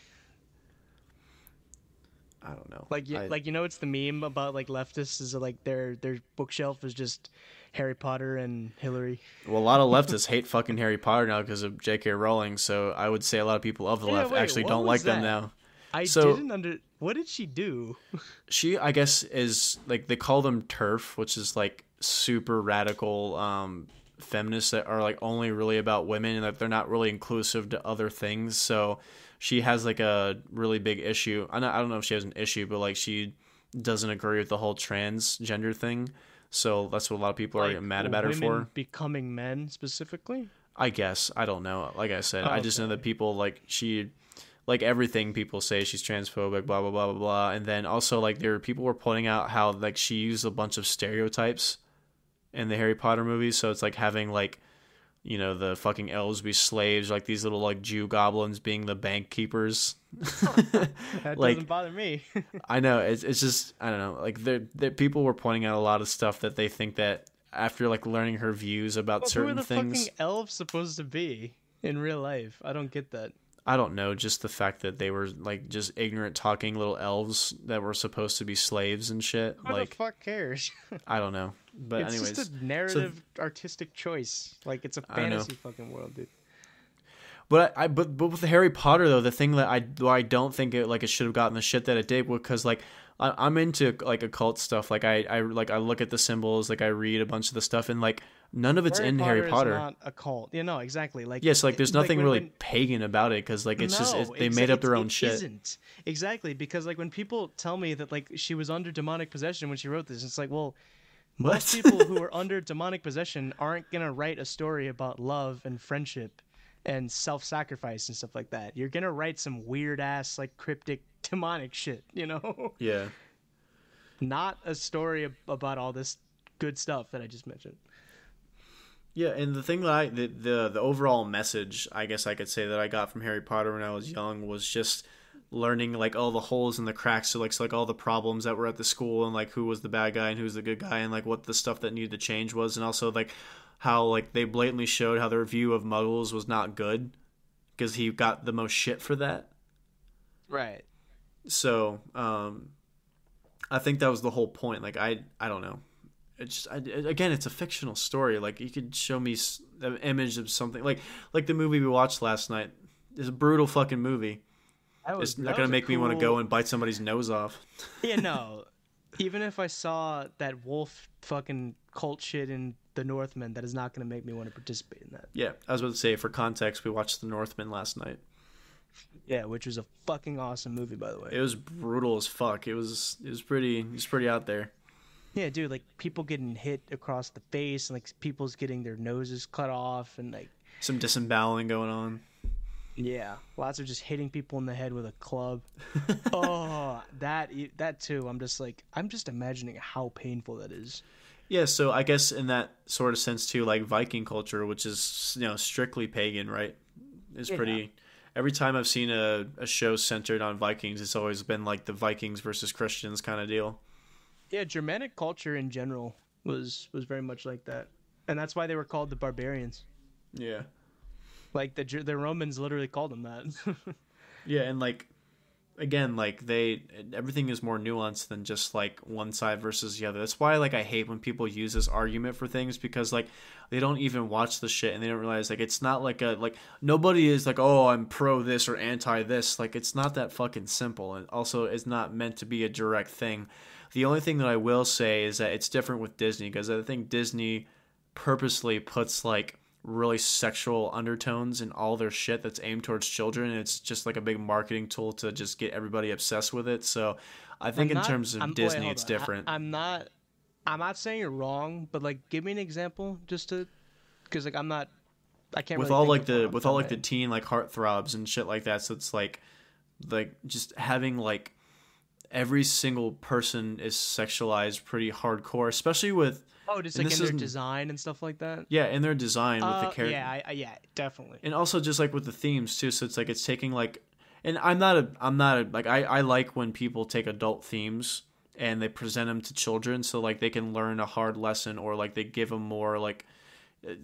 I don't know. Like you, I- like you know, it's the meme about like leftists is like their their bookshelf is just Harry Potter and Hillary. well, a lot of leftists hate fucking Harry Potter now because of J.K. Rowling. So I would say a lot of people of the Yeah, left wait, actually don't like them that? now. I So- didn't under. What did she do? she i guess is like they call them TERF which is like super radical um feminists that are like only really about women and that they're not really inclusive to other things so she has like a really big issue i don't, I don't know if she has an issue but like she doesn't agree with the whole transgender thing so that's what a lot of people are Like, mad about her for becoming men specifically. I guess I don't know. Like I said, Oh, I just know that people like she, like everything people say she's transphobic, blah blah blah blah blah. And then also like there were people were pointing out how like she used a bunch of stereotypes in the Harry Potter movies. So it's like having like, you know, the fucking elves be slaves, like these little like Jew goblins being the bank keepers. That Like- doesn't bother me. I know it's it's just I don't know. Like there there people were pointing out a lot of stuff that they think that after like learning her views about But who are certain the things. fucking elves supposed to be in real life? I don't get that. I don't know, just the fact that they were like just ignorant talking little elves that were supposed to be slaves and shit. Who like the fuck cares? I don't know. But it's anyways, just a narrative, artistic choice. Like it's a fantasy fucking world, dude. but I but but with Harry Potter though, the thing that I I don't think it like it should have gotten the shit that it did because like I, I'm into like occult stuff. Like I I like I look at the symbols, like I read a bunch of the stuff, and like none of it's in Harry Potter. Is not a cult. Yeah, no, exactly. Like Yes, like there's like, nothing when- really when- pagan about it because like it's just it, they made up their own it shit. Isn't. Exactly, because like when people tell me that like she was under demonic possession when she wrote this, it's like, well, most people who are under demonic possession aren't gonna write a story about love and friendship and self-sacrifice and stuff like that. You're gonna write some weird ass like cryptic demonic shit, you know? Yeah. Not a story about all this good stuff that I just mentioned. Yeah, and the thing that I the, the the overall message I guess I could say that I got from Harry Potter when I was young was just learning like all the holes and the cracks so like so like all the problems that were at the school and like who was the bad guy and who was the good guy and like what the stuff that needed to change was and also like how like they blatantly showed how their view of muggles was not good because he got the most shit for that. Right. So, um I think that was the whole point. Like I I don't know. It's just, I, again, it's a fictional story. Like you could show me an image of something like like the movie we watched last night. It's a brutal fucking movie. Was, It's not gonna make me want to go and bite somebody's nose off. Yeah, no. Even if I saw that wolf fucking cult shit in The northmen that is not going to make me want to participate in that. Yeah, I was about to say for context, we watched The northmen last night. Yeah, which was a fucking awesome movie, by the way. It was brutal as fuck. It was it was pretty it was pretty out there. Yeah, dude, like people getting hit across the face, and like people's getting their noses cut off, and like Some disemboweling going on. yeah, lots of just hitting people in the head with a club. oh, that that too. I'm just like I'm just imagining how painful that is. Yeah, so I guess in that sort of sense too, like Viking culture, which is you know strictly pagan, right? Is Yeah. pretty. Every time I've seen a, a show centered on Vikings, it's always been like the Vikings versus Christians kind of deal. Yeah, Germanic culture in general was was very much like that, and that's why they were called the barbarians. Yeah. Like the the Romans literally called them that. Yeah, and like again, like they everything is more nuanced than just like one side versus the other. That's why like I hate when people use this argument for things because like they don't even watch the shit and they don't realize like it's not like a like nobody is like oh I'm pro this or anti this. Like it's not that fucking simple and also it's not meant to be a direct thing. The only thing that I will say is that it's different with Disney because I think Disney purposely puts like really sexual undertones in all their shit that's aimed towards children it's just like a big marketing tool to just get everybody obsessed with it so i think I'm in not- terms of I'm- disney hold it's on. Different I'm not. I'm not saying you're wrong, but like, give me an example, just to, because like I'm not. I can't. with really all like the with all like the teen like heartthrobs and shit like that so it's like like just having like every single person is sexualized pretty hardcore especially with Oh, just like this in their design and stuff like that. yeah in their design with the Uh, character yeah, I, yeah, definitely. and also just like with the themes too so it's like it's taking like and i'm not a i'm not a like i i like when people take adult themes and they present them to children so like they can learn a hard lesson or like they give them more like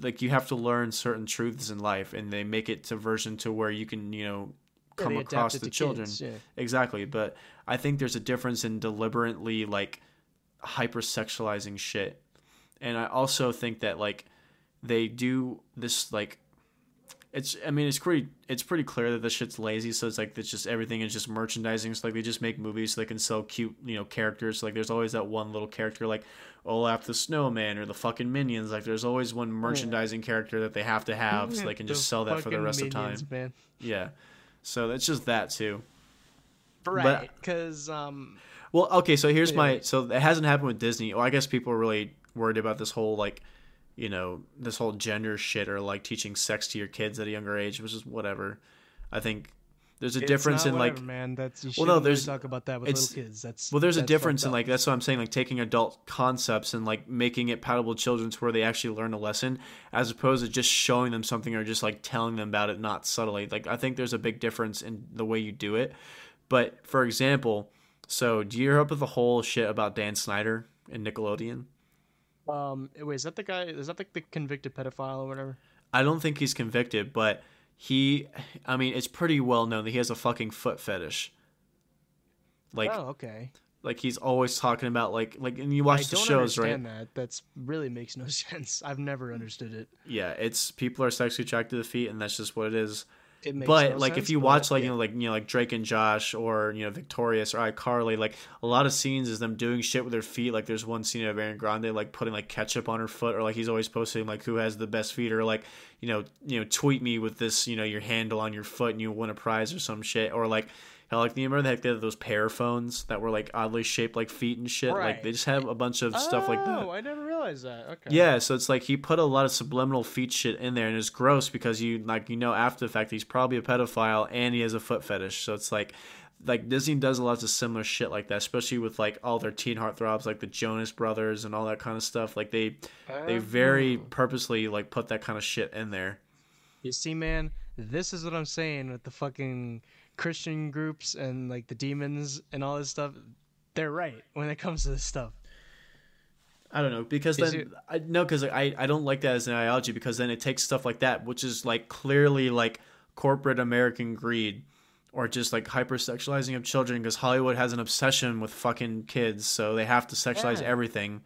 like you have to learn certain truths in life and they make it to version to where you can you know come across the children. kids, yeah. exactly but i think there's a difference in deliberately like hypersexualizing shit. And i also think that like they do this like it's i mean it's pretty it's pretty clear that this shit's lazy so it's like it's just everything is just merchandising so like they just make movies so they can sell cute you know characters. So, like there's always that one little character like olaf the snowman or the fucking minions. Like there's always one merchandising character that they have to have so they can just sell that for the rest of time. man. yeah so that's just that too Right, because um, Well, okay, so here's my so it hasn't happened with Disney. Well, I guess people are really worried about this whole like, you know, this whole gender shit or like teaching sex to your kids at a younger age, which is whatever. I think there's a it's difference not in whatever, like man. That's you Well, no, shouldn't really there's- talk about that with it's- little kids. That's well, there's a difference in like that's what I'm saying, like taking adult concepts and like making it palatable to children to where they actually learn a lesson, as opposed to just showing them something or just like telling them about it not subtly. Like I think there's a big difference in the way you do it. But for example, so do you hear up with the whole shit about Dan Schneider and Nickelodeon? Um, wait, is that the guy? Is that like the convicted pedophile or whatever? I don't think he's convicted, but he, I mean, it's pretty well known that he has a fucking foot fetish. Like, oh, okay. like he's always talking about like, like, and you I watch the don't shows, right? that. That's really makes no sense. I've never understood it. Yeah, it's people are sexually attracted to feet, and that's just what it is. But no like, sense, if you watch like yeah. you know, like you know, like Drake and Josh, or you know, Victorious or iCarly, like a lot of scenes is them doing shit with their feet. Like, there's one scene of Ariana Grande like putting like ketchup on her foot, or like he's always posting like who has the best feet, or like you know, you know, tweet me with this, you know, your handle on your foot, and you win a prize or some shit, or like. Hell, like you remember they had those pear phones that were like oddly shaped like feet and shit. Like they just have a bunch of stuff like that. Oh, I never realized that. Okay. Yeah, so it's like he put a lot of subliminal feet shit in there, and it's gross because you like you know after the fact he's probably a pedophile and he has a foot fetish. So it's like like Disney does a lot of similar shit like that, especially with like all their teen heartthrobs like the Jonas Brothers and all that kind of stuff. Like they they uh-huh. very Oh. purposely like put that kind of shit in there. You see, man, this is what I'm saying with the fucking Christian groups and like the demons and all this stuff. They're right when it comes to this stuff. I don't know because Is then it- I no because I I don't like that as an ideology because then it takes stuff like that which is like clearly like corporate American greed or just like hypersexualizing of children because Hollywood has an obsession with fucking kids so they have to sexualize Yeah. everything.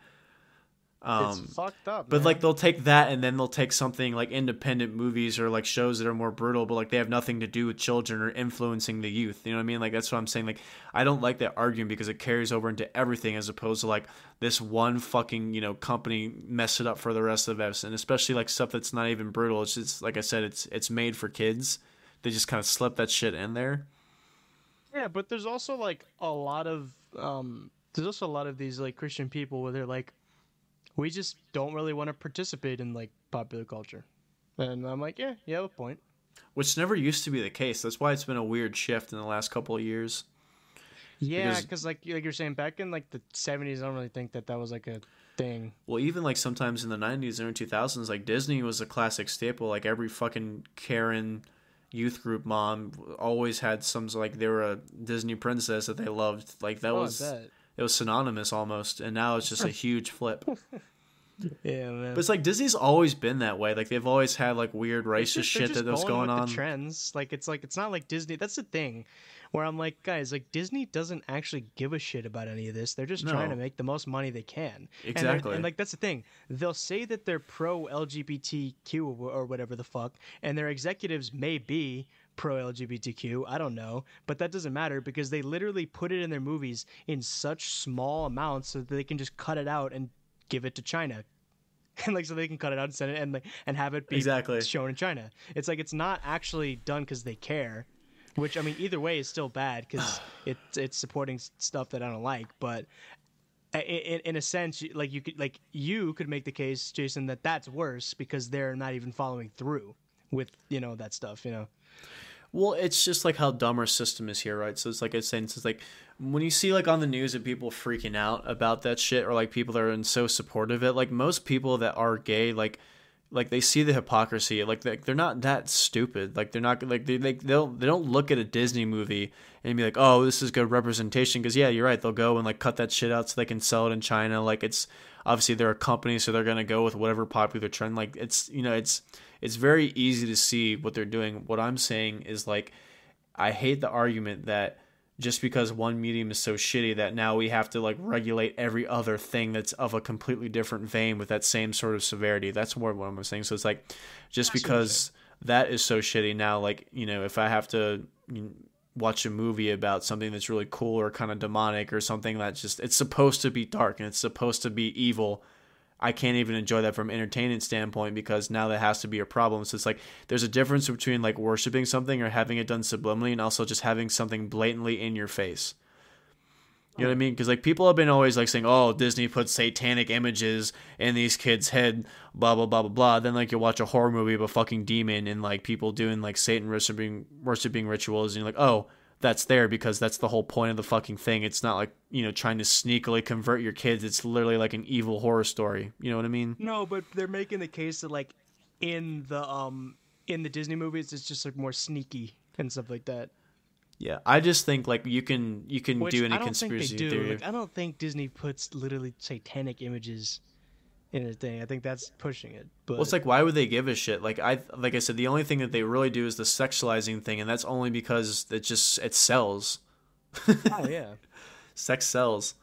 Um, it's fucked up. but man. like they'll take that and then they'll take something like independent movies or like shows that are more brutal, but like they have nothing to do with children or influencing the youth. You know what I mean? Like that's what I'm saying. Like I don't like that argument because it carries over into everything as opposed to like this one fucking you know company mess it up for the rest of us, and especially like stuff that's not even brutal. It's just like I said, it's it's made for kids. they just kind of slip that shit in there. Yeah, but there's also like a lot of um there's also a lot of these like Christian people where they're like we just don't really want to participate in like popular culture. And I'm like, yeah, you have a point. Which never used to be the case. That's why it's been a weird shift in the last couple of years. Yeah, Because- like like you're saying, back in like the '70s, I don't really think that that was like a thing. Well, even like sometimes in the '90s and early 2000s, like Disney was a classic staple. Like every fucking Karen youth group mom always had some like they were a Disney princess that they loved. Like that Oh, was. It was synonymous almost, and now it's just a huge flip. Yeah, man. But it's like Disney's always been that way. Like they've always had like weird racist just- shit that was going on. The trends, like it's like it's not like Disney. That's the thing, where I'm like, guys, like Disney doesn't actually give a shit about any of this. They're just trying to make the most money they can. And Exactly. And, like that's the thing. They'll say that they're pro LGBTQ or whatever the fuck, and their executives may be pro LGBTQ. I don't know, but that doesn't matter because they literally put it in their movies in such small amounts so that they can just cut it out and give it to China. And like so they can cut it out and send it and like and have it be Exactly. shown in China. It's like it's not actually done because they care, which I mean either way is still bad because it's it's supporting stuff that I don't like. But eh, in, in a sense, like you could like you could make the case, Jason, that that's worse because they're not even following through with you know that stuff. You know, Well, it's just like how dumb our system is here, right? So it's like I said, it's like when you see like on the news and people freaking out about that shit, or like people that are in so supportive of it, like most people that are gay, like like they see the hypocrisy, like they, they're not that stupid. Like they're not like they they they'll they don't look at a Disney movie and be like, oh, this is good representation. Because yeah, you're right, they'll go and like cut that shit out so they can sell it in China. Like it's obviously they're a company, so they're gonna go with whatever popular trend. Like it's you know it's it's very easy to see what they're doing. What I'm saying is like I hate the argument that just because one medium is so shitty that now we have to like regulate every other thing that's of a completely different vein with that same sort of severity. That's more what I'm saying. So it's like just because that is so shitty now, like you know, if I have to you know, watch a movie about something that's really cool or kind of demonic or something that just it's supposed to be dark and it's supposed to be evil. I can't even enjoy that from entertainment standpoint because now that has to be a problem. So it's like there's a difference between like worshiping something or having it done subliminally and also just having something blatantly in your face. You know what I mean? Because like people have been always like saying, "Oh, Disney puts satanic images in these kids' head," blah blah blah blah blah. Then like you watch a horror movie of a fucking demon and like people doing like Satan worshiping worshiping rituals, and you're like, "Oh, that's there because that's the whole point of the fucking thing. It's not like you know trying to sneakily convert your kids. It's literally like an evil horror story. You know what I mean? no, but they're making the case that like in the um in the Disney movies, it's just like more sneaky and stuff like that. Yeah, I just think like you can you can Which do any I don't think conspiracy they do. theory. Like, I don't think Disney puts literally satanic images in a thing. I think that's pushing it. But Well, it's like why would they give a shit? Like I like I said, the only thing that they really do is the sexualizing thing, and that's only because it just it sells. oh yeah, Sex sells.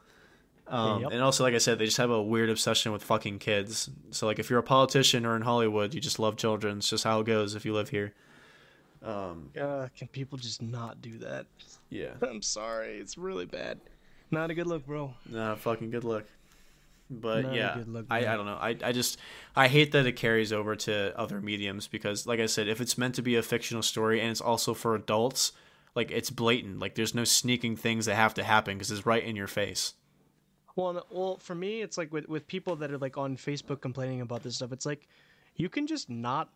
Um, Yep. And also, like I said, they just have a weird obsession with fucking kids. So, like, if you're a politician or in Hollywood, you just love children. It's just how it goes if you live here. Um, uh, can people just not do that? yeah. I'm sorry, it's really bad. Not a good look, bro. Nah, fucking good luck. But Not yeah, I, I don't know. I, I just I hate that it carries over to other mediums because, like I said, if it's meant to be a fictional story and it's also for adults, like it's blatant. Like there's no sneaking things that have to happen because it's right in your face. Well, well, for me, it's like with with people that are like on Facebook complaining about this stuff. It's like you can just not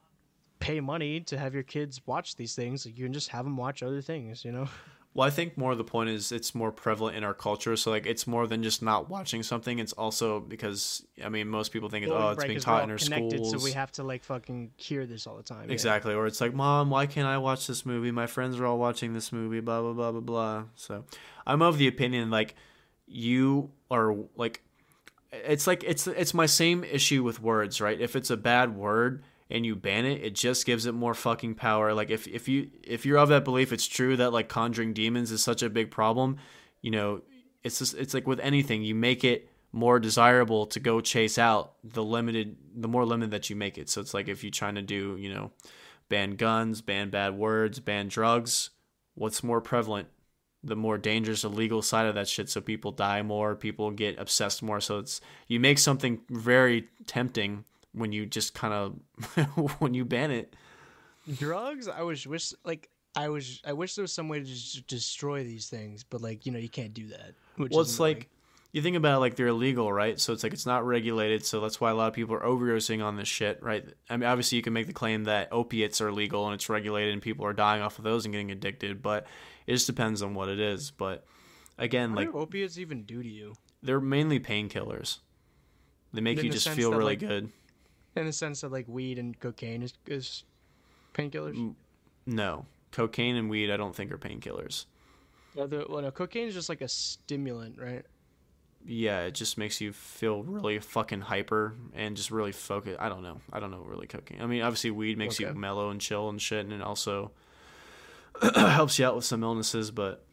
pay money to have your kids watch these things. Like, you can just have them watch other things. You know? Well, I think more of the point is it's more prevalent in our culture. So like it's more than just not watching something. It's also because I mean most people think it's oh it's being taught in our schools. so we have to like fucking hear this all the time. yeah. Exactly. Or it's like, Mom, why can't I watch this movie? My friends are all watching this movie, blah, blah, blah, blah, blah. So I'm of the opinion, like, you are, like, it's like, it's, it's my same issue with words, right? If it's a bad word and you ban it, it just gives it more fucking power. Like, if, if you, if you're of that belief, it's true that, like, conjuring demons is such a big problem, you know, it's just, it's like with anything, you make it, more desirable to go chase out the limited the more limited that you make it. So it's like if you're trying to do you know ban guns ban bad words ban drugs what's more prevalent? The more dangerous illegal side of that shit. So people die more people get obsessed more. So it's you make something very tempting when you just kind of when you ban it drugs i wish wish like I was I wish there was some way to just destroy these things, but like you know you can't do that. Which Well, it's annoying. like you think about it, like they're illegal, right? So it's like it's not regulated, so that's why a lot of people are overdosing on this shit, right? I mean, obviously you can make the claim that opiates are legal and it's regulated and people are dying off of those and getting addicted, but it just depends on what it is. But again, what like do opiates even do to you? they're mainly painkillers. They make In you the just feel that, really like- good. In the sense that like weed and cocaine is is painkillers. Mm. No, cocaine and weed, I don't think are painkillers. Yeah, the, well, no, cocaine is just like a stimulant, right? Yeah, it just makes you feel really fucking hyper and just really focus. I don't know. I don't know really cocaine. I mean, obviously weed makes you mellow and chill and shit, and it also helps you out with some illnesses. But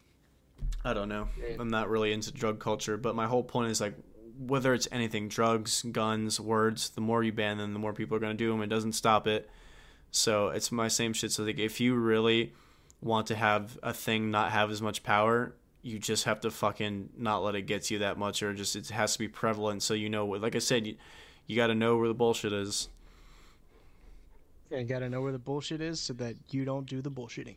I don't know. I'm not really into drug culture. But my whole point is like, whether it's anything, drugs, guns, words, the more you ban them, the more people are gonna do them. It doesn't stop it. So it's my same shit. So like, if you really want to have a thing not have as much power, you just have to fucking not let it get to you that much, or just it has to be prevalent. So you know, like I said, you, you got to know where the bullshit is. Yeah, you gotta know where the bullshit is so that you don't do the bullshitting.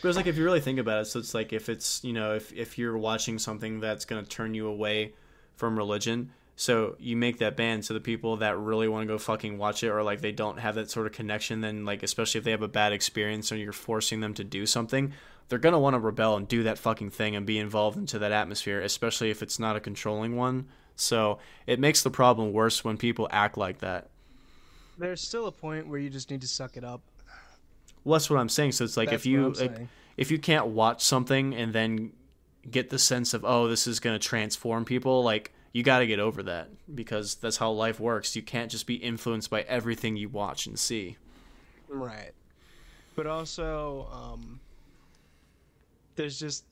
Because like if you really think about it, so it's like if it's you know if if you're watching something that's gonna turn you away from religion, so you make that ban so the people that really want to go fucking watch it or like they don't have that sort of connection, then like especially if they have a bad experience or you're forcing them to do something, they're gonna want to rebel and do that fucking thing and be involved into that atmosphere, especially if it's not a controlling one. So it makes the problem worse when people act like that. There's still a point where you just need to suck it up. Well, that's what I'm saying. So it's like That's if you like, if you can't watch something and then get the sense of oh this is going to transform people like you got to get over that because that's how life works you can't just be influenced by everything you watch and see Right. But also, um, there's just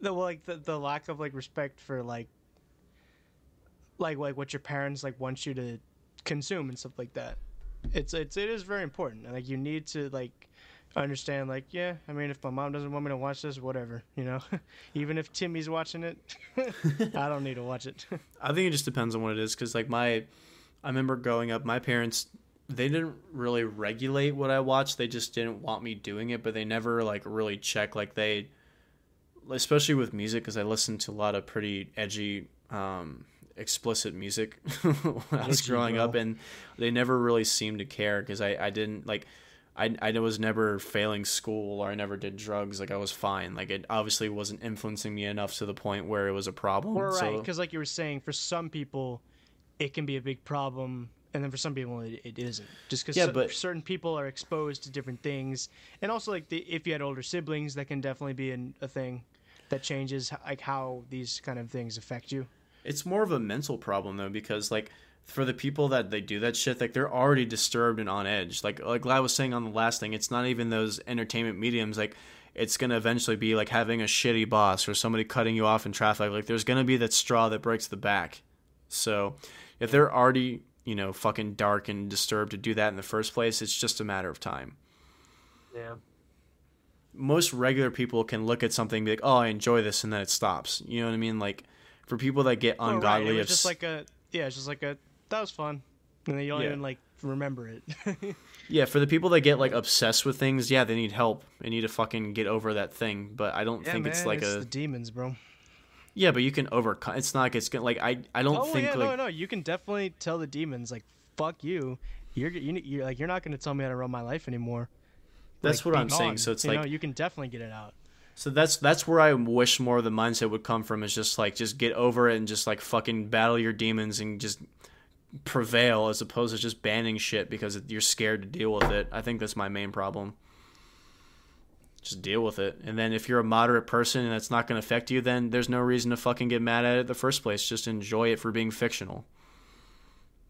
the like the, the lack of like respect for like like like what your parents like want you to consume and stuff like that. It's it's it is very important. And like you need to like understand like yeah, I mean if my mom doesn't want me to watch this, whatever, you know. Even if Timmy's watching it, I don't need to watch it. i think it just depends on what it is because like my i remember growing up my parents they didn't really regulate what i watched they just didn't want me doing it but they never like really check like they especially with music because i listened to a lot of pretty edgy um explicit music when i was Edgy, growing bro. up and they never really seemed to care because I, I didn't like I, I was never failing school or I never did drugs. Like I was fine. Like it obviously wasn't influencing me enough to the point where it was a problem. Well, right, so- because like you were saying, for some people, it can be a big problem, and then for some people, it, it isn't. Just because Yeah, but- certain people are exposed to different things, and also like the, if you had older siblings, that can definitely be an, a thing that changes like how these kind of things affect you. It's more of a mental problem though, because like for the people that they do that shit, like they're already disturbed and on edge. Like like I was saying on the last thing, it's not even those entertainment mediums. Like it's gonna eventually be like having a shitty boss or somebody cutting you off in traffic. Like there's gonna be that straw that breaks the back. So if they're already you know fucking dark and disturbed to do that in the first place, it's just a matter of time. Yeah. most regular people can look at something and be like, "Oh, I enjoy this," and then it stops. You know what I mean? Like for people that get ungodly, It was of just like a yeah, it's just like a that was fun, and then you don't Yeah. even like remember it. yeah, for the people that get like obsessed with things, yeah, they need help. They need to fucking get over that thing. But I don't yeah, think man, it's like a the demons, bro. yeah, but you can overcome. It's not like it's gonna like I I don't Oh think yeah, like no, no. You can definitely tell the demons like, "Fuck you." You're you, you're like you're not going to tell me how to run my life anymore. that's Like, what I'm saying. So it's you like know, you can definitely get it out. So that's that's where I wish more of the mindset would come from is just like just get over it and just like fucking battle your demons and just prevail as opposed to just banning shit because you're scared to deal with it. I think that's my main problem. Just deal with it. And then if you're a moderate person and that's not going to affect you, then there's no reason to fucking get mad at it in the first place. Just enjoy it for being fictional.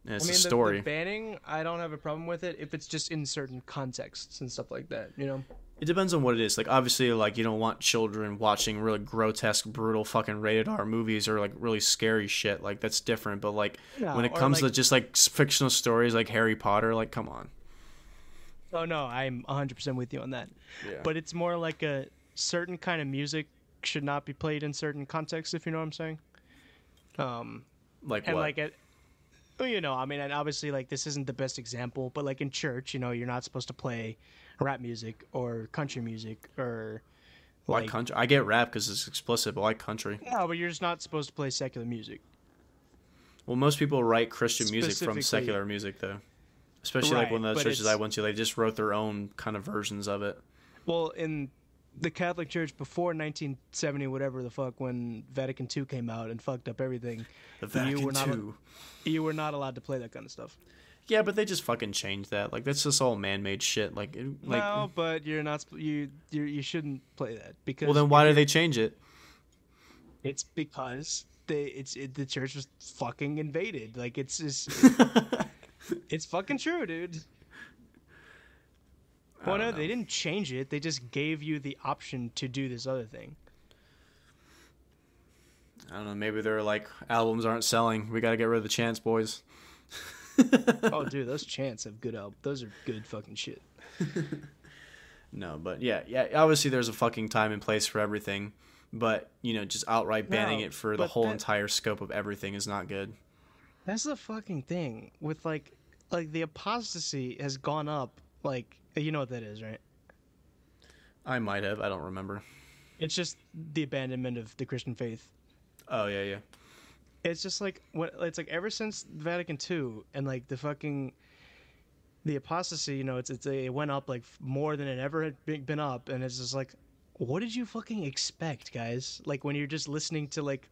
And it's I mean, a the- story. The, banning, I don't have a problem with it if it's just in certain contexts and stuff like that. You know. It depends on what it is. Like obviously, like you don't want children watching really grotesque, brutal, fucking rated R movies or like really scary shit. Like that's different. But like No, when it comes like- to just like fictional stories like Harry Potter, like come on. Oh no, I'm 100% with you on that. Yeah. But it's more like a certain kind of music should not be played in certain contexts, if you know what I'm saying. Um, like and what? like it, well, you know, I mean, and obviously, like this isn't the best example, but like in church, you know, you're not supposed to play rap music or country music or like country. I get rap because it's explicit, but like country. no, but you're just not supposed to play secular music. Well, most people write Christian music from secular music, though. Especially like one of the but churches I went to, they just wrote their own kind of versions of it. Well, in the Catholic Church before 1970, whatever the fuck, when Vatican II came out and fucked up everything, The You Vatican were not- II. you were not allowed to play that kind of stuff. Yeah, but they just fucking changed that. Like that's just all man-made shit. Like, it, like no, but you're not. You you you shouldn't play that because. well, then why did they change it? It's because they it's it, the church was fucking invaded. Like it's just it's fucking true, dude. Well, no, know. they didn't change it. They just gave you the option to do this other thing. I don't know. Maybe they're like albums aren't selling. We got to get rid of the chants, boys. oh, dude, those chants have good albums. Those are good fucking shit. No, but yeah, yeah. Obviously, there's a fucking time and place for everything. But you know, just outright banning No, it for the whole that- entire scope of everything is not good. That's the fucking thing with like, like the apostasy has gone up. Like, you know what that is, right? I might have. I don't remember. It's just the abandonment of the Christian faith. Oh yeah, yeah. It's just like what it's like ever since Vatican II and like the fucking the apostasy, you know, it's it's it went up like more than it ever had been up, and it's just like, what did you fucking expect, guys? Like when you're just listening to like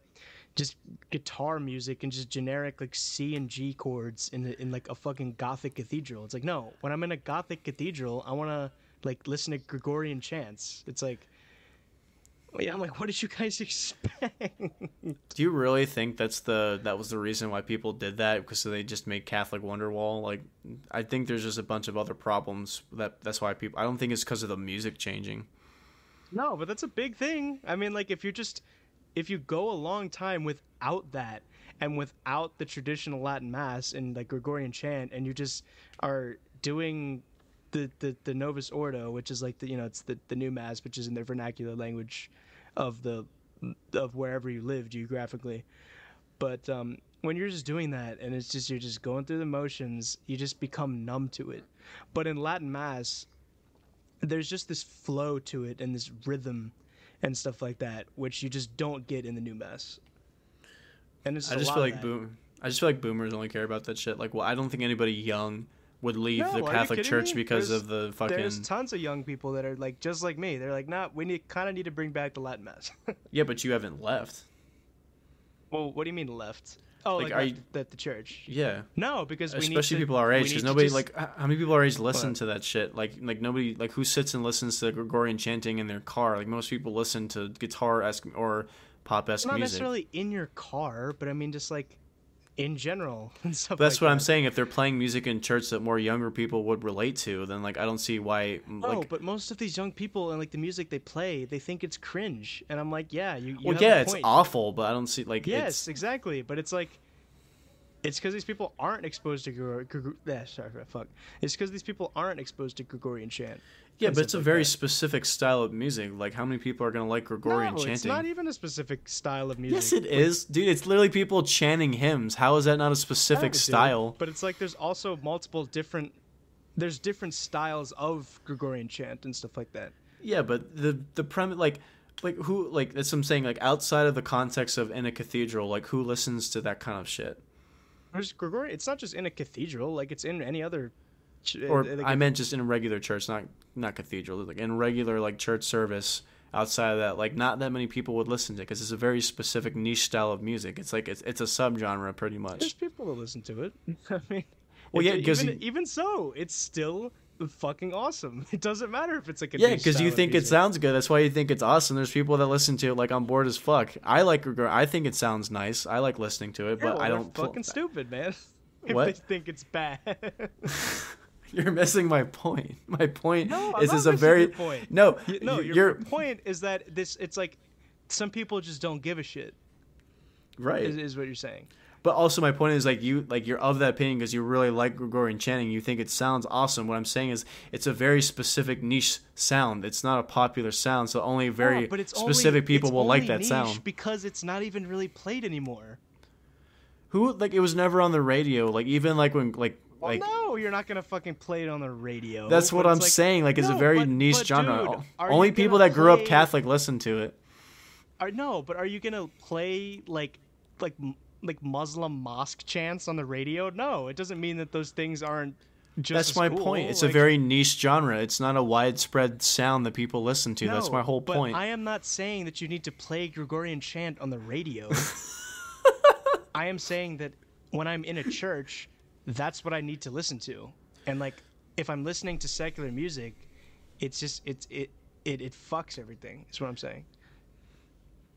just guitar music and just generic like C and G chords in in like a fucking gothic cathedral. It's like no, when I'm in a gothic cathedral, I want to like listen to Gregorian chants. It's like. Yeah, I'm like, what did you guys expect? Do you really think that's the that was the reason why people did that because so they just made Catholic Wonderwall? Like, I think there's just a bunch of other problems that that's why people. I don't think it's because of the music changing. No, but that's a big thing. I mean, like if you just if you go a long time without that and without the traditional Latin mass and like Gregorian chant, and you just are doing the the, the Novus Ordo, which is like the you know it's the the new mass, which is in the vernacular language of the of wherever you live geographically. But um, when you're just doing that and it's just you're just going through the motions, you just become numb to it. But in Latin mass, there's just this flow to it and this rhythm and stuff like that, which you just don't get in the new mass. And it's I just feel like boom. I just feel like boomers only care about that shit. Like, well, I don't think anybody young would leave No, the Catholic Church me? because There's- of the fucking. There's tons of young people that are like just like me. They're like, nah, we need kind of need to bring back the Latin mass. Yeah, but you haven't left. well, what do you mean left? Oh, Like, like, are you- the, the church? Yeah, No, because we need especially to- people our age. Because nobody just- like how many people our age listen What? to that shit? Like like nobody like who sits and listens to Gregorian chanting in their car? Like most people listen to guitar esque or pop esque music. not necessarily in your car, but I mean just like in general. That's like what I'm saying. If they're playing music in church that more younger people would relate to, then like I don't see why. Like, oh, but most of these young people and like the music they play, they think it's cringe, and I'm like, yeah, you. you well, yeah, it's awful, but I don't see like Yes, exactly. But it's like, it's because these people aren't exposed to Gregor. Gregor eh, sorry, fuck. It's because these people aren't exposed to Gregorian chant. yeah, but it's a like very that. specific style of music. Like how many people are gonna like Gregorian no, chanting? it's not even a specific style of music. Yes, it is, dude. It's literally people chanting hymns. How is that not a specific style? But it's like there's also multiple different. There's different styles of Gregorian chant and stuff like that. Yeah, but the the premise, like, like who, like that's what I'm saying. Like outside of the context of in a cathedral, like who listens to that kind of shit? There's Gregorian. It's not just in a cathedral. Like it's in any other. ch- Or uh, like, I meant just in a regular church, not not cathedral. Like in regular like church service. Outside of that, like not that many people would listen to it because it's a very specific niche style of music. It's like it's it's a subgenre pretty much. There's people that listen to it. I mean, Well, yeah, 'cause even, even so, it's still fucking awesome. It doesn't matter if it's like a Yeah, because you think it sounds good. That's why you think it's awesome. There's people that listen to it like on board as fuck. I like. I think it sounds nice. I like listening to it, Yeah, but well, I don't. pl- fucking stupid, man. If What? they think it's bad. You're missing my point. My point No, I'm is is a very your point. no. You- no, your point is that this. It's like some people just don't give a shit. right. Is, is what you're saying. But also, my point is like you like you're of that opinion because you really like Gregorian chanting. You think it sounds awesome. What I'm saying is it's a very specific niche sound. It's not a popular sound, so only very it's specific only, people it's will like that niche sound. because it's not even really played anymore. Who like it was never on the radio. Like even like when like Well, like no, you're not gonna fucking play it on the radio. That's what I'm like, saying. Like, it's a very but- niche but genre. dude, Only people that grew up Catholic listen to it. Are, no, but are you gonna play like like like Muslim mosque chants on the radio? No, it doesn't mean that those things aren't. Just That's my cool. point. It's a very niche genre. It's not a widespread sound that people listen to. That's my whole but point. I am not saying that you need to play Gregorian chant on the radio. I am saying that when I'm in a church, that's what I need to listen to. And like if I'm listening to secular music, it's just it's it it, it fucks everything. Is what I'm saying.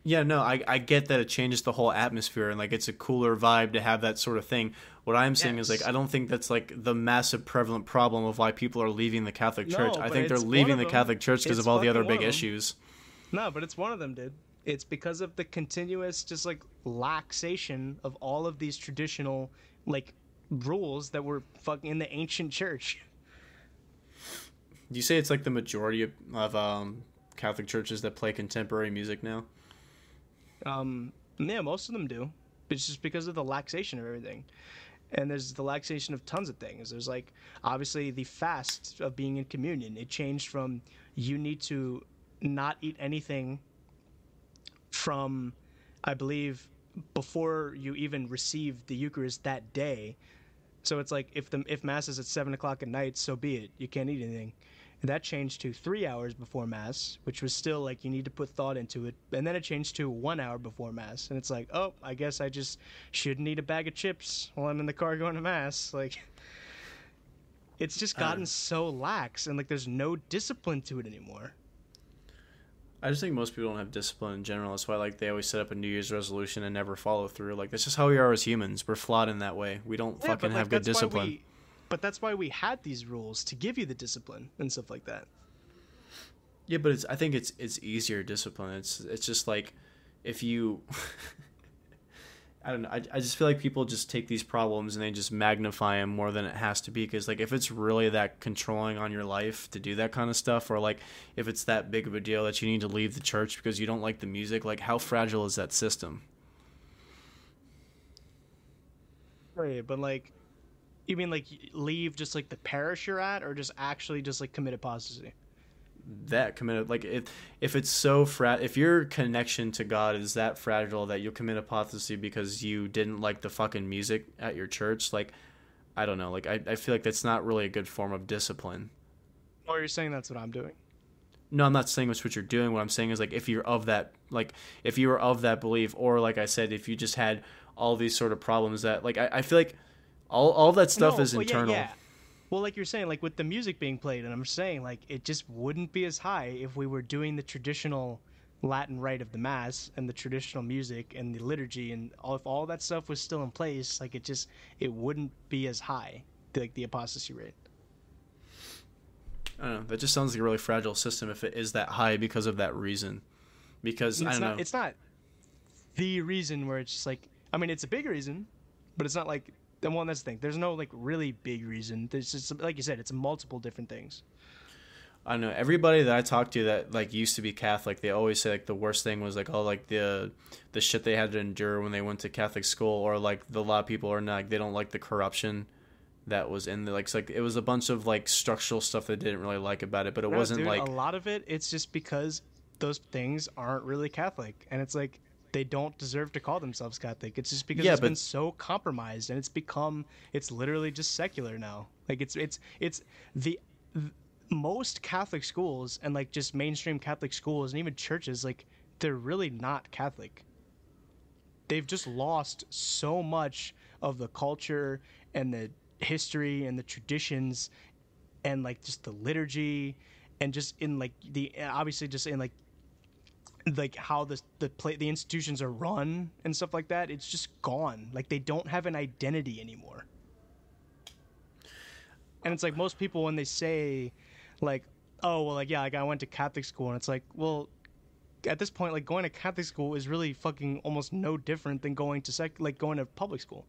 Yeah, no, I, I get that it changes the whole atmosphere and like it's a cooler vibe to have that sort of thing. What I'm saying is like I don't think that's like the massive prevalent problem of why people are leaving the Catholic No, Church. I think they're leaving the them. Catholic Church because of all the other big issues. No, but it's one of them, dude. It's because of the continuous just like laxation of all of these traditional like rules that were fucking in the ancient church. Do you say it's like the majority of, of um, Catholic churches that play contemporary music now? Um, yeah, most of them do. It's just because of the laxation of everything. And there's the laxation of tons of things. There's like obviously the fast of being in communion. It changed from you need to not eat anything from, I believe, before you even receive the Eucharist that day. So it's like if the if mass is at seven o'clock at night, so be it. You can't eat anything. And that changed to three hours before mass, which was still like you need to put thought into it. And then it changed to one hour before mass, and it's like, oh, I guess I just shouldn't eat a bag of chips while I'm in the car going to mass. Like, it's just gotten so lax, and like there's no discipline to it anymore. I just think most people don't have discipline in general. That's why like they always set up a New Year's resolution and never follow through. Like that's just how we are as humans. We're flawed in that way. We don't Yeah, fucking like, have good discipline. But that's why we had these rules to give you the discipline and stuff like that. Yeah, but it's I think it's it's easier discipline. It's it's just like if you I don't know. I, I just feel like people just take these problems and they just magnify them more than it has to be. Because like if it's really that controlling on your life to do that kind of stuff, or like if it's that big of a deal that you need to leave the church because you don't like the music, like how fragile is that system? Right, but like, you mean like leave just like the parish you're at, or just actually just like commit apostasy? that committed like if if it's so fra if your connection to God is that fragile that you'll commit apostasy because you didn't like the fucking music at your church, like I don't know, like I, I feel like that's not really a good form of discipline. Or you're saying that's what I'm doing? No, I'm not saying that's what you're doing. What I'm saying is like if you're of that like if you were of that belief, or like I said, if you just had all these sort of problems that like I, I feel like all all that stuff No, is well, yeah, internal. yeah. Well, like you're saying, like with the music being played, and I'm saying like it just wouldn't be as high if we were doing the traditional Latin rite of the mass and the traditional music and the liturgy and all if all that stuff was still in place, like it just it wouldn't be as high, like the apostasy rate. I don't know. That just sounds like a really fragile system if it is that high because of that reason. Because it's I don't not know. it's not the reason where it's just like I mean it's a big reason, but it's not like the one that's the thing. There's no like really big reason. There's just like you said, it's multiple different things. I know. Everybody that I talked to that like used to be Catholic, they always say like the worst thing was like all like the the shit they had to endure when they went to Catholic school, or like the, a lot of people are not like, they don't like the corruption that was in the like like it was a bunch of like structural stuff they didn't really like about it, but it No, wasn't dude, like a lot of it. It's just because those things aren't really Catholic, and it's like they don't deserve to call themselves Catholic. It's just because Yeah, it's been so compromised, and it's become it's literally just secular now. Like it's it's it's the. th- most Catholic schools and like just mainstream Catholic schools and even churches, like they're really not Catholic. They've just lost so much of the culture and the history and the traditions and like just the liturgy and just in like the obviously just in like like how the the play the institutions are run and stuff like that it's just gone. Like they don't have an identity anymore. And it's like most people when they say like oh well like yeah like i went to catholic school and it's like well at this point like going to catholic school is really fucking almost no different than going to sec like going to public school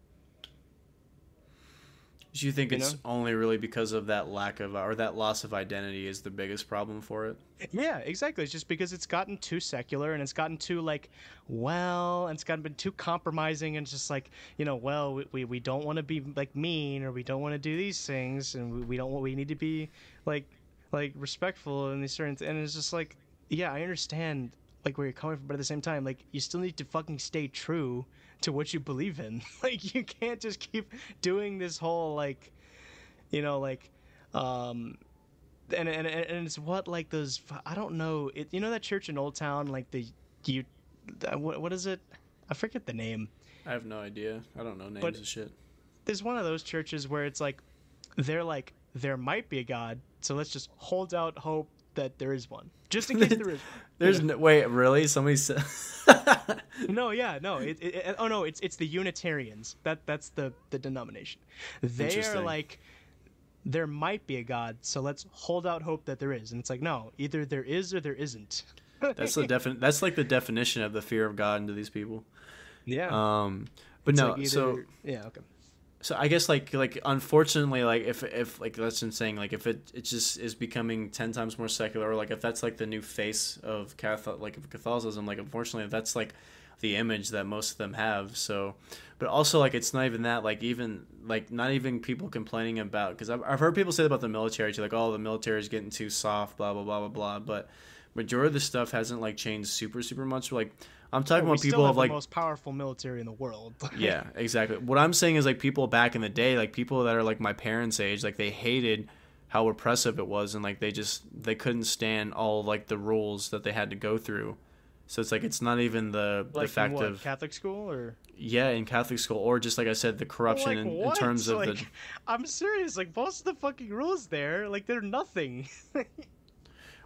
Do you think You it's know? only really because of that lack of or that loss of identity is the biggest problem for it? Yeah, exactly. It's just because it's gotten too secular and it's gotten too like, well, and it's gotten been too compromising and just like, you know, well, we, we, we don't want to be like mean or we don't want to do these things and we, we don't want we need to be like like respectful and these certain th- and it's just like, yeah, I understand like where you're coming from, but at the same time, like you still need to fucking stay true to what you believe in. like you can't just keep doing this whole like, you know, like, um and and and it's what like those I don't know it you know that church in Old Town like the you what what is it I forget the name I have no idea. I don't know names But- of shit. there's one of those churches where it's like they're like there might be a god so let's just hold out hope that there is one just in case there is There's no, wait, really? Somebody said. no yeah no it, it, it- oh no it's it's the Unitarians that that's the the denomination they are like there might be a god so let's hold out hope that there is and it's like no either there is or there isn't that's the defin- That's like the definition of the fear of God into these people. yeah Um, but It's no, like either- so yeah, okay. So I guess like like unfortunately like if if like that's saying like if it it just is becoming ten times more secular or like if that's like the new face of Catholic like of Catholicism like unfortunately that's like the image that most of them have so. But also like it's not even that like even like not even people complaining about because I've, I've heard people say about the military too like oh the military is getting too soft blah blah blah blah blah but majority of the stuff hasn't like changed super super much like I'm talking Oh, we about people have of the like most powerful military in the world. yeah, exactly. What I'm saying is like people back in the day, like people that are like my parents' age, like they hated how oppressive it was, and like they just they couldn't stand all like the rules that they had to go through. So it's like it's not even the like the fact in what, of Catholic school or yeah in Catholic school or just like I said the corruption like in, in terms of like, the I'm serious. Like most of the fucking rules there, like they're nothing.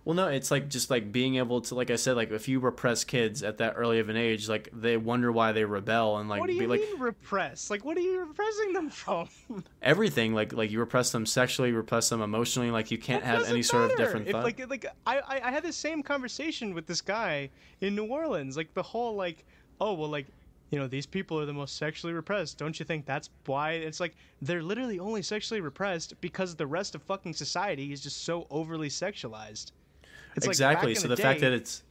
well no it's like just like being able to like I said like if you repress kids at that early of an age like they wonder why they rebel and like what do you be like mean repress? Like what are you repressing them from? everything like like you repress them sexually repress them emotionally like you can't have any sort of different If, thought like like I, I I had the same conversation with this guy in New Orleans. Like the whole like oh well like you know these people are the most sexually repressed. Don't you think that's why? It's like they're literally only sexually repressed because the rest of fucking society is just so overly sexualized. It's exactly. in so the the, fact that it's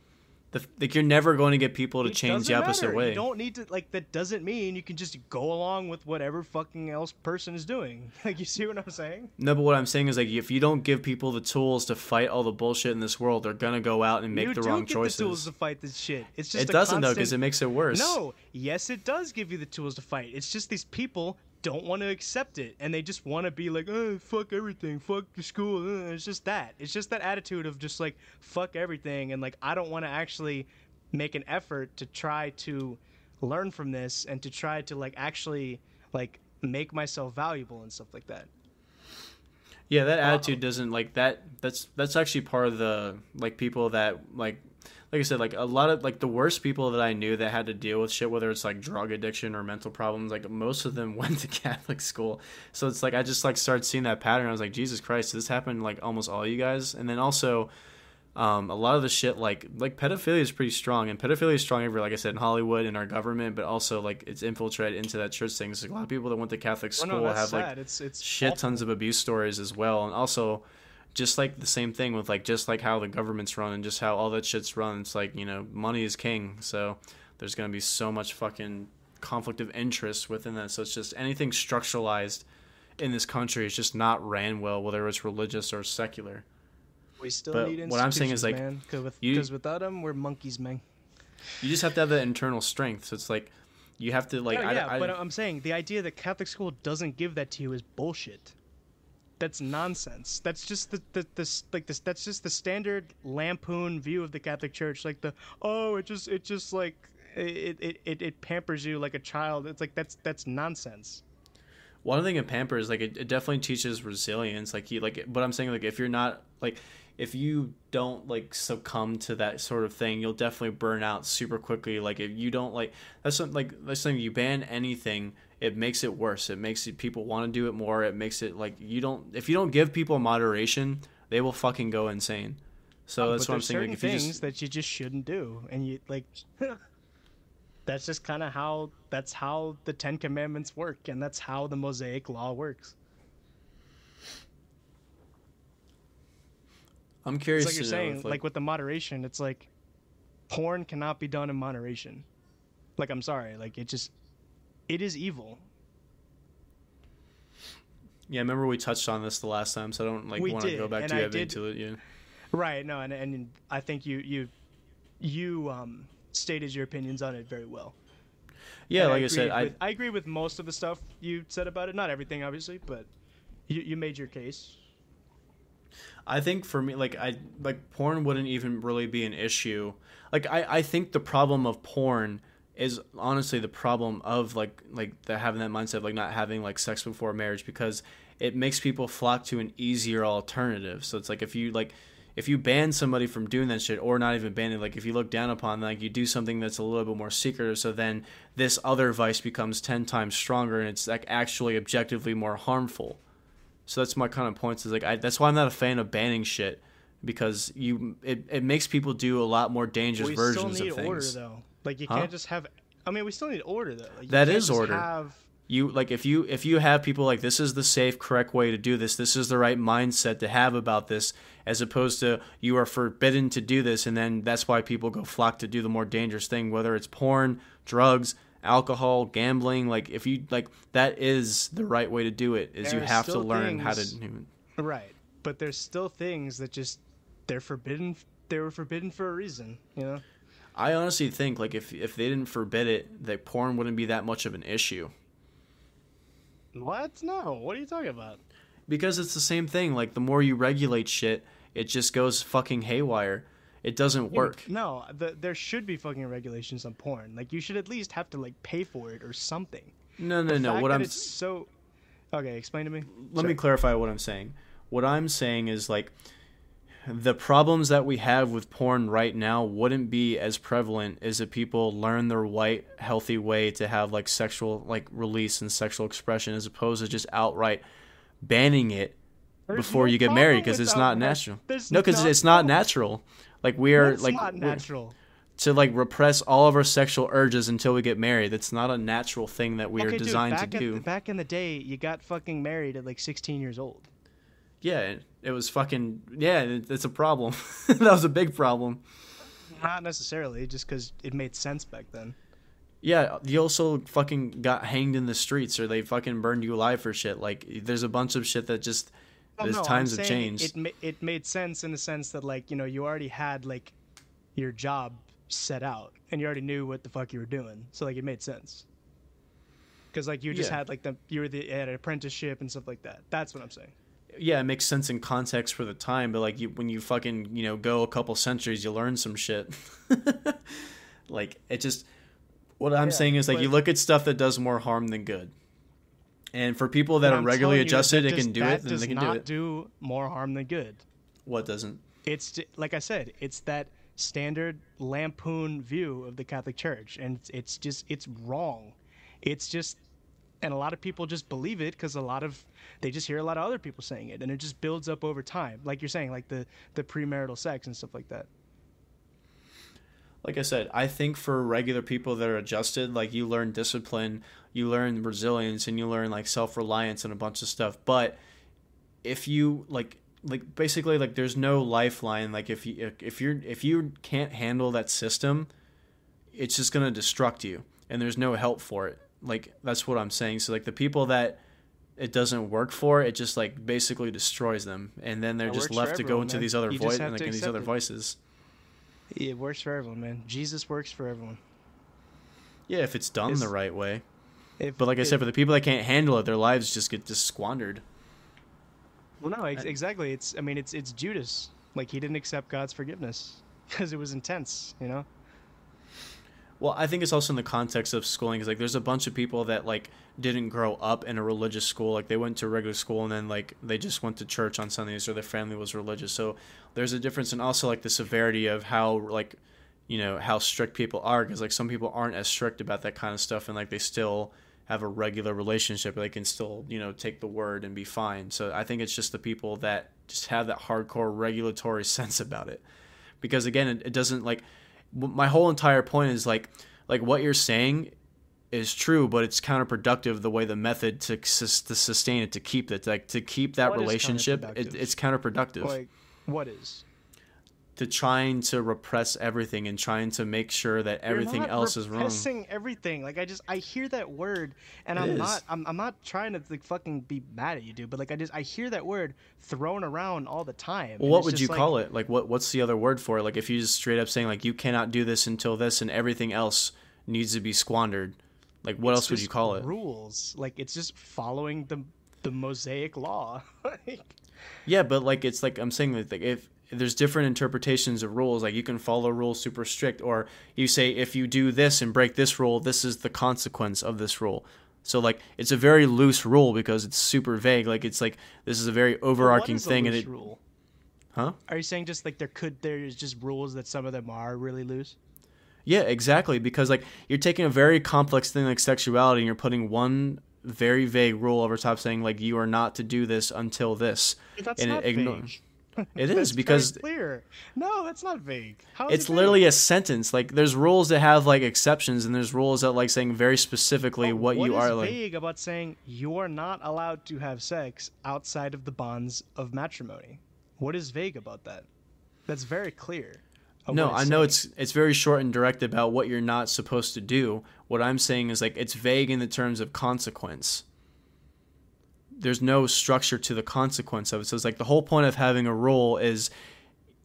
the like you're never going to get people to change the opposite matter. way. You don't need to like that. Doesn't mean you can just go along with whatever fucking else person is doing. Like you see what I'm saying? No, but what I'm saying is like if you don't give people the tools to fight all the bullshit in this world, they're gonna go out and make you the do wrong get choices. the tools to fight this shit. It's just it doesn't though because it makes it worse. No, yes, it does give you the tools to fight. It's just these people don't want to accept it, and they just want to be like, "Oh, fuck everything, fuck the school." Uh, It's just that. It's just that attitude of just like fuck everything, and like I don't want to actually make an effort to try to learn from this and to try to like actually like make myself valuable and stuff like that. Yeah, that attitude doesn't like that. That's that's actually part of the like people that like like I said, like a lot of like the worst people that I knew that had to deal with shit, whether it's like drug addiction or mental problems, like most of them went to Catholic school. So it's like I just like started seeing that pattern. I was like, Jesus Christ, this happened like almost all you guys. And then also, um, a lot of the shit like like pedophilia is pretty strong, and pedophilia is strong everywhere. Like I said, in Hollywood, in our government, but also like it's infiltrated into that church thing. So a lot of people that went to Catholic Oh, school no, that's have like it's it's shit awful. tons of abuse stories as well and also just like the same thing with like just like how the government's run and just how all that shit's run it's like you know money is king so there's going to be so much fucking conflict of interest within that so it's just anything structuralized in this country is just not ran well whether it's religious or secular We still But need what I'm saying is, like, man, because with, you- without them, we're monkeys, man. you just have to have that internal strength so it's like you have to like Oh, I, yeah, I, but I'm saying the idea that Catholic school doesn't give that to you is bullshit. That's nonsense. That's just the, the this like this. That's just the standard lampoon view of the Catholic Church. Like the oh, it just it just like it it, it, it pampers you like a child. It's like that's that's nonsense. One thing in Pamper is like it, it definitely teaches resilience. Like you like, but I'm saying like if you're not like if you don't like succumb to that sort of thing, you'll definitely burn out super quickly. Like if you don't like that's something like that's something you ban anything, it makes it worse. It makes it people want to do it more. It makes it like you don't if you don't give people moderation, they will fucking go insane. So oh, that's but what I'm saying. Like if you things just that you just shouldn't do, and you like. that's just kind of how that's how the Ten Commandments work, and that's how the Mosaic Law works. I'm curious. It's like you're to saying, if, like, with the moderation, it's like porn cannot be done in moderation. Like I'm sorry, like it just it is evil. yeah, I remember we touched on this the last time, so I don't like want to go back too I heavy did- into it. Yeah. Right, no, and and I think you you you um stated your opinions on it very well. Yeah, And like I, said, agree I with, I agree with most of the stuff you said about it. Not everything, obviously, but you you made your case. I think for me, like I like porn wouldn't even really be an issue. Like I, I think the problem of porn is honestly the problem of like like the having that mindset of like not having like sex before marriage because it makes people flock to an easier alternative. So it's like if you like if you ban somebody from doing that shit or not even ban it, like if you look down upon like you do something that's a little bit more secretive, so then this other vice becomes ten times stronger and it's like actually objectively more harmful. So that's my kind of points. Is like I, that's why I'm not a fan of banning shit because you it, it makes people do a lot more dangerous we versions still need of things. order though. Like you Huh? can't just have. I mean, we still need order though. Like, That is order. Have You like if you if you have people like this is the safe correct way to do this. This is the right mindset to have about this as opposed to you are forbidden to do this and then that's why people go flock to do the more dangerous thing whether it's porn, drugs, alcohol, gambling, like if you like that is the right way to do it is There you have to learn how to things- right, but there's still things that just they're forbidden. They were forbidden for a reason. You know. I honestly think like if if they didn't forbid it, that porn wouldn't be that much of an issue. What? No. What are you talking about? Because it's the same thing. Like the more you regulate shit, it just goes fucking haywire. It doesn't work. No, the, there should be fucking regulations on porn. Like you should at least have to like pay for it or something. No, no, The no. What I'm it's so. Okay, explain to me. let me clarify what I'm saying. What I'm saying is like the problems that we have with porn right now wouldn't be as prevalent as if people learn their white healthy way to have like sexual like release and sexual expression as opposed to just outright banning it There's before no you get married because it's not natural. No, because it's not natural. Like we are That's like not natural. to like repress all of our sexual urges until we get married. That's not a natural thing that we okay, are designed back to do. Back in the day, you got fucking married at like 16 years old. yeah, it- it was fucking yeah. It, it's a problem. that was a big problem. Not necessarily, just because it made sense back then. Yeah, you also fucking got hanged in the streets or they fucking burned you alive for shit. Like there's a bunch of shit that just Well, no, I'm times have changed. It ma- it made sense in the sense that like you know you already had like your job set out and you already knew what the fuck you were doing, so like it made sense. Because like you just Yeah. had like the you were the had an apprenticeship and stuff like that. That's what I'm saying. yeah, it makes sense in context for the time, but like you when you fucking, you know, go a couple centuries, you learn some shit. like it just what I'm Yeah, saying is like you look at stuff that does more harm than good. And for people that But are I'm regularly you adjusted and can do it, then they can do not it. do more harm than good. What doesn't? It's like I said, it's that standard lampoon view of the Catholic Church, and it's, it's just it's wrong. It's just, and a lot of people just believe it because a lot of they just hear a lot of other people saying it, and it just builds up over time. Like you're saying, like the the premarital sex and stuff like that. like I said, I think for regular people that are adjusted, like you learn discipline, you learn resilience, and you learn like self reliance and a bunch of stuff. But if you like, like basically, like there's no lifeline. Like if you if you're if you can't handle that system, it's just gonna destruct you, and there's no help for it. Like that's what I'm saying. So like the people that it doesn't work for, it just like basically destroys them, and then they're It just left to go into man. these other voices, have like in these other it. voices. It works for everyone, man. Jesus works for everyone. Yeah, if it's done Is- the right way. If, But like I said, for the people that can't handle it, their lives just get just squandered. well, no, ex- exactly. It's I mean, it's it's Judas. Like he didn't accept God's forgiveness because it was intense, you know. Well, I think it's also in the context of schooling. Because like, there's a bunch of people that like didn't grow up in a religious school. Like they went to regular school and then like they just went to church on Sundays, or their family was religious. So there's a difference, and also like the severity of how like you know how strict people are. Because like some people aren't as strict about that kind of stuff, and like they still have a regular relationship. They can still you know take the word and be fine. So I think it's just the people that just have that hardcore regulatory sense about it. Because again, it, it doesn't like my whole entire point is like like what you're saying is true, but it's counterproductive the way the method to, to sustain it to keep it like to keep that What relationship. It, it's counterproductive Like, what is? To trying to repress everything and trying to make sure that everything else is wrong. repressing everything. Like I just I hear that word and It I'm is. not I'm, I'm not trying to like fucking be mad at you, dude. But like I just I hear that word thrown around all the time. Well, what would you call it? Like, what what's the other word for it? Like, if you just straight up saying like you cannot do this until this, and everything else needs to be squandered. Like, what else would you call it? Rules. Like it's just following the the Mosaic law. Like, Yeah, but like it's like I'm saying that like, if there's different interpretations of rules, like you can follow rules super strict, or you say if you do this and break this rule, this is the consequence of this rule. So like it's a very loose rule because it's super vague. Like it's like this is a very overarching thing, and loose it rule? huh? Are you saying just like there could there's just rules that some of them are really loose? Yeah, exactly. Because like you're taking a very complex thing like sexuality and you're putting one very vague rule over top saying like you are not to do this until this. But that's And it not ignore- vague. It is because clear. No, that's not vague. How is it's it vague? literally a sentence. Like there's rules that have like exceptions and there's rules that like saying very specifically But what, you are like. What is vague about saying you are not allowed to have sex outside of the bonds of matrimony? What is vague about that? That's very clear. No, I know saying. it's it's very short and direct about what you're not supposed to do. What I'm saying is like it's vague in the terms of consequence. There's no structure to the consequence of it. So it's like the whole point of having a rule is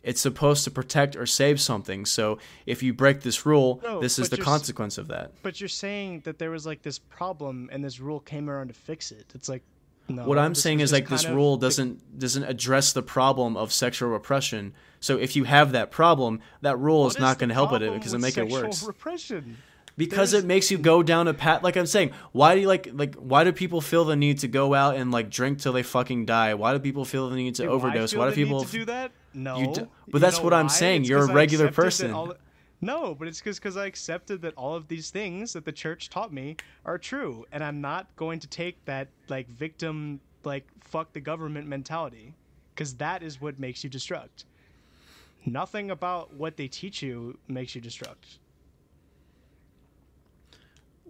it's supposed to protect or save something. So if you break this rule, No, this is the consequence of that. But you're saying that there was like this problem and this rule came around to fix it. It's like no. what I'm saying is like this rule doesn't doesn't address the problem of sexual repression. So if you have that problem, that rule is not going to help it because it make it worse. Repression. Because There's- it makes you go down a path like i'm saying why do you like like why do people feel the need to go out and like drink till they fucking die why do people feel the need to Do overdose why do people to do that? No. You d- but You that's what I'm saying, It's you're a regular person. all- No, but it's because I accepted that all of these things that the church taught me are true, and I'm not going to take that like victim like fuck the government mentality, because that is what makes you destruct. Nothing about what they teach you makes you destruct.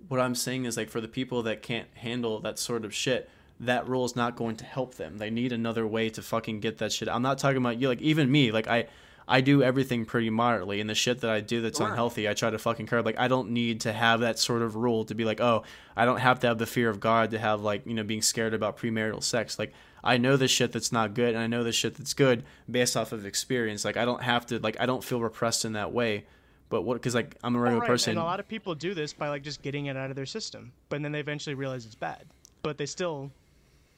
What i'm saying is like for the people that can't handle that sort of shit that rule is not going to help them they need another way to fucking get that shit i'm not talking about you like even me like i I do everything pretty moderately, and the shit that I do that's Sure. unhealthy, I try to fucking curb. Like, I don't need to have that sort of rule to be like, oh, I don't have to have the fear of God to have like, you know, being scared about premarital sex. Like, I know the shit that's not good, and I know the shit that's good based off of experience. Like, I don't have to, like, I don't feel repressed in that way. But what? Because like, I'm a oh, regular Right, person. and a lot of people do this by like just getting it out of their system, but then they eventually realize it's bad, but they still,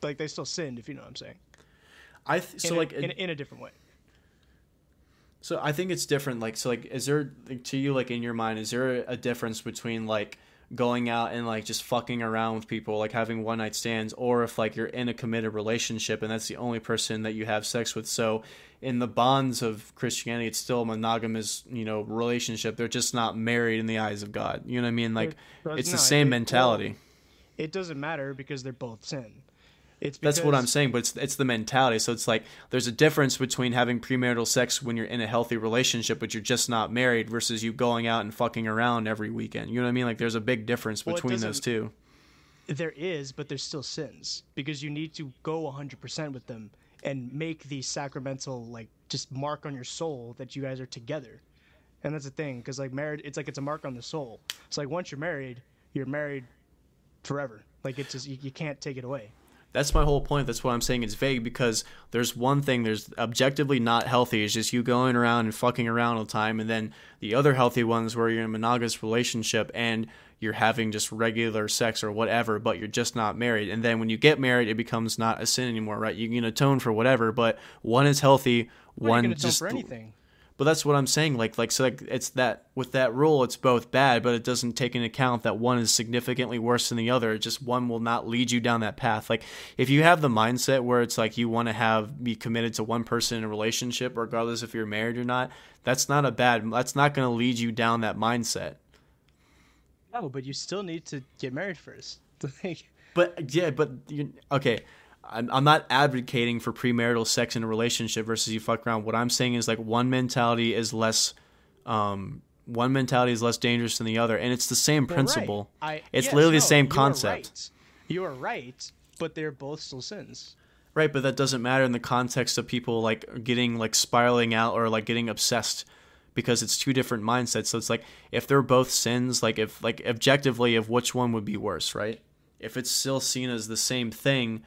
like, they still sinned, if you know what I'm saying. I th- so in, like, a, in, a- in a different way. So I think it's different. Like, so like, is there like, to you like in your mind, is there a difference between like going out and like just fucking around with people, like having one night stands, or if like you're in a committed relationship and that's the only person that you have sex with? So in the bonds of Christianity, it's still a monogamous, you know, relationship. They're just not married in the eyes of God. You know what I mean? Like, it's the same mentality. It doesn't matter because they're both sin. It's That's what I'm saying, but it's it's the mentality. So it's like there's a difference between having premarital sex when you're in a healthy relationship, but you're just not married, versus you going out and fucking around every weekend. You know what I mean? Like there's a big difference Well, between those two. There is, but there's still sins because you need to go 100% with them and make the sacramental like just mark on your soul that you guys are together. And that's the thing because like marriage, it's like it's a mark on the soul. It's like once you're married, you're married forever. Like it's just you, you can't take it away. That's my whole point. That's why I'm saying it's vague because there's one thing there's objectively not healthy. It's just you going around and fucking around all the time, and then the other healthy ones where you're in a monogamous relationship and you're having just regular sex or whatever, but you're just not married. And then when you get married, it becomes not a sin anymore, right? You can atone for whatever, but one is healthy, Well, one you can atone just for anything. But that's what I'm saying. Like, like, so like, it's that with that rule, it's both bad, but it doesn't take into account that one is significantly worse than the other. Just one will not lead you down that path. Like, if you have the mindset where it's like you want to have be committed to one person in a relationship, regardless if you're married or not, that's not a bad. That's not going to lead you down that mindset. No, but you still need to get married first. But yeah, but you okay. I'm, I'm not advocating for premarital sex in a relationship versus you fuck around. What I'm saying is like one mentality is less um, one mentality is less dangerous than the other, and it's the same Well, principle. right. I, It's yes, literally the no, same you are concept. right. You are right, but they're both still sins. Right, but that doesn't matter in the context of people like getting like spiraling out or like getting obsessed because it's two different mindsets. So it's like if they're both sins, like if like objectively of which one would be worse, right? If it's still seen as the same thing,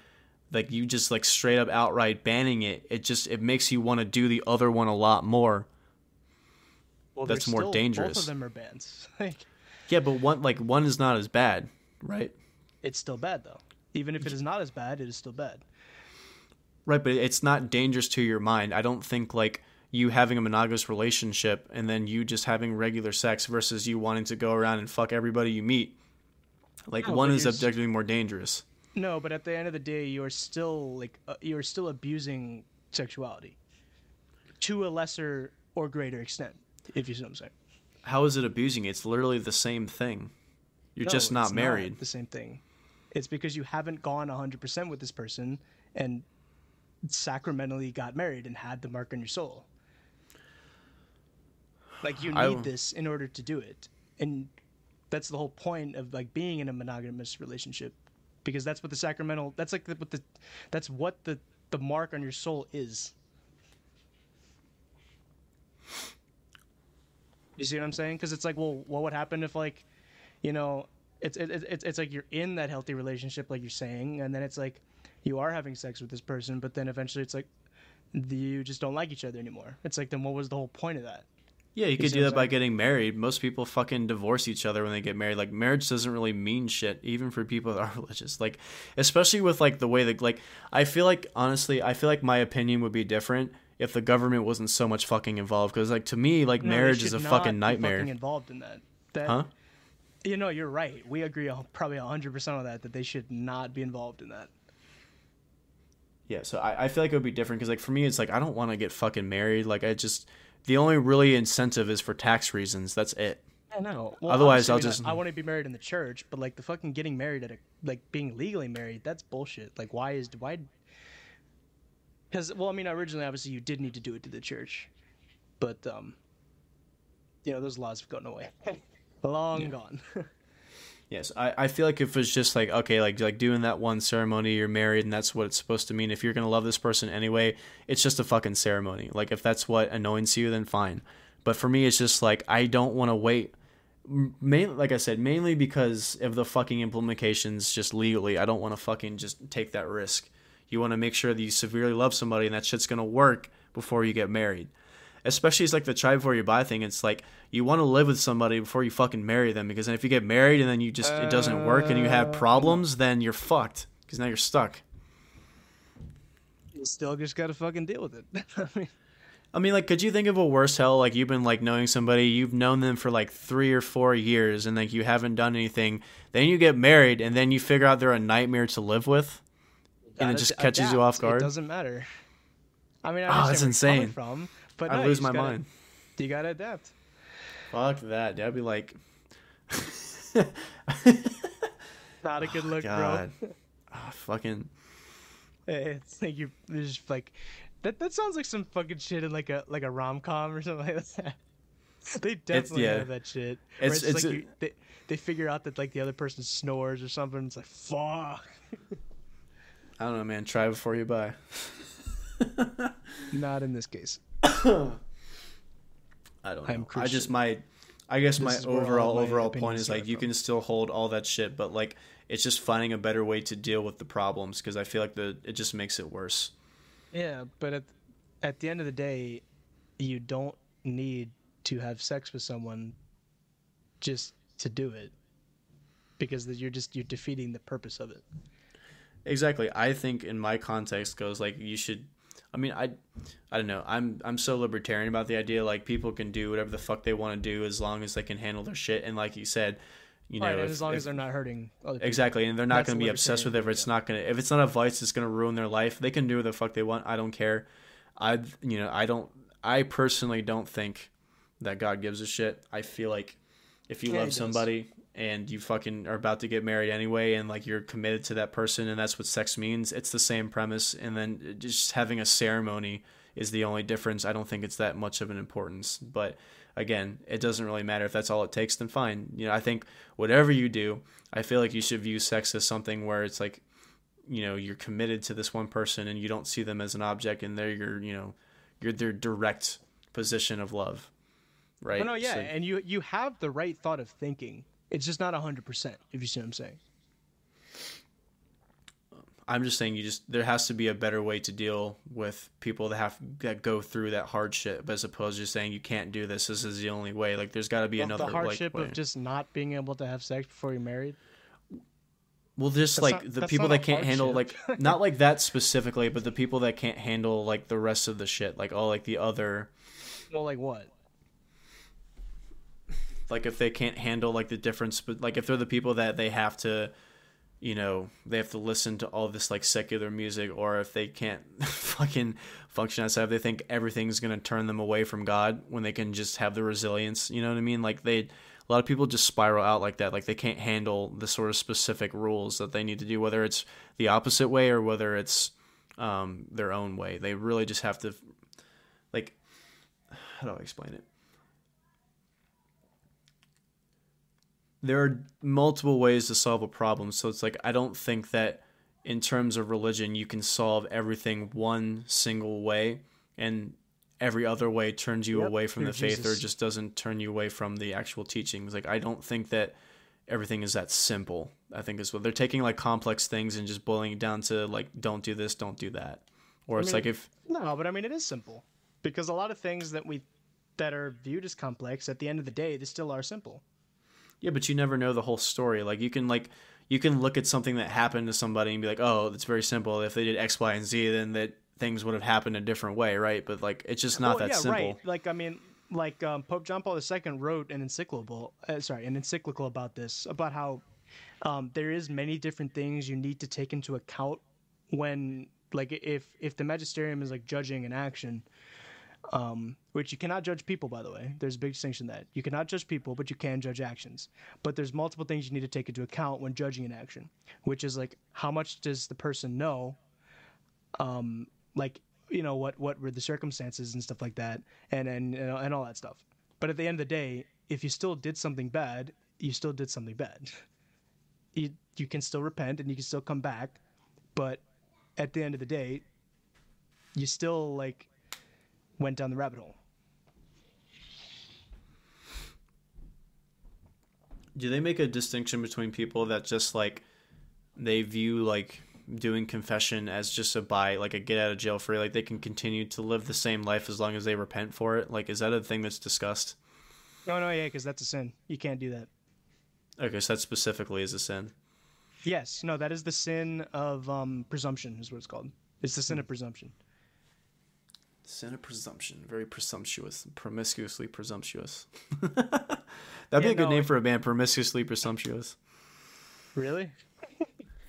like you just like straight up outright banning it, it just it makes you want to do the other one a lot more. Well, That's more still- Both dangerous. of them are banned. Like, Yeah, but one like one is not as bad, right? it's still bad though. Even if it is not as bad, it is still bad. Right, but it's not dangerous to your mind. I don't think like you having a monogamous relationship and then you just having regular sex versus you wanting to go around and fuck everybody you meet. Like No, one is objectively more dangerous. No, but at the end of the day, you are still like uh, you are still abusing sexuality to a lesser or greater extent. If you see what I'm saying. How is it abusing? It's literally the same thing. You're No, just not it's married. the same thing. It's because you haven't gone 100% with this person and sacramentally got married and had the mark on your soul. Like you I- need this in order to do it. And that's the whole point of like being in a monogamous relationship because that's what the sacramental that's like the, what the that's what the the mark on your soul is. You see what I'm saying? Because it's like, well, what would happen if like, you know, it's it, it, it's it's like you're in that healthy relationship, like you're saying, and then it's like you are having sex with this person, but then eventually it's like you just don't like each other anymore. It's like then what was the whole point of that? Yeah, you could do that by getting married. Most people fucking divorce each other when they get married. Like marriage doesn't really mean shit, even for people that are religious. Like, especially with like the way that like I feel like honestly, I feel like my opinion would be different if the government wasn't so much fucking involved. Because like to me, like No, marriage is a fucking nightmare. fucking involved in that. That Huh? you know, you're right. We agree probably hundred percent on that. That they should not be involved in that. Yeah, so I, I feel like it would be different because like for me, it's like I don't want to get fucking married. Like I just the only really incentive is for tax reasons. That's it. I know. Otherwise, I'll just- I, want to be married in the church, but like the fucking getting married at a like being legally married, that's bullshit. Like, why is why? Because well, I mean, originally, obviously, you did need to do it to the church, but um, you know, those laws have gone away, long gone. Yes, I, I feel like if it's just like okay, like like doing that one ceremony, you're married, and that's what it's supposed to mean. If you're gonna love this person anyway, it's just a fucking ceremony. Like if that's what anoints you, then fine. But for me, it's just like I don't want to wait. Main, like I said, mainly because of the fucking implications, just legally, I don't want to fucking just take that risk. You want to make sure that you severely love somebody and that shit's gonna work before you get married. Especially it's like the try before you buy thing. It's like you want to live with somebody before you fucking marry them because then if you get married and then you just it doesn't work and you have uh. problems, then you're fucked because now you're stuck. you still just gotta fucking deal with it. I mean, I mean, like, could you think of a worse hell? Like, you've been like knowing somebody, you've known them for like three or four years, and like you haven't done anything. Then you get married, and then you figure out they're a nightmare to live with, and it just catches you off guard. It doesn't matter. I mean, I Oh, that's insane. From, but I no, you lose my gotta- mind. You gotta adapt. Fuck that. That'd be like, Not a good look, Oh, God, Ah, fucking. bro. It's like you there's just like that. That sounds like some fucking shit in like a like a rom com or something like that. They definitely yeah. have that shit. Where It's- it's, it's like a- you, they they figure out that like the other person snores or something. It's like fuck. I don't know, man. Try before you buy. Not in this case. I don't know. I just my I guess This my is where all overall my overall point is like you from. can still hold all that shit, but like it's just finding a better way to deal with the problems because I feel like the it just makes it worse. Yeah, but at at the end of the day, you don't need to have sex with someone just to do it because you're just you're defeating the purpose of it. Exactly. I think in my context goes like you should I mean I I don't know. I'm I'm so libertarian about the idea like people can do whatever the fuck they want to do as long as they can handle their shit and like you said, you know, right, if- as long if- as they're not hurting other people. Exactly, and they're not going to be obsessed with it. If it's not going to, if it's not a vice, it's going to ruin their life. They can do what the fuck they want. I don't care. I, you know, I don't. I personally don't think that God gives a shit. I feel like if you Yeah, love somebody and you fucking are about to get married anyway, and like you're committed to that person, and that's what sex means. It's the same premise, and then just having a ceremony is the only difference. I don't think it's that much of an importance, but again, it doesn't really matter if that's all it takes. Then fine. You know, I think whatever you do, I feel like you should view sex as something where it's like, you know, you're committed to this one person and you don't see them as an object, and they're your, you know, you're their direct position of love, right? Oh, no, yeah, So- and you you have the right thought of thinking. It's just not hundred percent. If you see what I'm saying. I'm just saying you just there has to be a better way to deal with people that have that go through that hardship as opposed to just saying you can't do this. This is the only way. Like there's got to be Of another the hardship like of just not being able to have sex before you're married. well, just That's like not- the people that can't handle like not like that specifically, but the people that can't handle like the rest of the shit, like all like the other Well, like what? Like if they can't handle like the difference but like if they're the people that they have to you know they have to listen to all this like secular music or if they can't fucking function outside if they think everything's going to turn them away from god when they can just have the resilience you know what i mean? Like they a lot of people just spiral out like that. Like they can't handle the sort of specific rules that they need to do whether it's the opposite way or whether it's um, their own way. They really just have to like how do i explain it there are multiple ways to solve a problem. So it's like I don't think that in terms of religion you can solve everything one single way and every other way turns you Yep, away from the faith or just doesn't turn you away from the actual teachings. Like I don't think that everything is that simple. I think is what they're taking like complex things and just boiling it down to like don't do this, don't do that. Or it's mean- like if No, but I mean it is simple because a lot of things that we that are viewed as complex at the end of the day they still are simple. Yeah, but you never know the whole story. Like you can like you can look at something that happened to somebody and be like, "Oh, it's very simple. If they did X, Y, and Z, then that things would have happened a different way, right?" But like it's just not Well, that yeah, simple. right. Like I mean, like um, Pope John Paul II wrote an encyclical, uh, sorry, an encyclical about this, about how um, there is many different things you need to take into account when, like, if if the magisterium is like judging an action. Um, which you cannot judge people, by the way. There's a big distinction that you cannot judge people, but you can judge actions. But there's multiple things you need to take into account when judging an action, which is like how much does the person know um, like you know what what were the circumstances and stuff like that, and and and all that stuff. But at the end of the day, if you still did something bad, you still did something bad. You you can still repent and you can still come back, but at the end of the day, you still like went down the rabbit hole. Do they make a distinction between people that just like they view like doing confession as just a buy like a get out of jail free like they can continue to live the same life as long as they repent for it? Like is that a thing that's discussed? No, no, yeah, because that's a sin. You can't do that. Okay, so that specifically is a sin. Yes, no, that is the sin of um, presumption, is what it's called. It's the sin of presumption. Sin of presumption. Very presumptuous. Promiscuously presumptuous. That'd be a good no, name for a band, promiscuously presumptuous. Really?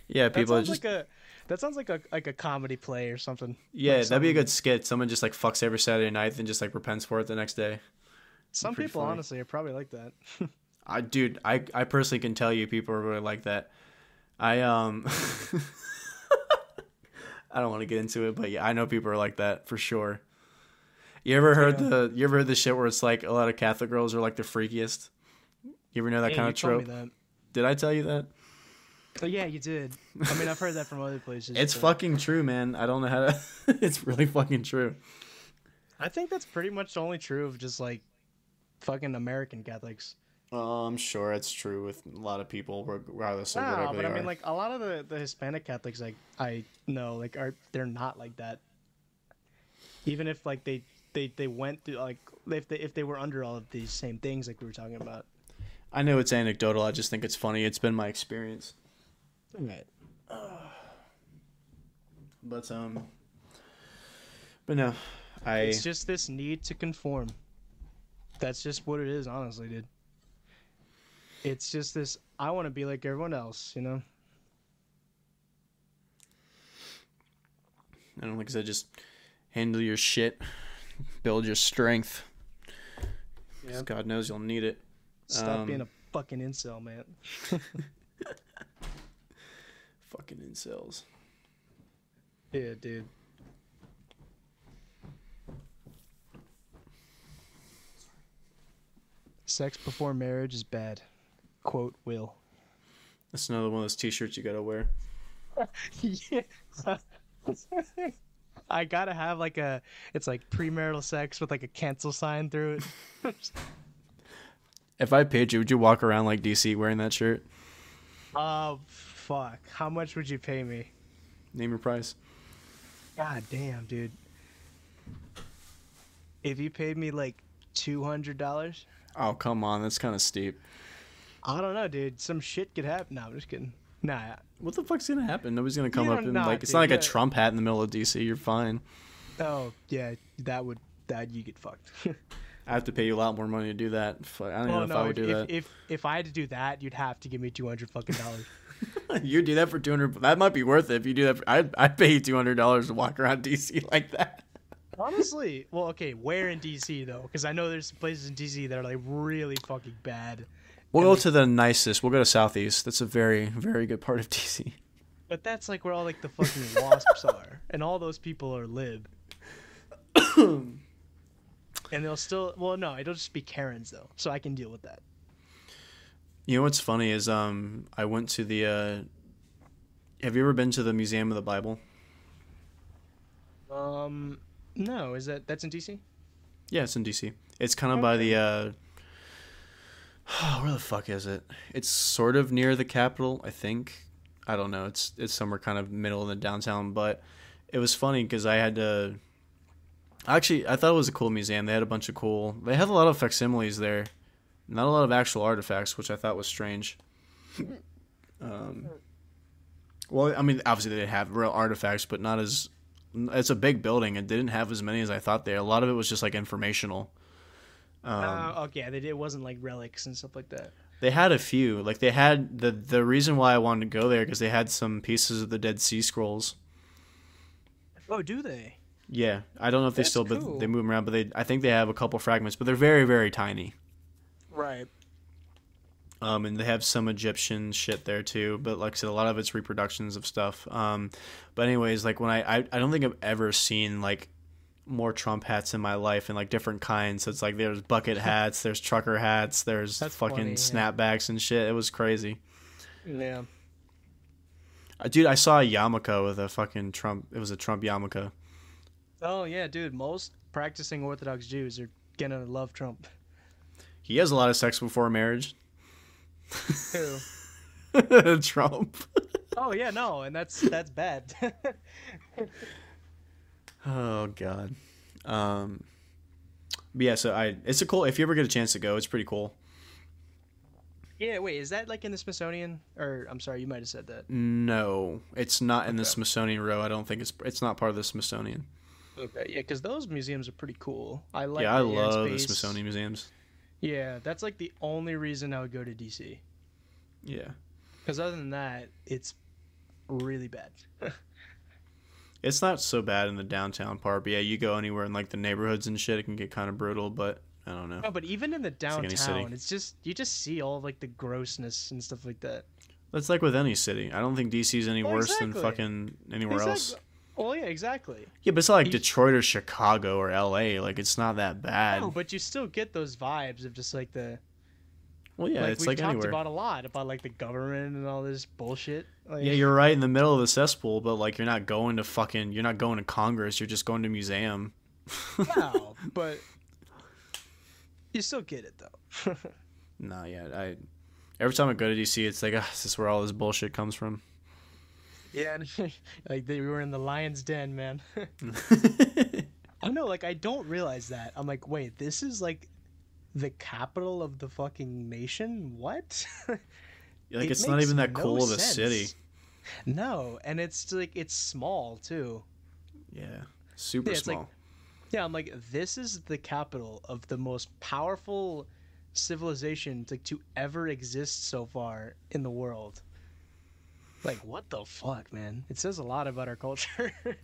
Yeah, That people are sounds just like a that sounds like a like a comedy play or something. Yeah, like that'd be a good skit. Someone just like fucks every Saturday night and just like repents for it the next day. Some people funny. honestly are probably like that. I dude, I I personally can tell you people are really like that. I um I don't want to get into it, but yeah, I know people are like that for sure. You ever heard Yeah. the you ever heard the shit where it's like a lot of Catholic girls are like the freakiest? You ever know that Yeah, kind you of told me trope? that. Did I tell you that? Oh, yeah, you did. I mean, I've heard that from other places. It's but fucking true, man. I don't know how to it's really fucking true. I think that's pretty much only true of just like fucking American Catholics. Oh, I'm sure it's true with a lot of people, regardless of No, whatever but they I mean, are. like a lot of the, the Hispanic Catholics, like I know, like are they're not like that. Even if like they they they went through like if they if they were under all of these same things like we were talking about. I know it's anecdotal. I just think it's funny. It's been my experience. Right. But um, but no, I It's just this need to conform. That's just what it is, honestly, dude. It's just this I want to be like everyone else, you know? I don't like I said, just handle your shit, build your strength. Yeah. God knows you'll need it. Stop Um, being a fucking incel, man. Fucking incels. Yeah, dude. Sex before marriage is bad. Quote Will. That's another one of those T-shirts you gotta wear. yeah. I gotta have like a it's like premarital sex with like a cancel sign through it. If I paid you, would you walk around like DC wearing that shirt? Oh fuck. How much would you pay me? Name your price. God damn, dude. If you paid me like two hundred dollars, Oh come on, that's kind of steep. I don't know, dude. Some shit could happen. No, I'm just kidding. Nah, What the fuck's gonna happen? Nobody's gonna come up and like it's dude, not like yeah. a Trump hat in the middle of DC. You're fine. oh yeah, that would that you get fucked. I have to pay you a lot more money to do that. I don't know if no, I would do if, that. if if I had to do that, you'd have to give me two hundred fucking dollars. you do that for two hundred. That might be worth it if you do that. For, I'd I'd pay you two hundred dollars to walk around DC like that. Honestly, well, okay, where in DC though? Because I know there's places in DC that are like really fucking bad. We'll And go they- to the nicest. We'll go to Southeast. That's a very very good part of DC. But that's like where all like the fucking wasps are, and all those people are lib. and they'll still, well, no, it'll just be Karens though, so I can deal with that. You know what's funny is um I went to the. uh Have you ever been to the Museum of the Bible? Um, no, is that that's in DC? Yeah, it's in DC. It's kind of by the. uh Where the fuck is it? It's sort of near the capital, I think. I don't know. It's it's somewhere kind of middle in the downtown, but it was funny because I had to. Actually, I thought it was a cool museum. They had a bunch of cool. They had a lot of facsimiles there, not a lot of actual artifacts, which I thought was strange. Um, well, I mean, obviously they have real artifacts, but not as. It's a big building. It didn't have as many as I thought there. A lot of it was just like informational. Um, uh, okay, they did, it wasn't like relics and stuff like that. they had a few. Like they had the the reason why I wanted to go there because they had some pieces of the Dead Sea Scrolls. Oh, do they? Yeah, I don't know if they still cool. but they move 'em around, but they I think they have a couple fragments, but they're very very tiny. Right. Um, and they have some Egyptian shit there too, but like I said, a lot of it's reproductions of stuff. Um, but anyways, like when I, I I don't think I've ever seen like more Trump hats in my life and like different kinds. So it's like there's bucket hats, there's trucker hats, there's That's fucking funny, yeah. snapbacks and shit. It was crazy. Yeah. Uh, Dude, I saw a yarmulke with a fucking Trump. It was a Trump yarmulke. Oh yeah, dude. Most practicing Orthodox Jews are gonna love Trump. He has a lot of sex before marriage. Who? Trump. oh yeah, no, and that's that's bad. Oh god. Um. But yeah, so I it's a cool. If you ever get a chance to go, it's pretty cool. yeah, wait, is that like in the Smithsonian? Or I'm sorry, you might have said that. No, it's not in the Smithsonian row. I don't think it's it's not part of the Smithsonian. Okay, yeah, because those museums are pretty cool. I like. yeah, I the air and love the. Smithsonian museums. Yeah, that's like the only reason I would go to DC. Yeah, Because other than that, it's really bad. it's not so bad in the downtown part, but yeah, you go anywhere in like the neighborhoods and shit, it can get kind of brutal. But I don't know. No, but even in the like downtown, city. it's just you just see all like the grossness and stuff like that. That's like with any city. I don't think DC's any Well, worse than fucking anywhere else. Exactly. Well, yeah, exactly. Yeah, but it's not like You- Detroit or Chicago or LA. Like it's not that bad. No, but you still get those vibes of just like the well, yeah, like it's we've like talked anywhere. about a lot about like the government and all this bullshit. Like, Yeah, you're right in the middle of the cesspool, but like you're not going to fucking you're not going to Congress, you're just going to museum. no, but you still get it though. Nah, yeah, I every time I go to DC, it's like ah, this is where all this bullshit comes from. yeah, and, like they were in the lion's den, man. I know, like I don't realize that. I'm like, wait, this is like the capital of the fucking nation. What? like It it's not even that no cool of a city. No, and it's like it's small too. Yeah, super Yeah, it's like- small. Yeah, I'm like, this is the capital of the most powerful civilization to, to ever exist so far in the world. Like, what the fuck, man? It says a lot about our culture.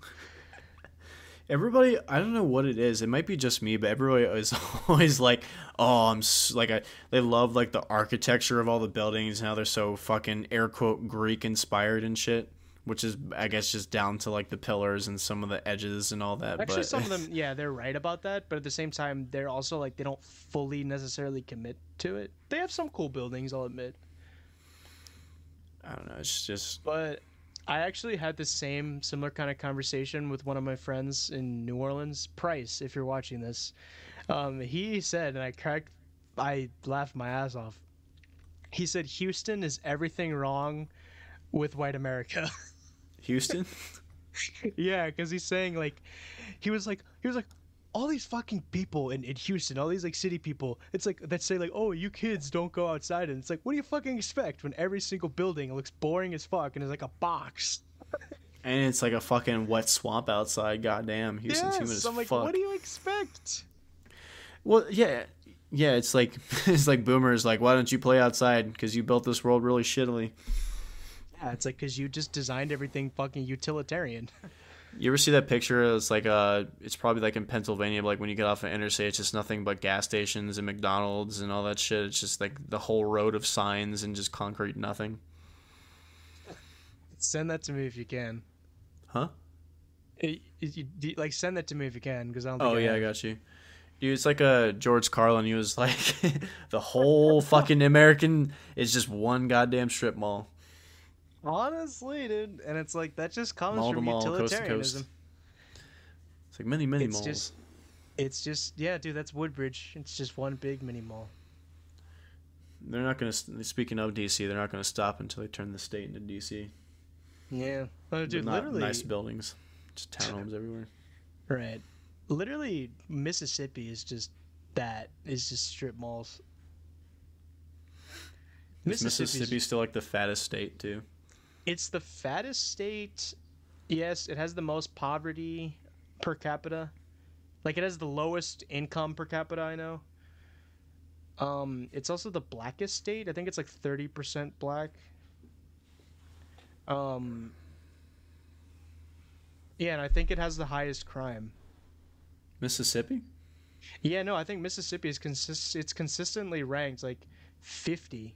Everybody, I don't know what it is. It might be just me, but everybody is always like, "Oh, I'm s- like I." They love like the architecture of all the buildings. Now they're so fucking air quote Greek inspired and shit. which is I guess just down to like the pillars and some of the edges and all that. Actually, but some of them, yeah, they're right about that, but at the same time, they're also like they don't fully necessarily commit to it. They have some cool buildings, I'll admit, I don't know. It's just but I actually had the same similar kind of conversation with one of my friends in New Orleans, Price. If you're watching this, um, he said, and I cracked, I laughed my ass off. He said Houston is everything wrong with white America. Houston. yeah, because he's saying like, he was like, he was like, all these fucking people in, in Houston, all these like city people, it's like that say like, oh, you kids don't go outside, and it's like, what do you fucking expect when every single building looks boring as fuck and is like a box? and it's like a fucking wet swamp outside. Goddamn, Houston's humid yes, as I'm like, fuck. what do you expect? Well, yeah, yeah. It's like it's like boomers. Like, why don't you play outside? Because you built this world really shittily. Yeah, it's like because you just designed everything fucking utilitarian. You ever see that picture? It's like uh, it's probably like in Pennsylvania. But like when you get off an interstate, it's just nothing but gas stations and McDonald's and all that shit. It's just like the whole road of signs and just concrete, nothing. Send that to me if you can. Huh? It- it- do- like send that to me if you can, because I don't. Oh I yeah, I got you. Dude, it's like a George Carlin. He was like, the whole fucking American is just one goddamn strip mall. Honestly, dude, and it's like that just comes Mall from mall, utilitarianism. coast. It's like many, many It's malls. just- It's just yeah, dude. That's Woodbridge. It's just one big mini mall. They're not gonna. Speaking of DC, they're not gonna stop until they turn the state into DC. Yeah, oh, dude. not Literally, nice buildings, just townhomes everywhere. right. Literally, Mississippi is just that. Is just strip malls. Is Mississippi's- Mississippi still like the fattest state too? It's the fattest state. Yes, it has the most poverty per capita. Like it has the lowest income per capita, I know. Um, it's also the blackest state. I think it's like 30% black. Um Yeah, and I think it has the highest crime. Mississippi? Yeah, no, I think Mississippi is consist it's consistently ranked like 50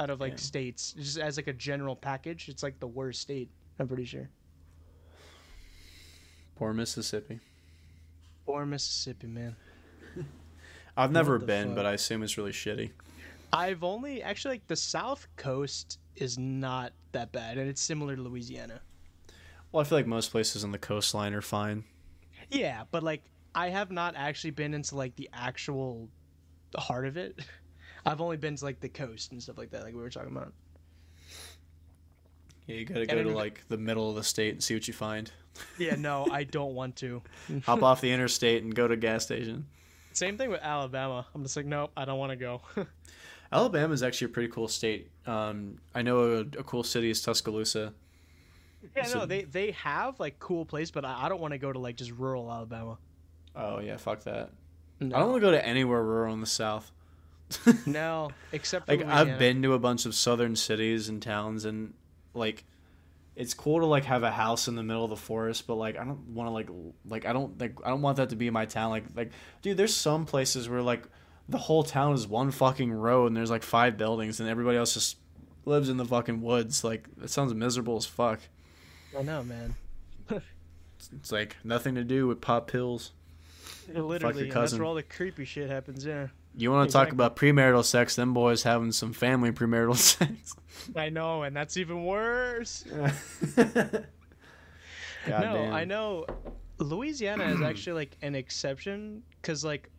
out of like Yeah. states just as like a general package. It's like the worst state, I'm pretty sure. Poor Mississippi. poor Mississippi, man. I've never been, fuck? but I assume it's really shitty. I've only actually like the South Coast is not that bad, and it's similar to Louisiana. Well, I feel like most places on the coastline are fine. Yeah, but like I have not actually been into like the actual heart of it. I've only been to like the coast and stuff like that, like we were talking about. Yeah, you gotta go to like the middle of the state and see what you find. Yeah, no, I don't want to. Hop off the interstate and go to a gas station. Same thing with Alabama. I'm just like, nope, I don't want to go. Alabama is actually a pretty cool state. Um, I know a, a cool city is Tuscaloosa. yeah, So- no, they they have like cool place, but I, I don't want to go to like just rural Alabama. Oh yeah, fuck that. No, I don't want to go to anywhere rural in the South. no except like. I've been to a bunch of southern cities and towns, and like it's cool to like have a house in the middle of the forest, but like I don't want to like like I don't like I don't want that to be in my town. Like like dude, there's some places where like the whole town is one fucking road and there's like five buildings and everybody else just lives in the fucking woods. Like it sounds miserable as fuck. I know, man. It's like nothing to do with pop pills. Literally, and that's where all the creepy shit happens. Yeah, You want to talk about premarital sex? Them boys having some family premarital sex. I know, and that's even worse. God no, damn. I know. Louisiana is actually like an exception because, like,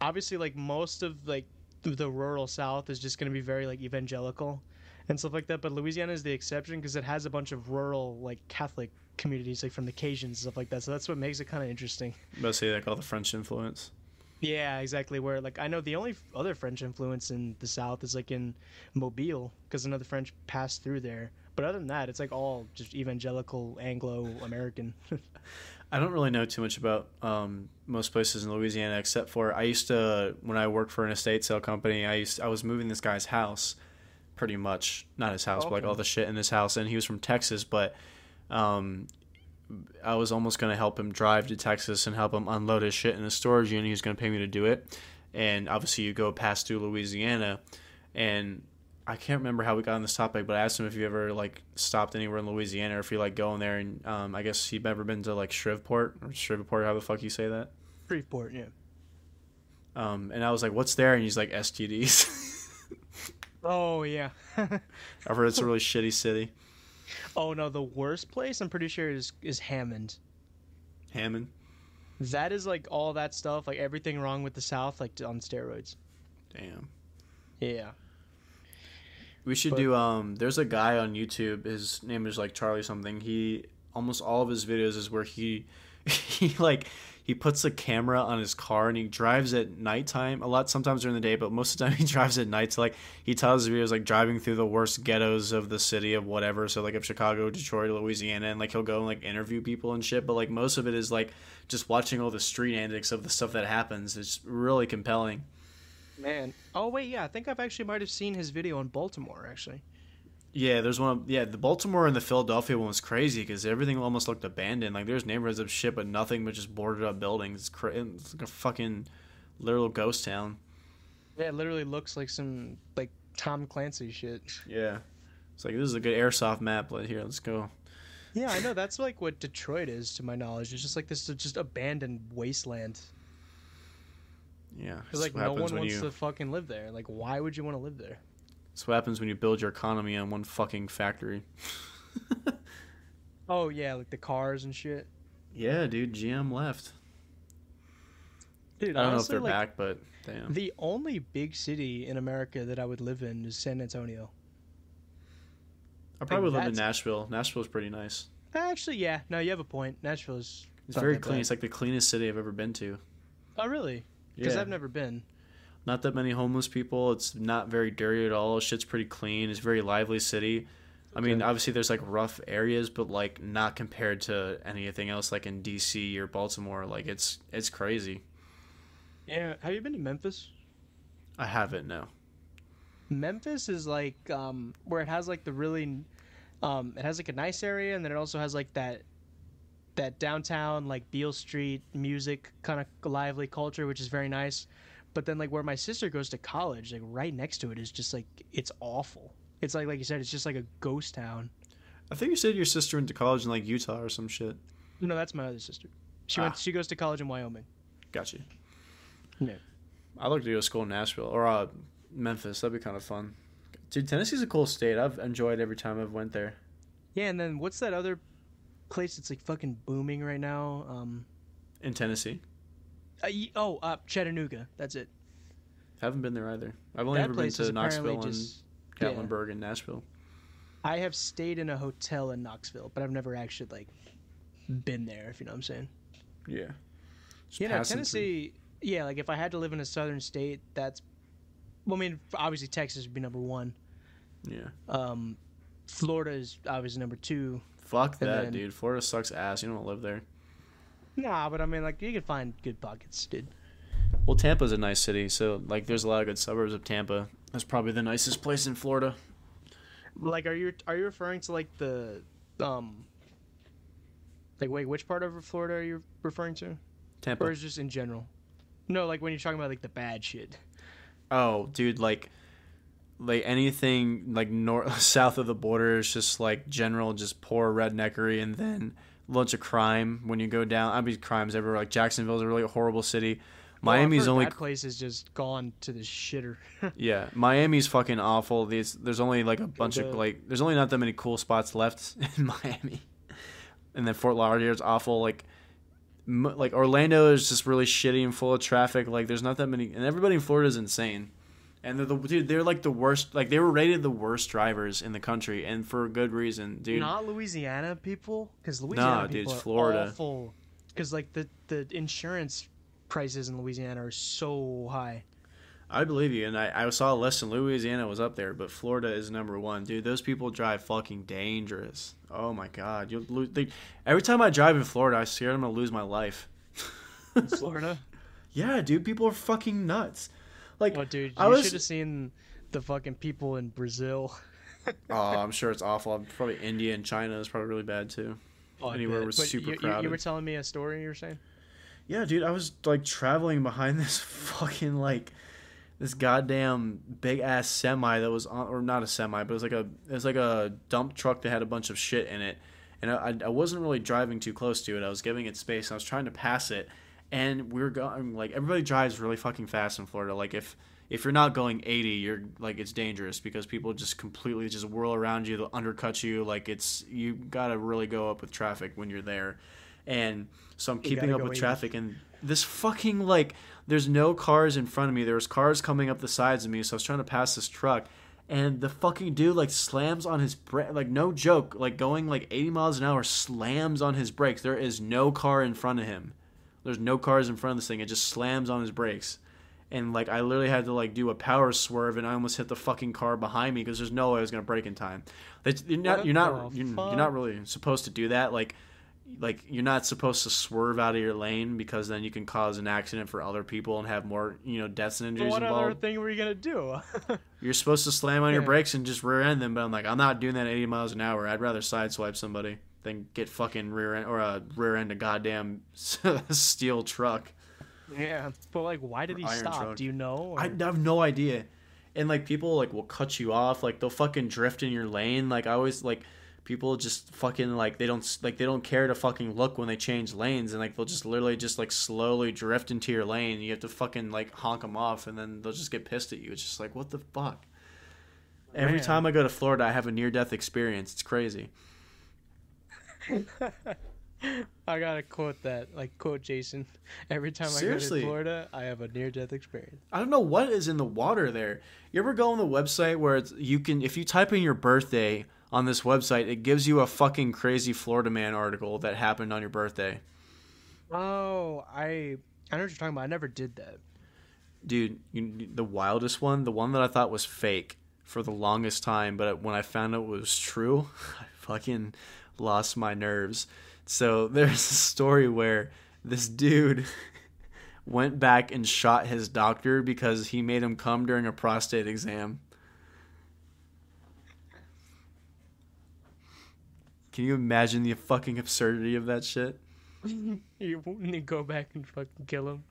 obviously, like most of like the rural South is just gonna be very like evangelical and stuff like that. But Louisiana is the exception because it has a bunch of rural like Catholic communities, like from the Cajuns and stuff like that. So that's what makes it kind of interesting. about to say like all the French influence. Yeah, exactly. Where like I know the only other French influence in the South is like in Mobile because another French passed through there. But other than that, it's like all just evangelical Anglo American. I don't really know too much about um, most places in Louisiana except for I used to when I worked for an estate sale company. I used I was moving this guy's house, pretty much not his house, but like all the shit in his house, and he was from Texas, but um, I was almost gonna help him drive to Texas and help him unload his shit in a storage unit. He was gonna pay me to do it, and obviously you go past through Louisiana, and I can't remember how we got on this topic, but I asked him if he ever like stopped anywhere in Louisiana or if he like going there and um I guess he'd ever been to like Shreveport or Shreveport, how the fuck you say that? Freeport, yeah. Um and I was like, What's there? And he's like STDs. Oh yeah. I've heard it's a really shitty city. Oh no, the worst place I'm pretty sure is is Hammond. Hammond. That is like all that stuff, like everything wrong with the South, like on steroids. Damn. Yeah. We should But- do um there's a guy on YouTube, his name is like Charlie something. He almost all of his videos is where he he like he puts a camera on his car and he drives at nighttime a lot sometimes during the day, but most of the time he drives at night to like he tells his videos like driving through the worst ghettos of the city of whatever, so like of Chicago, Detroit, Louisiana, and like he'll go and like interview people and shit, but like most of it is like just watching all the street antics of the stuff that happens. It's really compelling. Man. Oh wait, yeah, I think I've actually might have seen his video in Baltimore actually. Yeah, there's one. Yeah, the Baltimore and the Philadelphia one was crazy because everything almost looked abandoned. Like there's neighborhoods of shit, but nothing but just boarded up buildings. It's, cra- it's like a fucking literal ghost town. Yeah, it literally looks like some like Tom Clancy shit. Yeah, it's like this is a good airsoft map. Let here, let's go. Yeah, I know that's like what Detroit is to my knowledge. It's just like this just abandoned wasteland. Yeah, Because like no one wants you. to fucking live there. Like why would you want to live there? That's what happens when you build your economy on one fucking factory. Oh yeah, like the cars and shit. yeah, dude, GM left. Dude, I don't honestly, know if they're like, back, but damn. The only big city in America that I would live in is San Antonio. I probably live in Nashville. Nashville's pretty nice. Actually, yeah. No, you have a point. Nashville is. It's very clean. bad. It's like the cleanest city I've ever been to. Oh really? Because Yeah. I've never been. Not that many homeless people. It's not very dirty at all. Shit's pretty clean. It's a very lively city. I mean, Okay. obviously there's like rough areas, but like not compared to anything else like in DC or Baltimore. Like it's it's crazy. Yeah. Have you been to Memphis? I haven't no. Memphis is like um where it has like the really um it has like a nice area and then it also has like that that downtown like Beale Street music kind of lively culture which is very nice. But then like where my sister goes to college, like right next to it is just like it's awful. It's like like you said, it's just like a ghost town. I think you said your sister went to college in like Utah or some shit. No, that's my other sister. She Ah. went she goes to college in Wyoming. Gotcha. Yeah. I'd like to go to school in Nashville or uh, Memphis. That'd be kind of fun. Dude, Tennessee's a cool state. I've enjoyed every time I've went there. Yeah, and then what's that other place that's like fucking booming right now? Um In Tennessee, uh, oh, uh, Chattanooga. That's it. haven't been there either. I've only that ever been to Knoxville and just yeah. Gatlinburg and Nashville. I have stayed in a hotel in Knoxville, but I've never actually like been there. If you know what I'm saying. Yeah. Just You know, passing through. Tennessee. Yeah, like if I had to live in a southern state, that's. Well, I mean, obviously Texas would be number one. Yeah. Um, Florida is obviously number two. Fuck And that, then- dude. Florida sucks ass. You don't live there. Nah, but I mean, like you can find good pockets, dude. Well, Tampa's a nice city, so like there's a lot of good suburbs of Tampa. That's probably the nicest place in Florida. Like, are you are you referring to like the um. Like, wait, which part of Florida are you referring to? Tampa. Or is just in general? No, like when you're talking about like the bad shit. Oh, dude, like like anything like north south of the border is just like general just poor redneckery and then a bunch of crime when you go down. I mean crimes everywhere. Like Jacksonville's a really horrible city. Miami's heard only that place is just gone to the shitter. Yeah, Miami's fucking awful. There's there's only like a bunch of like there's only not that many cool spots left in Miami, and then Fort Lauderdale's awful. Like m- like Orlando is just really shitty and full of traffic. Like there's not that many, and everybody in Florida is insane. And they're the dude. They're like the worst. Like they were rated the worst drivers in the country, and for a good reason, dude. Not Louisiana people, because Louisiana dude, people it's are Florida. awful. Because like the the insurance prices in Louisiana are so high. I believe you, and I, I saw a list, and Louisiana was up there, but Florida is number one. Dude, those people drive fucking dangerous. Oh my god, you lose. They, every time I drive in Florida, I scared I'm gonna lose my life. Florida. yeah, dude, people are fucking nuts. Like, oh, dude, I you was- should have seen the fucking people in Brazil. oh, I'm sure it's awful. Probably India and China is probably really bad too. Oh, Anywhere bet. was But super you, you- crowded. You were telling me a story. You were saying. Yeah, dude, I was like traveling behind this fucking like this goddamn big ass semi that was on, or not a semi, but it was like a it was like a dump truck that had a bunch of shit in it, and I, I wasn't really driving too close to it. I was giving it space. And I was trying to pass it, and we're going like everybody drives really fucking fast in Florida. Like if if you're not going 80, you're like it's dangerous because people just completely just whirl around you, they'll undercut you. Like it's you gotta really go up with traffic when you're there, and so I'm keeping up with 80. traffic and this fucking like there's no cars in front of me. There was cars coming up the sides of me, so I was trying to pass this truck. And the fucking dude like slams on his brake, like no joke, like going like 80 miles an hour, slams on his brakes. There is no car in front of him. There's no cars in front of this thing. It just slams on his brakes, and like I literally had to like do a power swerve, and I almost hit the fucking car behind me because there's no way I was gonna brake in time. That's, you're not, you're not, you're, you're not really supposed to do that. Like like you're not supposed to swerve out of your lane because then you can cause an accident for other people and have more you know deaths and injuries what other involved. thing were you gonna do? You're supposed to slam on your brakes and just rear end them, but I'm like I'm not doing that 80 miles an hour. I'd rather sideswipe somebody than get fucking rear end or uh, rear end a goddamn steel truck. yeah, but like, why did he stop? truck. Do you know? I have no idea. And like people like will cut you off, like they'll fucking drift in your lane. Like I always like people just fucking like they don't like they don't care to fucking look when they change lanes and like they'll just literally just like slowly drift into your lane. You have to fucking like honk them off and then they'll just get pissed at you. It's just like what the fuck. Every time I go to Florida, I have a near death experience. It's crazy. I gotta quote that, like quote Jason. Every time Seriously. I go to Florida, I have a near-death experience. I don't know what is in the water there. You ever go on the website where it's you can if you type in your birthday on this website, it gives you a fucking crazy Florida man article that happened on your birthday. Oh, I I know what you're talking about. I never did that. Dude, you, the wildest one, the one that I thought was fake for the longest time, but when I found out it was true, I fucking lost my nerves. So there's a story where this dude went back and shot his doctor because he made him come during a prostate exam. Can you imagine the fucking absurdity of that shit? You to go back and fucking kill him.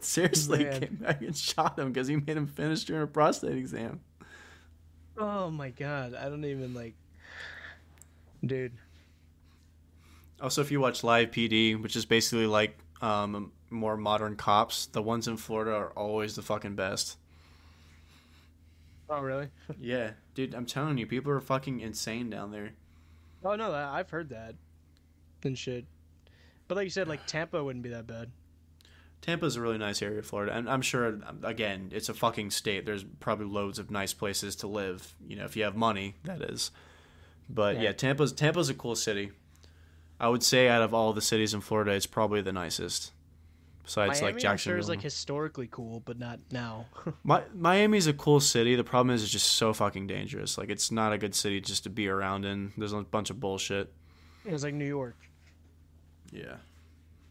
Seriously, Man. came back and shot him because he made him finish during a prostate exam. oh my god, I don't even like, dude. Also, if you watch Live PD, which is basically like um, more modern cops, the ones in Florida are always the fucking best. Oh really? Yeah, dude, I'm telling you, people are fucking insane down there. Oh no, I've heard that. And shit. But like you said, like Tampa wouldn't be that bad. Tampa's a really nice area of Florida, and I'm sure, again, it's a fucking state. There's probably loads of nice places to live. You know, if you have money, that is. But yeah, Yeah. Tampa's Tampa's a cool city. I would say out of all the cities in Florida, it's probably the nicest. Besides, Miami, like I'm sure Jacksonville. is like historically cool, but not now. Mi- Miami's a cool city. The problem is it's just so fucking dangerous. Like it's not a good city just to be around in. There's a bunch of bullshit. it's like New York. Yeah.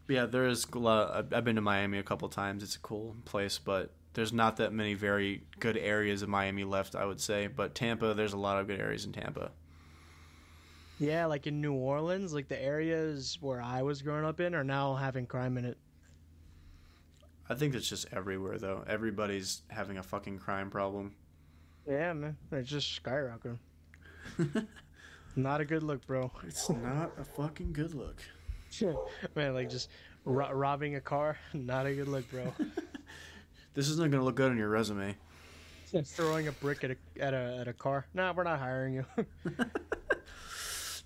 But yeah, there is a lot. I've- I've been to Miami a couple times. It's a cool place, but there's not that many very good areas of Miami left, I would say. But Tampa, there's a lot of good areas in Tampa. Yeah, like in New Orleans, like the areas where I was growing up in are now having crime in it. I think it's just everywhere though. Everybody's having a fucking crime problem. Yeah, man, it's just skyrocketing. Not a good look, bro. It's not a fucking good look. man, like just ro- robbing a car, not a good look, bro. This isn't gonna look good on your resume. Just Throwing a brick at a at a at a car. Nah, we're not hiring you.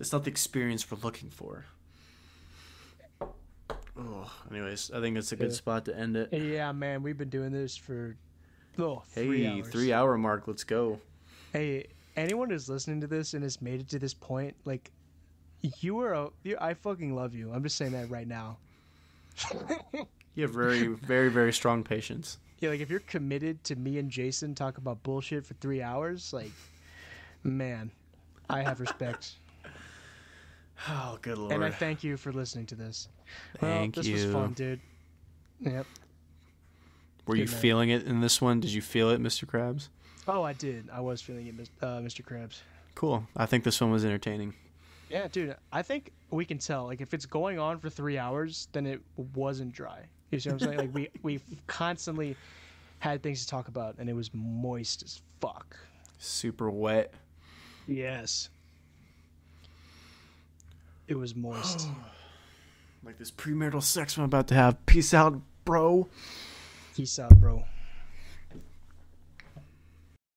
It's not the experience we're looking for. Oh, anyways, I think it's a good Yeah. spot to end it. yeah, man, we've been doing this for oh, Hey, three hours. three hour mark. Let's go. Hey, anyone who's listening to this and has made it to this point, like, you are a, you, I fucking love you. I'm just saying that right now. You have very, very, very strong patience. Yeah, like if you're committed to me and Jason talk about bullshit for three hours, like, man, I have respect, Oh, good lord. and I thank you for listening to this. Thank well, this you. was fun, dude. Yep. Were you night. feeling it in this one? Did you feel it, Mr. Krabs? Oh, I did. I was feeling it, uh, Mr. Krabs. Cool. I think this one was entertaining. Yeah, dude. I think we can tell. Like, if it's going on for three hours, then it wasn't dry. You see what I'm saying? like, we we constantly had things to talk about, and it was moist as fuck. Super wet. Yes. It was moist. Like this premarital sex I'm about to have. Peace out, bro. Peace out, bro.